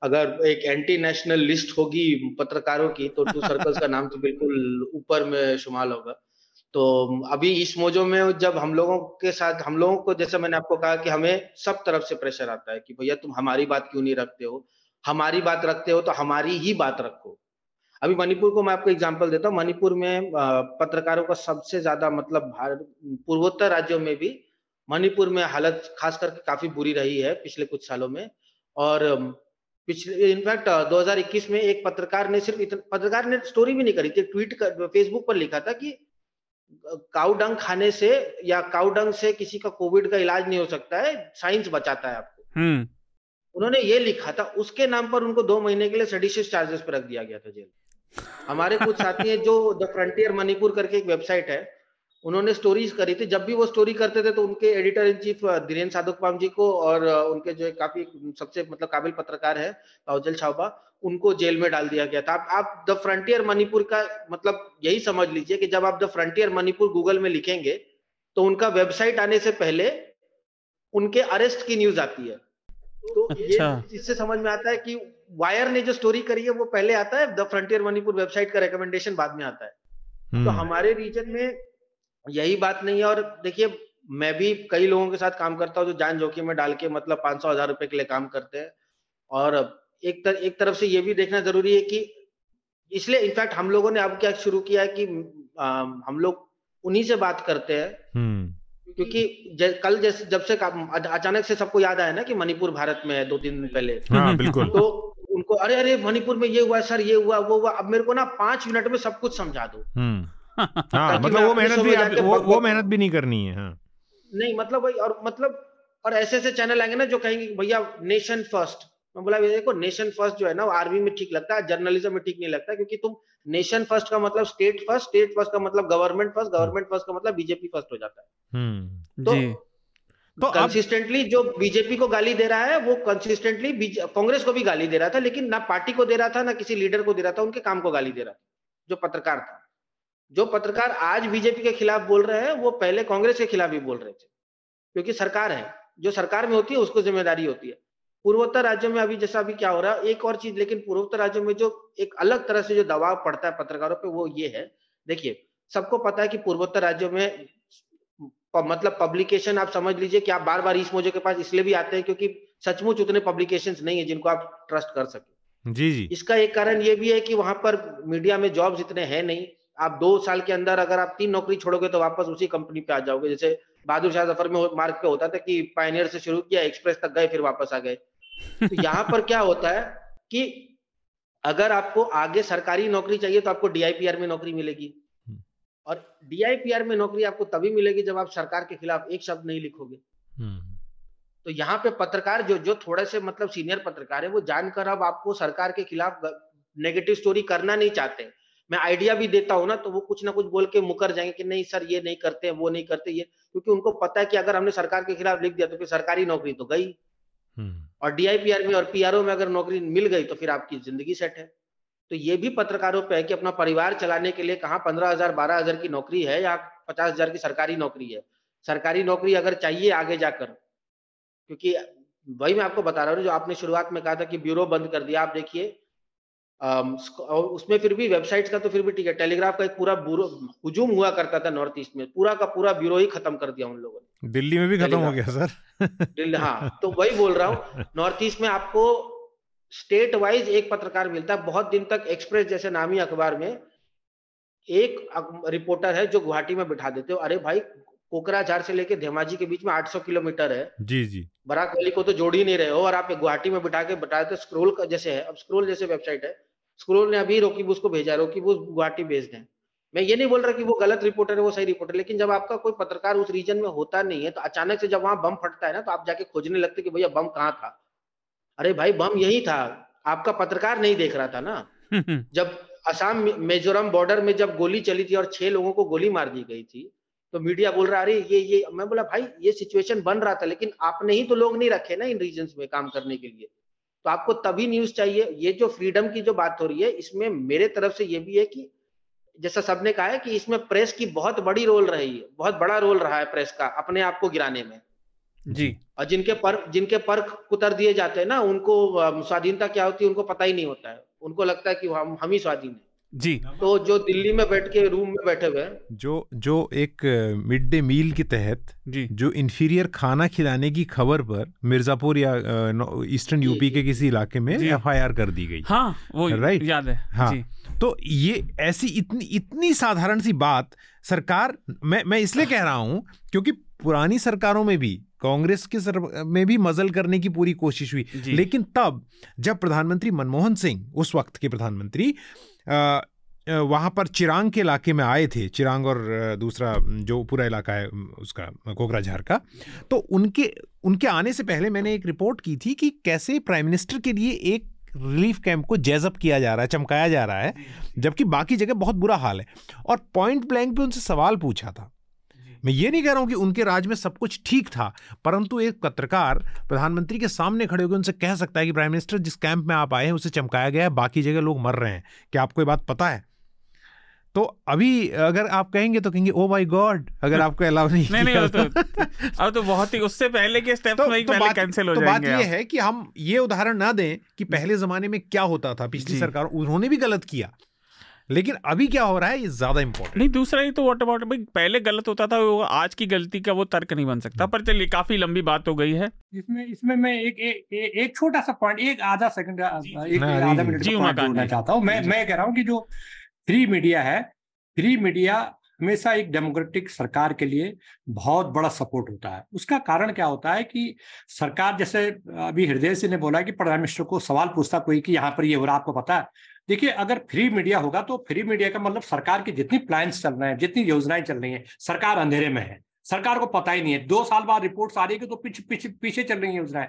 अगर एक एंटी नेशनल लिस्ट होगी पत्रकारों की तो टू सर्कल्स का नाम तो बिल्कुल ऊपर में शुमाल होगा। तो अभी इस मोजो में जब हम लोगों के साथ, हम लोगों को जैसे मैंने आपको कहा कि हमें सब तरफ़ से प्रेशर आता है कि भैया तुम हमारी बात क्यों नहीं रखते हो? हमारी बात रखते हो तो हमारी ही बात रखो। अभी मणिपुर को मैं आपको एग्जांपल देता हूँ। मणिपुर में पत्रकारों का सबसे ज़्यादा मतलब भारत पूर्वोत्तर राज्यों में भी मणिपुर में हालत खास करके काफ़ी बुरी रही है पिछले कुछ सालों में। और पिछले इनफैक्ट 2021 में एक पत्रकार ने सिर्फ़ इतना पत्रकार ने स्टोरी भी नहीं करी थी। ट्वीट कर फेसबुक पर लिखा था कि काउडंग खाने से या काउडंग से किसी का कोविड का इलाज नहीं हो सकता है साइंस बचाता है आपको। हम्म। उन्होंने ये लिखा था उसके नाम पर उनको दो महीने के लिए सडिशियस चार्जेस पर रख दिया गया था जेल। हमारे कुछ साथी हैं जो द फ्रंटियर मणिपुर करके एक वेबसाइट है। उन्होंने स्टोरीज करी थी। जब भी वो स्टोरी करते थे तो उनके editor in chief Dhirendra Sadokpam ji को और उनके जो काफ़ी सबसे मतलब काबिल पत्रकार है पाउजल छावबा, उनको जेल में डाल दिया गया था। आप आप द फ्रंटियर मणिपुर का मतलब यही समझ लीजिए कि जब आप द फ्रंटियर मणिपुर गूगल में लिखेंगे तो उनका वेबसाइट आने से पहले उनके अरेस्ट की न्यूज़ आती है। तो अच्छा। ये इससे समझ में आता है कि वायर ने जो स्टोरी करी है वो पहले आता है द फ्रंटियर मणिपुर वेबसाइट का रिकमेंडेशन बाद में आता है तो हम्म। हमारे रीजन में यही बात नहीं है और देखिए मैं भी कई लोगों के साथ काम करता हूँ जो जान जोखिम में डाल के मतलब पाँच सौ हज़ार रुपए के लिए काम करते हैं और एक तर, एक तरफ़ से ये भी देखना ज़रूरी है कि इसलिए इनफैक्ट हम लोगों ने अब क्या शुरू किया है कि आ, हम लोग उन्हीं से बात करते हैं हम्म। क्योंकि कल जैसे जब से अचानक से सबको याद आया ना कि मणिपुर भारत में है दो तीन दिन पहले हाँ, बिल्कुल तो उनको अरे अरे मणिपुर में ये हुआ सर ये हुआ वो हुआ अब मेरे को ना पाँच मिनट में सब कुछ समझा दो हम्म। हाँ, मतलब वो मेहनत भी वो, वो मेहनत भी नहीं करनी है हाँ। नहीं मतलब वही और मतलब और ऐसे ऐसे चैनल आएँगे ना जो कहेंगे भैया नेशन फ़र्स्ट मैं बोला देखो नेशन फ़र्स्ट जो है ना वो आर्मी में ठीक लगता है जर्नलिज्म में ठीक नहीं लगता क्योंकि तुम नेशन फ़र्स्ट का मतलब स्टेट फ़र्स्ट स्टेट फ़र्स्ट का मतलब गवर्नमेंट फ़र्स्ट गवर्नमेंट फ़र्स्ट का मतलब बीजेपी फ़र्स्ट हो जाता है। हम्म, तो तो कंसिस्टेंटली जो बीजेपी को गाली दे रहा है वो कंसिस्टेंटली कांग्रेस को भी गाली दे रहा था लेकिन ना पार्टी को दे रहा था ना किसी लीडर को दे रहा था उनके काम को गाली दे रहा था जो पत्रकार था। जो पत्रकार आज बीजेपी के खिलाफ बोल रहे हैं वो पहले कांग्रेस के खिलाफ भी बोल रहे थे क्योंकि सरकार है जो सरकार में होती है उसको ज़िम्मेदारी होती है। पूर्वोत्तर राज्यों में अभी जैसा अभी क्या हो रहा है एक और चीज़ लेकिन पूर्वोत्तर राज्यों में जो एक अलग तरह से जो दबाव पड़ता है पत्रकारों पे वो ये है। देखिए सबको पता है कि पूर्वोत्तर राज्यों में मतलब पब्लिकेशन आप समझ लीजिए कि आप बार बार इस मोजे के पास इसलिए भी आते हैं क्योंकि सचमुच उतने पब्लिकेशन नहीं है जिनको आप ट्रस्ट कर सके। जी जी। इसका एक कारण ये भी है कि वहाँ पर मीडिया में जॉब्स इतने हैं नहीं। आप दो साल के अंदर अगर आप तीन नौकरी छोड़ोगे तो वापस उसी कंपनी पे आ जाओगे। जैसे बहादुर शाह ज़फ़र में मार्ग पे होता था कि पायनियर से शुरू किया एक्सप्रेस तक गए फिर वापस आ गए। तो यहाँ पर क्या होता है कि अगर आपको आगे सरकारी नौकरी चाहिए तो आपको डीआईपीआर में नौकरी मिलेगी हम्म। और डीआईपीआर में नौकरी आपको तभी मिलेगी जब आप सरकार के खिलाफ एक शब्द नहीं लिखोगे हम्म। तो यहाँ पे पत्रकार जो जो थोड़े से मतलब सीनियर पत्रकार है वो जानकर अब आपको सरकार के खिलाफ नेगेटिव स्टोरी करना नहीं चाहते मैं आइडिया भी देता हूँ ना तो वो कुछ ना कुछ बोल के मुकर जाएँगे कि नहीं सर ये नहीं करते वो नहीं करते ये क्योंकि उनको पता है कि अगर हमने सरकार के खिलाफ लिख दिया तो फिर सरकारी नौकरी तो गई हम्म। और डीआईपीआर में और पीआरओ में अगर नौकरी मिल गई तो फिर आपकी ज़िंदगी सेट है। तो ये भी पत्रकारों पे है कि अपना परिवार चलाने के लिए कहाँ पंद्रह हज़ार, बारह हज़ार की नौकरी है या पचास हज़ार की सरकारी नौकरी है। सरकारी नौकरी अगर चाहिए आगे जाकर, क्योंकि वही मैं आपको बता रहा हूँ जो आपने शुरुआत में कहा था कि ब्यूरो बंद कर दिया, आप देखिए उसमें फिर भी वेबसाइट्स का तो फिर भी ठीक है, टेलीग्राफ का एक पूरा ब्यूरो, हुजूम हुआ करता था नॉर्थ ईस्ट में, पूरा का पूरा ब्यूरो ही खत्म कर दिया उन लोगों ने। दिल्ली में भी खत्म हो गया सर। दिल्ली हाँ तो वही बोल रहा हूँ नॉर्थ ईस्ट में आपको स्टेट वाइज एक पत्रकार मिलता है बहुत दिन तक एक्सप्रेस जैसे नामी अखबार में एक रिपोर्टर है जो गुवाहाटी में बिठा देते हो अरे भाई कोकराझार से लेके धेमाजी के बीच में 800 किलोमीटर है। जी जी। बराक वैली को तो जोड़ ही नहीं रहे हो और आप गुवाहाटी में बिठा के बिठा देते स्क्रोल जैसे है अब स्क्रोल जैसे वेबसाइट है स्क्रोल ने अभी रोकी बुस को भेजा रोकी बुस गुवाहाटी भेज दें। मैं ये नहीं बोल रहा कि वो गलत रिपोर्टर है वो सही रिपोर्टर लेकिन जब आपका कोई पत्रकार उस रीजन में होता नहीं है तो अचानक से जब वहाँ बम फटता है ना तो आप जाके खोजने लगते कि भैया बम कहाँ था? अरे भाई बम यही था। आपका पत्रकार नहीं देख रहा था ना। जब असम मिजोरम बॉर्डर में जब गोली चली थी और छह लोगों को गोली मार दी गई थी तो मीडिया बोल रहा अरे ये ये मैं बोला भाई ये सिचुएशन बन रहा था लेकिन आपने ही तो लोग नहीं रखे ना इन रीजन में काम करने के लिए। तो आपको तभी न्यूज़ चाहिए। ये जो फ्रीडम की जो बात हो रही है इसमें मेरे तरफ़ से ये भी है कि जैसा सबने कहा है कि इसमें प्रेस की बहुत बड़ी रोल रही है बहुत बड़ा रोल रहा है प्रेस का अपने आप को गिराने में। जी। और जिनके पर जिनके पर कुतर दिए जाते हैं ना उनको स्वाधीनता क्या होती है उनको पता ही नहीं होता है। उनको लगता है कि हम हम ही स्वाधीन है। जी। तो जो दिल्ली में बैठ के रूम में बैठे हुए जो जो एक मिड डे मील के तहत जी। जो इंफीरियर खाना खिलाने की खबर पर मिर्जापुर या ईस्टर्न यूपी के किसी इलाके में एफआईआर कर दी गई। हाँ वो राइट याद है। हाँ। जी। तो ये ऐसी इतनी इतनी साधारण सी बात सरकार मैं मैं इसलिए कह रहा हूँ क्योंकि पुरानी सरकारों में भी कांग्रेस के सर में भी मजल करने की पूरी कोशिश हुई। लेकिन तब जब प्रधानमंत्री मनमोहन सिंह उस वक्त के प्रधानमंत्री वहाँ पर चिरांग के इलाके में आए थे, चिरांग और दूसरा, जो पूरा इलाका है उसका, कोकराझार का। तो उनके उनके आने से पहले मैंने एक रिपोर्ट की थी कि कैसे प्राइम मिनिस्टर के लिए एक रिलीफ कैंप को जैजअप किया जा रहा है, चमकाया जा रहा है, जबकि बाकी जगह बहुत बुरा हाल है। और पॉइंट ब्लैंक पे उनसे सवाल पूछा था। मैं ये नहीं कह रहा हूँ कि उनके राज में सब कुछ ठीक था परंतु एक पत्रकार प्रधानमंत्री के सामने खड़े होकर उनसे कह सकता है कि प्राइम मिनिस्टर जिस कैंप में आप आए हैं उसे चमकाया गया है बाकी जगह लोग मर रहे हैं। क्या आपको ये बात पता है? तो अभी अगर आप कहेंगे तो कहेंगे ओ माय गॉड अगर आपको अलाउ नहीं नहीं, नहीं तो अब तो बहुत ही उससे पहले के स्टेप्स तो, में तो पहले कैंसिल हो तो बात ये है कि हम ये उदाहरण ना दें कि पहले जमाने में क्या होता था पिछली सरकार उन्होंने भी गलत किया। लेकिन अभी क्या हो रहा है ये ज़्यादा इंपॉर्टेंट नहीं दूसरा ही तो वॉट अबाउट भाई पहले गलत होता था वो आज की गलती का वो तर्क नहीं बन सकता। पर चलिए काफ़ी लंबी बात हो गई है। इसमें इसमें मैं एक एक, एक छोटा सा पॉइंट एक आधा सेकंड एक आधा मिनट जोड़ना चाहता हूँ। मैं मैं कह रहा हूँ कि जो फ्री मीडिया है फ्री मीडिया हमेशा एक डेमोक्रेटिक सरकार के लिए बहुत बड़ा सपोर्ट होता है। उसका कारण क्या होता है कि सरकार जैसे अभी हृदय सिंह ने बोला कि प्राइम मिनिस्टर को सवाल पूछता कोई कि यहाँ पर ये हो रहा आपको पता है? देखिए, अगर फ्री मीडिया होगा तो फ्री मीडिया का मतलब सरकार की जितनी प्लान्स चल रहे हैं, जितनी योजनाएँ चल रही हैं, सरकार अंधेरे में है। सरकार को पता ही नहीं है। दो साल बाद रिपोर्ट्स आ रही है कि तो पीछे पीछे पीछे चल रही है योजनाएँ।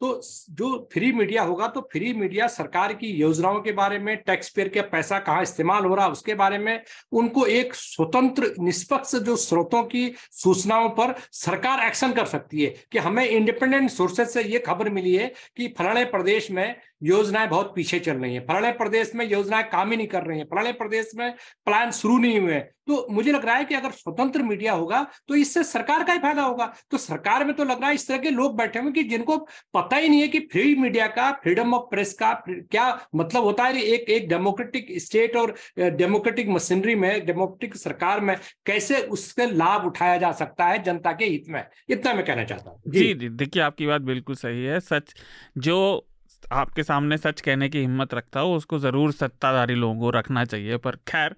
तो जो फ्री मीडिया होगा तो फ्री मीडिया सरकार की योजनाओं के बारे में टैक्स पेयर का पैसा कहाँ इस्तेमाल हो रहा है, उसके बारे में, उनको एक स्वतंत्र, निष्पक्ष जो स्रोतों की सूचनाओं पर सरकार एक्शन कर सकती है कि हमें इंडिपेंडेंट सोर्सेज से ये खबर मिली है कि फलाने प्रदेश में योजनाएँ बहुत पीछे चल रही हैं। फलाने प्रदेश में योजनाएँ काम ही नहीं कर रही हैं। फलाने प्रदेश में प्लान शुरू नहीं हुए तो मुझे लग रहा है कि अगर स्वतंत्र मीडिया होगा तो इससे सरकार का ही फ़ायदा होगा। तो सरकार में तो लग रहा है इस तरह के लोग बैठे हुए कि जिनको पता ही नहीं है कि फ्री मीडिया का फ्रीडम ऑफ़ प्रेस का क्या मतलब होता है एक एक डेमोक्रेटिक स्टेट और डेमोक्रेटिक मशीनरी में डेमोक्रेटिक सरकार में कैसे उसके लाभ उठाया जा सकता है जनता के हित में? इतना मैं कहना चाहता हूँ। जी जी। देखिए आपकी बात बिल्कुल सही है। सच जो आपके सामने सच कहने की हिम्मत रखता हो उसको ज़रूर सत्ताधारी लोगों को रखना चाहिए पर खैर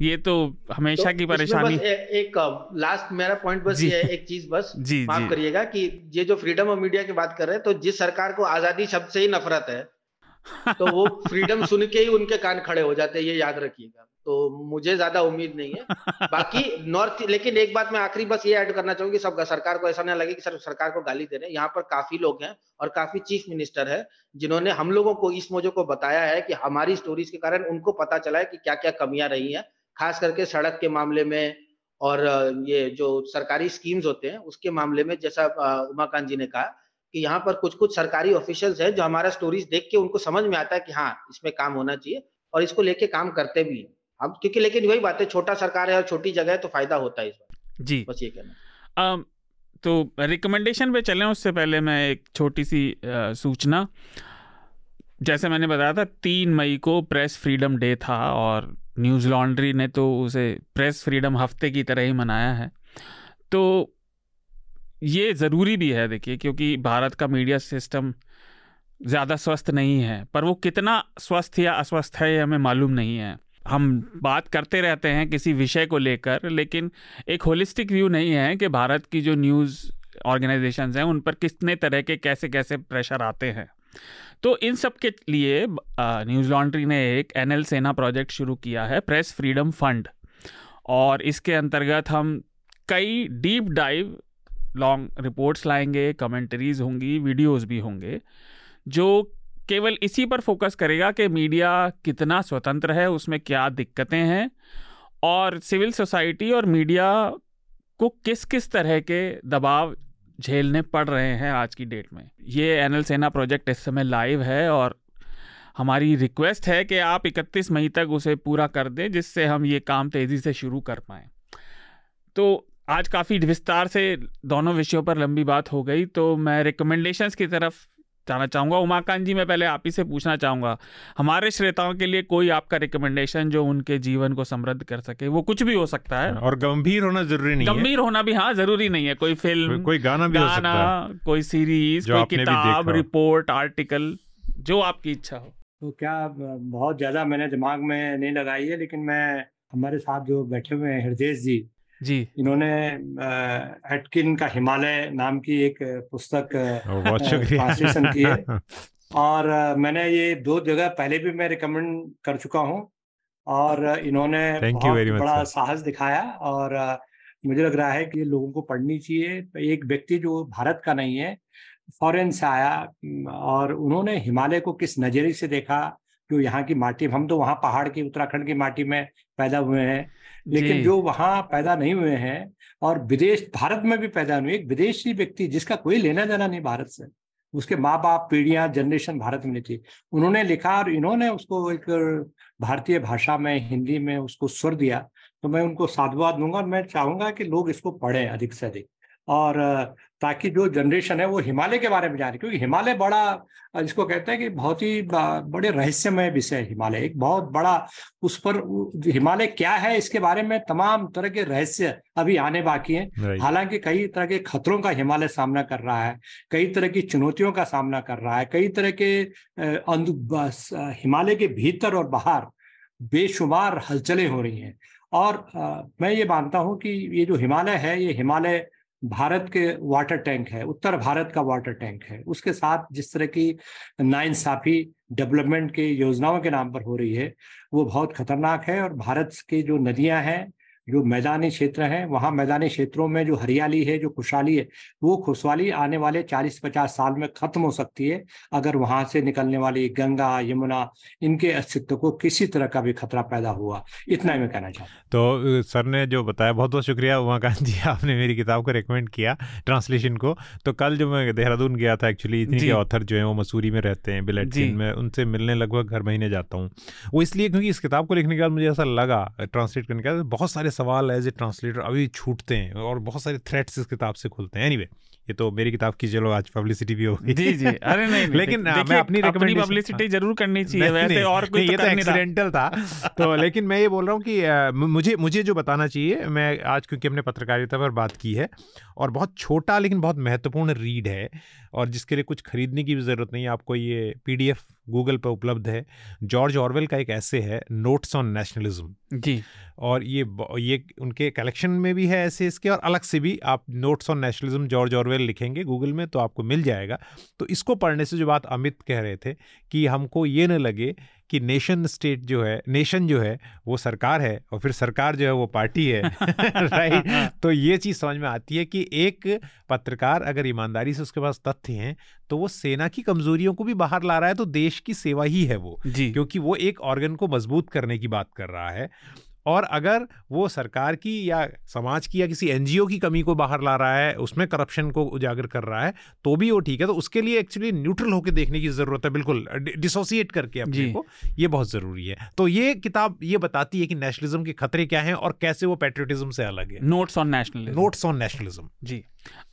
ये तो हमेशा तो की परेशानी बस ए, एक लास्ट मेरा पॉइंट बस ये है एक चीज़ बस जी माफ़ करिएगा कि ये जो फ्रीडम ऑफ़ मीडिया की बात कर रहे हैं तो जिस सरकार को आज़ादी शब्द से ही नफरत है तो वो फ्रीडम सुन के ही उनके कान खड़े हो जाते हैं ये याद रखिएगा। तो मुझे ज़्यादा उम्मीद नहीं है। बाकी नॉर्थ लेकिन एक बात मैं आखिरी बस ये ऐड करना चाहूँगी सब सरकार को ऐसा ना लगे कि सर सरकार को गाली दे रहे हैं। यहाँ पर काफ़ी लोग हैं और काफ़ी चीफ मिनिस्टर है जिन्होंने हम लोगों को इस मोजो को बताया है कि हमारी स्टोरीज के कारण उनको पता चला है कि क्या क्या कमियाँ रही हैं खास करके सड़क के मामले में और ये जो सरकारी स्कीम्स होते हैं उसके मामले में जैसा उमाकांत जी ने कहा कि यहाँ पर कुछ कुछ सरकारी ऑफिशियल्स हैं जो हमारा स्टोरीज देख के उनको समझ में आता है कि हाँ इसमें काम होना चाहिए और इसको लेके काम करते भी हैं। अब क्योंकि लेकिन वही बात है छोटा सरकार है और छोटी जगह है तो फ़ायदा होता है इस बार। जी। बस ये कहना um, तो रिकमेंडेशन पे चलें उससे पहले मैं एक छोटी सी आ, सूचना। जैसे मैंने बताया था तीन मई को प्रेस फ्रीडम डे था और न्यूज़ लॉन्ड्री ने तो उसे प्रेस फ्रीडम हफ़्ते की तरह ही मनाया है। तो ये ज़रूरी भी है देखिए क्योंकि भारत का मीडिया सिस्टम ज़्यादा स्वस्थ नहीं है पर वो कितना स्वस्थ या अस्वस्थ है ये हमें मालूम नहीं है। हम बात करते रहते हैं किसी विषय को लेकर, लेकिन एक होलिस्टिक व्यू नहीं है कि भारत की जो न्यूज़ ऑर्गेनाइजेशन हैं, उन पर कितने तरह के कैसे कैसे प्रेशर आते हैं। तो इन सब के लिए न्यूज़ लॉन्ड्री ने एक एन एल सेना प्रोजेक्ट शुरू किया है प्रेस फ्रीडम फंड और इसके अंतर्गत हम कई डीप डाइव लॉन्ग रिपोर्ट्स लाएँगे कमेंट्रीज होंगी वीडियोस भी होंगे, जो केवल इसी पर फोकस करेगा कि मीडिया कितना स्वतंत्र है, उसमें क्या दिक्कतें हैं और सिविल सोसाइटी और मीडिया को किस किस तरह के दबाव झेलने पड़ रहे हैं आज की डेट में। ये एनएल सेना प्रोजेक्ट इस समय लाइव है और हमारी रिक्वेस्ट है कि आप 31 मई तक उसे पूरा कर दें, जिससे हम ये काम तेज़ी से शुरू कर पाएँ। तो आज काफ़ी विस्तार से दोनों विषयों पर लंबी बात हो गई तो मैं रिकमेंडेशंस की तरफ़ जाना चाहूँगा। उमाकांत जी मैं पहले आप ही से पूछना चाहूँगा हमारे श्रोताओं के लिए कोई आपका रिकमेंडेशन जो उनके जीवन को समृद्ध कर सके? वो कुछ भी हो सकता है। और गंभीर होना ज़रूरी नहीं गंभीर होना भी हाँ ज़रूरी नहीं है। कोई फ़िल्म कोई गाना भी गाना, हो सकता है। कोई सीरीज़ कोई किताब रिपोर्ट आर्टिकल जो आपकी इच्छा हो। तो क्या बहुत ज़्यादा मैंने दिमाग में नहीं लगाई है लेकिन मैं हमारे साथ जो बैठे हुए हैं हृदय जी जी। इन्होंने एटकिन का हिमालय नाम की एक पुस्तक ट्रांसलेशन की है। और मैंने ये दो जगह पहले भी मैं रिकमेंड कर चुका हूँ। और इन्होंने बहुत बड़ा साहस दिखाया और मुझे लग रहा है कि ये लोगों को पढ़नी चाहिए। एक व्यक्ति जो भारत का नहीं है फॉरेन से आया और उन्होंने हिमालय को किस नज़रिए से देखा? जो यहाँ की माटी हम तो वहाँ पहाड़ की उत्तराखंड की माटी में पैदा हुए हैं। लेकिन जो वहाँ पैदा नहीं हुए हैं और विदेश, भारत में भी पैदा हुए, एक विदेशी व्यक्ति जिसका कोई लेना देना नहीं भारत से, उसके माँ बाप पीढ़ियाँ जनरेशन भारत में नहीं थी। उन्होंने लिखा और इन्होंने उसको एक भारतीय भाषा में, हिंदी में उसको स्वर दिया तो मैं उनको साधुवाद दूँगा और मैं चाहूँगा कि लोग इसको पढ़ें अधिक से अधिक। और ताकि जो जनरेशन है वो हिमालय के बारे में जाने क्योंकि हिमालय बड़ा जिसको कहते हैं कि बहुत ही बड़े रहस्यमय विषय है हिमालय। एक बहुत बड़ा उस पर हिमालय क्या है इसके बारे में तमाम तरह के रहस्य अभी आने बाकी हैं। हालाँकि कई तरह के खतरों का हिमालय सामना कर रहा है कई तरह की चुनौतियों का सामना कर रहा है कई तरह के हिमालय के भीतर और बाहर बेशुमार हलचलें हो रही हैं। और आ, मैं ये मानता हूँ कि ये जो हिमालय है ये हिमालय भारत के वाटर टैंक है, उत्तर भारत का वाटर टैंक है। उसके साथ जिस तरह की नाइंसाफी डेवलपमेंट के योजनाओं के नाम पर हो रही है, वो बहुत खतरनाक है और भारत के जो नदियाँ हैं जो मैदानी क्षेत्र हैं वहाँ मैदानी क्षेत्रों में जो हरियाली है जो खुशहाली है वो खुशहाली आने वाले 40-50 साल में खत्म हो सकती है अगर वहाँ से निकलने वाली गंगा यमुना इनके अस्तित्व को किसी तरह का भी खतरा पैदा हुआ। इतना ही मैं कहना चाहता तो सर ने जो बताया बहुत बहुत शुक्रिया उमाकांत जी आपने मेरी किताब को रिकमेंड किया ट्रांसलेशन को। तो कल जो मैं देहरादून गया था एक्चुअली इतनी के ऑथर जो है वो मसूरी में रहते हैं बिलेट में उनसे मिलने लगभग हर महीने जाता हूँ। वो इसलिए क्योंकि इस किताब को लिखने के बाद मुझे ऐसा लगा ट्रांसलेट करने के बाद बहुत सारे सवाल एज ए ट्रांसलेटर अभी छूटते हैं और बहुत सारे थ्रेट्स इस किताब से खुलते हैं। एनीवे ये तो मेरी किताब की चलो आज पब्लिसिटी भी होगी जी जी। अरे नहीं, नहीं लेकिन मैं अपनी अपनी पब्लिसिटी ज़रूर करनी चाहिए वैसे नहीं, और कोई ये तो एक्सीडेंटल था। तो लेकिन मैं ये बोल रहा हूँ कि मुझे मुझे जो बताना चाहिए मैं आज क्योंकि हमने पत्रकारिता पर बात की है और बहुत छोटा लेकिन बहुत महत्वपूर्ण रीड है और जिसके लिए कुछ खरीदने की भी ज़रूरत नहीं है आपको ये पीडीएफ गूगल पर उपलब्ध है। जॉर्ज ऑरवेल का एक ऐसे है नोट्स ऑन नेशनलिज्म जी। और ये ये उनके कलेक्शन में भी है ऐसे इसके और अलग से भी आप notes on nationalism George Orwell लिखेंगे गूगल में तो आपको मिल जाएगा। तो इसको पढ़ने से जो बात अमित कह रहे थे कि हमको ये न लगे कि नेशन स्टेट जो है नेशन जो है वो सरकार है और फिर सरकार जो है वो पार्टी है राइट तो ये चीज़ समझ में आती है कि एक पत्रकार अगर ईमानदारी से उसके पास तथ्य हैं तो वो सेना की कमजोरियों को भी बाहर ला रहा है तो देश की सेवा ही है वो। क्योंकि वो एक ऑर्गन को मज़बूत करने की बात कर रहा है। और अगर वो सरकार की या समाज की या किसी एनजीओ की कमी को बाहर ला रहा है उसमें करप्शन को उजागर कर रहा है तो भी वो ठीक है। तो उसके लिए एक्चुअली न्यूट्रल होकर देखने की ज़रूरत है बिल्कुल डिसोसिएट करके अपने को ये बहुत ज़रूरी है। तो ये किताब ये बताती है कि नेशनलिज्म के खतरे क्या हैं और कैसे वो पेट्रियटिज्म से अलग है। Notes on nationalism notes on nationalism जी।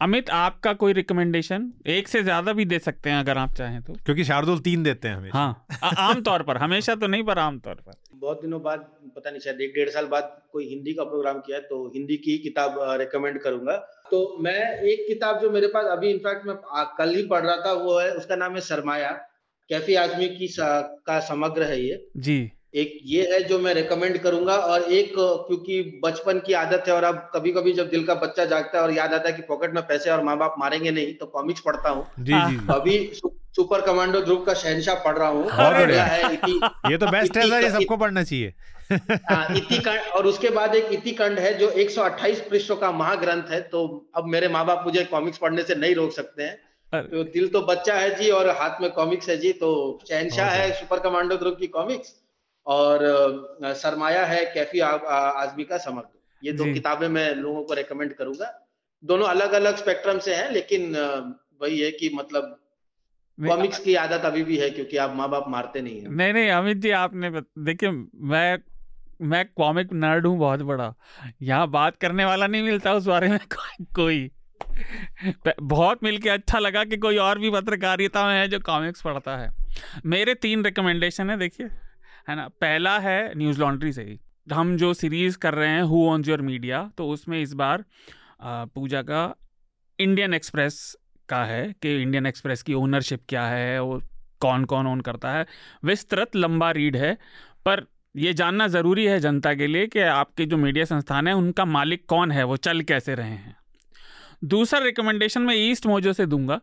अमित आपका कोई रिकमेंडेशन एक से ज़्यादा भी दे सकते हैं अगर आप चाहें तो। क्योंकि शार्दुल तीन देते हैं हमेशा। हाँ। आमतौर पर हमेशा तो नहीं पर आमतौर पर। बहुत दिनों बाद पता नहीं शायद एक डेढ़ साल बाद कोई हिंदी का प्रोग्राम किया है तो हिंदी की किताब रिकमेंड करूँगा। तो मैं एक किताब जो मेरे पास अभी इनफैक्ट मैं कल ही पढ़ रहा था, वो है, उसका नाम है सरमाया कैफी आदमी की का समग्र है ये। जी। एक ये है जो मैं रिकमेंड करूँगा और एक क्योंकि बचपन की आदत है और अब कभी कभी जब दिल का बच्चा जागता है और याद आता है कि पॉकेट में पैसे और माँ बाप मारेंगे नहीं तो कॉमिक्स पढ़ता हूँ। अभी सुपर कमांडो ध्रुव का शहनशाह पढ़ रहा हूँ। ये तो बेस्ट है सर ये सबको पढ़ना चाहिए। इति कंड और उसके बाद एक इति कंड है जो 128 पृष्ठों का महाग्रंथ है तो अब मेरे माँ बाप मुझे कॉमिक्स पढ़ने से नहीं रोक सकते हैं। तो दिल तो बच्चा है जी और हाथ में कॉमिक्स है जी तो शहनशाह है सुपर कमांडो ध्रुव की कॉमिक्स और सरमाया है कैफी आजमी का समर्थ ये दो किताबें मैं लोगों को रेकमेंड करूँगा। दोनों अलग अलग स्पेक्ट्रम से हैं लेकिन वही है कि मतलब कॉमिक्स की आदत अभी भी है क्योंकि आप माँ बाप मारते नहीं है। नहीं नहीं अमित जी आपने देखिए मैं मैं कॉमिक नर्ड हूँ बहुत बड़ा। यहाँ बात करने वाला नहीं मिलता उस बारे में को, कोई। बहुत मिलके अच्छा लगा कि कोई और भी पत्रकारिता में है जो कॉमिक्स पढ़ता है। मेरे तीन रिकमेंडेशन है देखिए। है ना? पहला है न्यूज़ लॉन्ड्री से ही। हम जो सीरीज़ कर रहे हैं हु ऑन योर मीडिया तो उसमें इस बार पूजा का इंडियन एक्सप्रेस का है कि इंडियन एक्सप्रेस की ओनरशिप क्या है, वो कौन कौन ओन करता है। विस्तृत, लंबा रीड है, पर ये जानना ज़रूरी है जनता के लिए कि आपके जो मीडिया संस्थान है, उनका मालिक कौन है, वो चल कैसे रहे हैं। दूसरा रिकमेंडेशन मैं ईस्ट मोजो से दूँगा।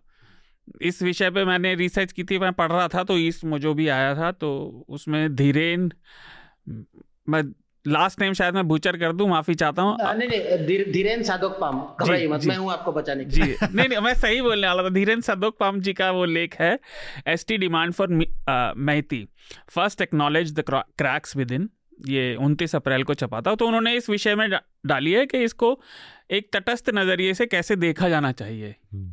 इस विषय पे मैंने रिसर्च की थी मैं पढ़ रहा था तो ईस्ट मोजो भी आया था तो उसमें धीरेन मैं लास्ट टाइम शायद मैं बुचर कर दूँ माफ़ी चाहता हूँ। नहीं नहीं धीरेन सादोक पाम घबराइए मत मैं हूँ आपको बचाने जी नहीं नहीं मैं सही बोलने वाला था। धीरेन सादोक पाम जी का वो लेख है एस टी डिमांड फॉर महती first acknowledge the cracks within इन ये उनतीस अप्रैल को छपा था। तो उन्होंने इस विषय में डाली है कि इसको एक तटस्थ नज़रिए से कैसे देखा जाना चाहिए। हम्म।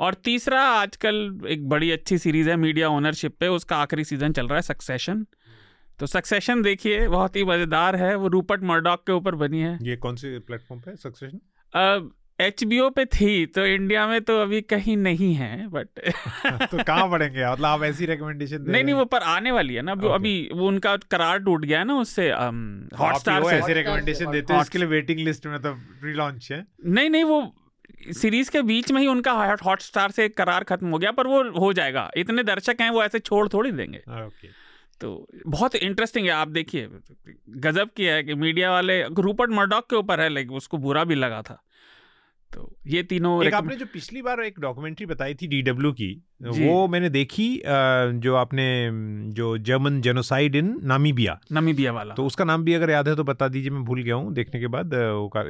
और तीसरा आजकल एक बड़ी अच्छी सीरीज़ है मीडिया ओनरशिप पे उसका आखिरी सीज़न चल रहा है सक्सेशन तो सक्सेशन देखिए बहुत ही मज़ेदार है वो रूपर्ट मर्डॉक के ऊपर बनी है। ये कौन से प्लेटफॉर्म पे सक्सेशन एच बी ओ पे थी तो इंडिया में तो अभी कहीं नहीं है बट तो कहाँ पढ़ेंगे मतलब आप ऐसी रिकमेंडेशन नहीं नहीं वो पर आने वाली है ना okay. अभी वो उनका करार टूट गया है ना उससे हॉटस्टार से। ऐसी रिकमेंडेशन देते हैं इसके लिए वेटिंग लिस्ट में तो प्री लॉन्च है। नहीं नहीं वो सीरीज़ के बीच में ही उनका हॉट स्टार से करार खत्म हो गया पर वो हो जाएगा। इतने दर्शक हैं वो ऐसे छोड़ थोड़ी देंगे। okay. तो बहुत इंटरेस्टिंग है आप देखिए गजब की है कि मीडिया वाले रूपर्ट मर्डॉक के ऊपर है लेकिन उसको बुरा भी लगा था। तो ये तीनों एक आपने जो पिछली बार एक डॉक्यूमेंट्री बताई थी डीडब्ल्यू की वो मैंने देखी जो आपने जो German genocide in Namibia Namibia वाला। तो उसका नाम भी अगर याद है तो बता दीजिए मैं भूल गया हूँ देखने के बाद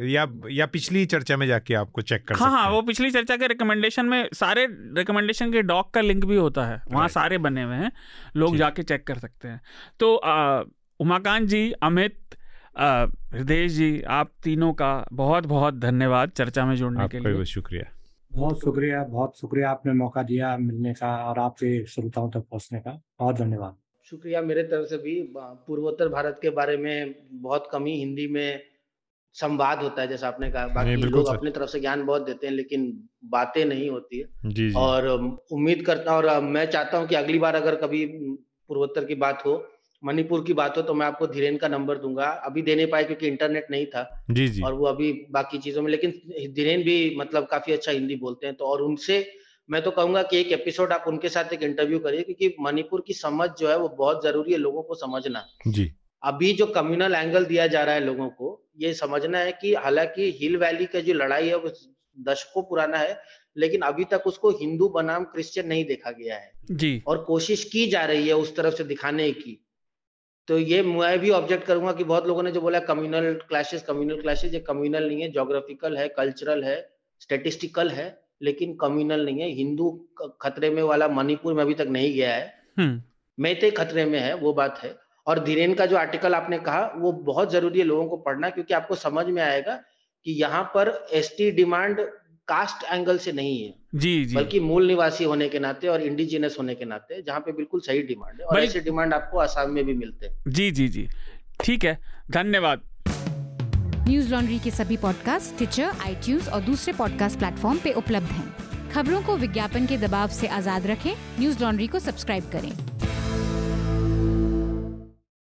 या या पिछली चर्चा में जाके आपको चेक कर हाँ हाँ वो पिछली चर्चा के रिकमेंडेशन में सारे रिकमेंडेशन के डॉक का लिंक भी होता है। वहाँ सारे बने हुए हैं। लोग जाके चेक कर सकते हैं। तो उमाकांत जी अमित हृदय जी आप तीनों का बहुत बहुत धन्यवाद चर्चा में जुड़ने के लिए। शुक्रिया। बहुत शुक्रिया बहुत शुक्रिया आपने मौका दिया मिलने का और आपके श्रोताओं तक पहुँचने का। बहुत धन्यवाद। शुक्रिया मेरे तरफ़ से भी पूर्वोत्तर भारत के बारे में बहुत कमी हिंदी में संवाद होता है जैसा आपने कहा। बाकी लोग अपने तरफ़ से ज्ञान बहुत देते हैं लेकिन बातें नहीं होती है। जी, जी. और उम्मीद करता हूँ और मैं चाहता हूँ कि अगली बार अगर कभी पूर्वोत्तर की बात हो मणिपुर की बात हो तो मैं आपको धीरेन का नंबर दूँगा। अभी देने पाए क्योंकि इंटरनेट नहीं था। जी जी। और वो अभी बाकी चीज़ों में लेकिन धीरेन भी मतलब काफ़ी अच्छा हिंदी बोलते हैं। तो और उनसे मैं तो कहूँगा कि एक एपिसोड आप उनके साथ एक इंटरव्यू करिए क्योंकि मणिपुर की समझ जो है वो बहुत ज़रूरी है लोगों को समझना। जी। अभी जो कम्युनल एंगल दिया जा रहा है लोगों को ये समझना है कि हालाँकि हिल वैली का जो लड़ाई है वो दशकों पुराना है लेकिन अभी तक उसको हिंदू बनाम क्रिश्चियन नहीं देखा गया है। जी। और कोशिश की जा रही है उस तरफ़ से दिखाने की। तो ये मैं भी ऑब्जेक्ट करूँगा कि बहुत लोगों ने जो बोला कम्युनल क्लैशेस कम्युनल क्लैशेस ये कम्युनल नहीं है जोग्राफिकल है कल्चरल है स्टेटिस्टिकल है लेकिन कम्युनल नहीं है। हिंदू खतरे में वाला मणिपुर में अभी तक नहीं गया है। मैते खतरे में है वो बात है। और धीरेन का जो आर्टिकल आपने कहा वो बहुत ज़रूरी है लोगों को पढ़ना क्योंकि आपको समझ में आएगा कि यहाँ पर एसटी डिमांड कास्ट एंगल से नहीं है। जी जी। बल्कि मूल निवासी होने के नाते और इंडिजिनस होने के नाते जहाँ पे बिल्कुल सही डिमांड है और ऐसे डिमांड आपको आसाम में भी मिलते हैं। जी जी जी। ठीक है धन्यवाद। न्यूज़ लॉन्ड्री के सभी पॉडकास्ट ट्विटर आई और दूसरे पॉडकास्ट प्लेटफॉर्म पे उपलब्ध हैं। खबरों को विज्ञापन के दबाव से आज़ाद रखें न्यूज़ लॉन्ड्री को सब्सक्राइब करें।